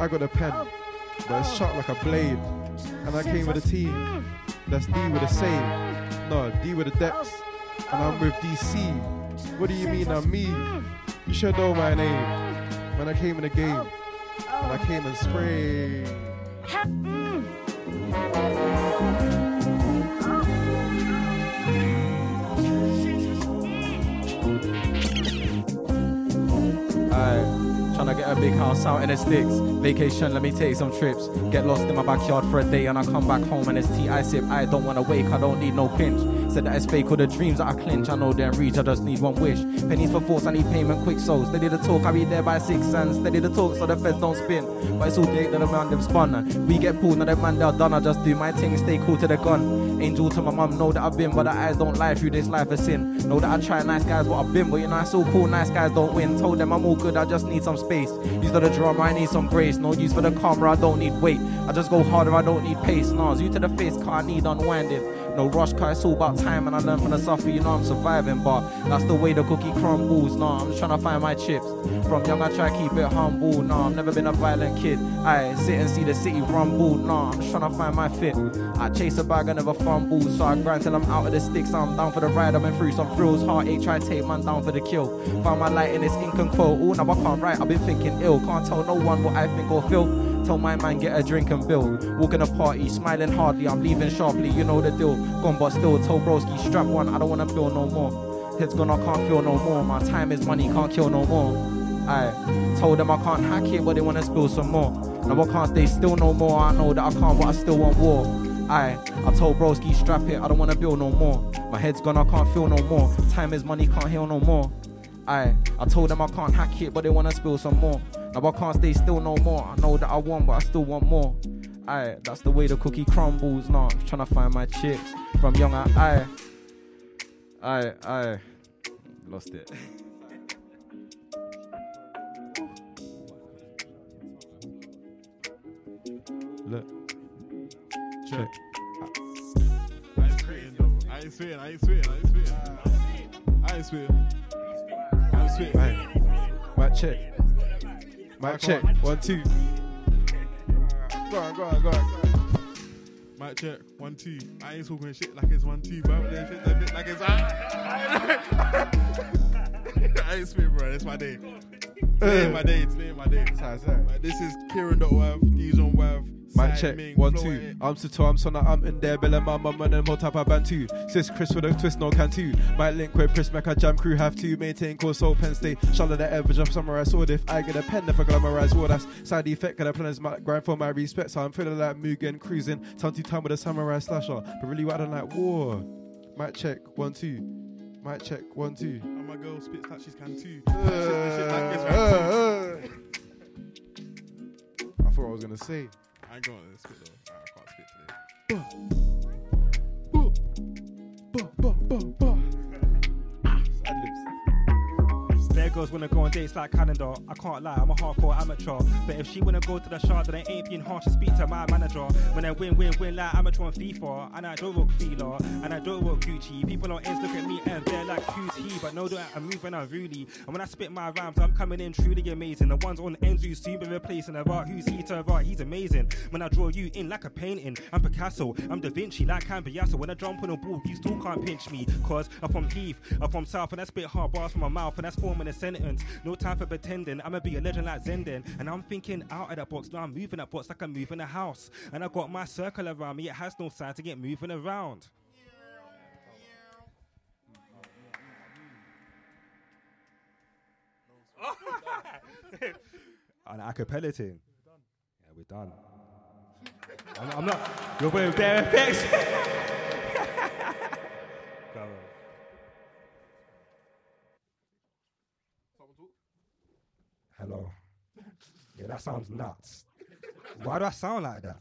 I got a pen, but it's sharp like a blade. And I came with a team. That's D with a say. No, D with a depth. And I'm with DC. What do you mean I'm me? You should know my name. When I came in the game, and I came and sprayed. 哎。Aye. Tryna get a big house out in the sticks. Vacation, let me take some trips. Get lost in my backyard for a day and I come back home and it's tea I sip. I don't wanna wake, I don't need no pinch. Said that it's fake, all the dreams that I clinch. I know they're reach, I just need one wish. Pennies for force, I need payment quick so steady the talk, I be there by six and steady the talk so the feds don't spin. But it's all day that the man them spun. We get pulled, now the man they're done. I just do my thing, stay cool to the gun. Angel to my mum, know that I've been, but the eyes don't lie through this life of sin. Know that I try nice guys what I've been, but you know it's all cool, nice guys don't win. Told them I'm all good, I just need some space. Use for the drama, I need some grace. No use for the camera, I don't need weight. I just go harder, I don't need pace. Nah, you to the face, car I need unwinding. No rush, cause it's all about time, and I learn from the suffer, you know I'm surviving. But that's the way the cookie crumbles. Nah, I'm just trying to find my chips. From young, I try to keep it humble. Nah, I've never been a violent kid. I sit and see the city rumble. Nah, I'm just trying to find my fit. I chase a bag, I never fumble. So I grind till I'm out of the sticks. I'm down for the ride, I've been through some thrills. Heartache, try to take man down for the kill. Found my light in this ink and quill. Oh, now I can't write, I've been thinking ill. Can't tell no one what I think or feel. Tell my man get a drink and bill. Walking a party, smiling hardly. I'm leaving sharply, you know the deal. Gone but still, told broski strap one. I don't wanna feel no more. Head's gone, I can't feel no more. My time is money, can't kill no more. I told them I can't hack it, but they wanna spill some more. Now I can't stay still no more. I know that I can't, but I still want war. I I told broski strap it, I don't wanna build no more. My head's gone, I can't feel no more. Time is money, can't heal no more. I I told them I can't hack it, but they wanna spill some more. Now I can't stay still no more. I know that I want, but I still want more. Aye, that's the way the cookie crumbles. Nah, I'm trying to find my chips from young. I, I, I, lost it. (laughs) Look. Check. I ain't spitting. I ain't spitting. I ain't spitting. I ain't spitting. I ain't spitting. Right. Check. Mic check. One, two. Go on, go on, go on. Mic check. One, two. I ain't talking shit like it's one, two, bro. They they fit like it's. I ain't spitting, bro. It's my day. Today my day. Today ain't my day. This is Kieran Dotwav, Dijon. Mic Side check, one, two. I'm to I'm so now I'm in there, Bella Mama, man, and then more type of band too. Sis Chris with a twist, no can too. Might link with Chris Mac, a jam crew have to maintain course, so Penn State. Charlotte the average of samurai sword. If I get a pen, if I glamorize war, that's side effect. Got a plan is my grind for my respect, so I'm feeling like Mugen cruising. Time to time with a samurai slasher. But really, what I don't like war. Mic check, one, two. Mic check, one, two. My girl spits like she's can too. Uh, Shit, shit like it's uh, right too. I thought I was gonna say. I ain't going to spit though. I can't spit today. Goes wanna go on dates like Canada. I can't lie, I'm a hardcore amateur. But if she wanna go to the shard, then I ain't being harsh speak to my manager. When I win, win, win like amateur on FIFA. And I don't work Fila, and I don't work Gucci. People on Insta look at me and they're like, who's he? But no, that I'm moving unruly. And when I spit my rhymes, I'm coming in truly amazing. The ones on Enzo soon be replacing. About who's he to about, he's amazing. When I draw you in like a painting, I'm Picasso, I'm Da Vinci, like Cambiasso. When I jump on a ball, you still can't pinch me. Cause I'm from Heath, I'm from South, and I spit hard bars from my mouth, and that's forming a sentence. No time for pretending, I'ma be a legend like Zenden. And I'm thinking out of that box, now I'm moving that box like I'm moving a house. And I got my circle around me, it has no sign to get moving around. (laughs) An acapella thing. Yeah, we're done. (laughs) I'm, I'm not. You're with their effects. (laughs) Hello. Yeah, that sounds nuts. Why do I sound like that?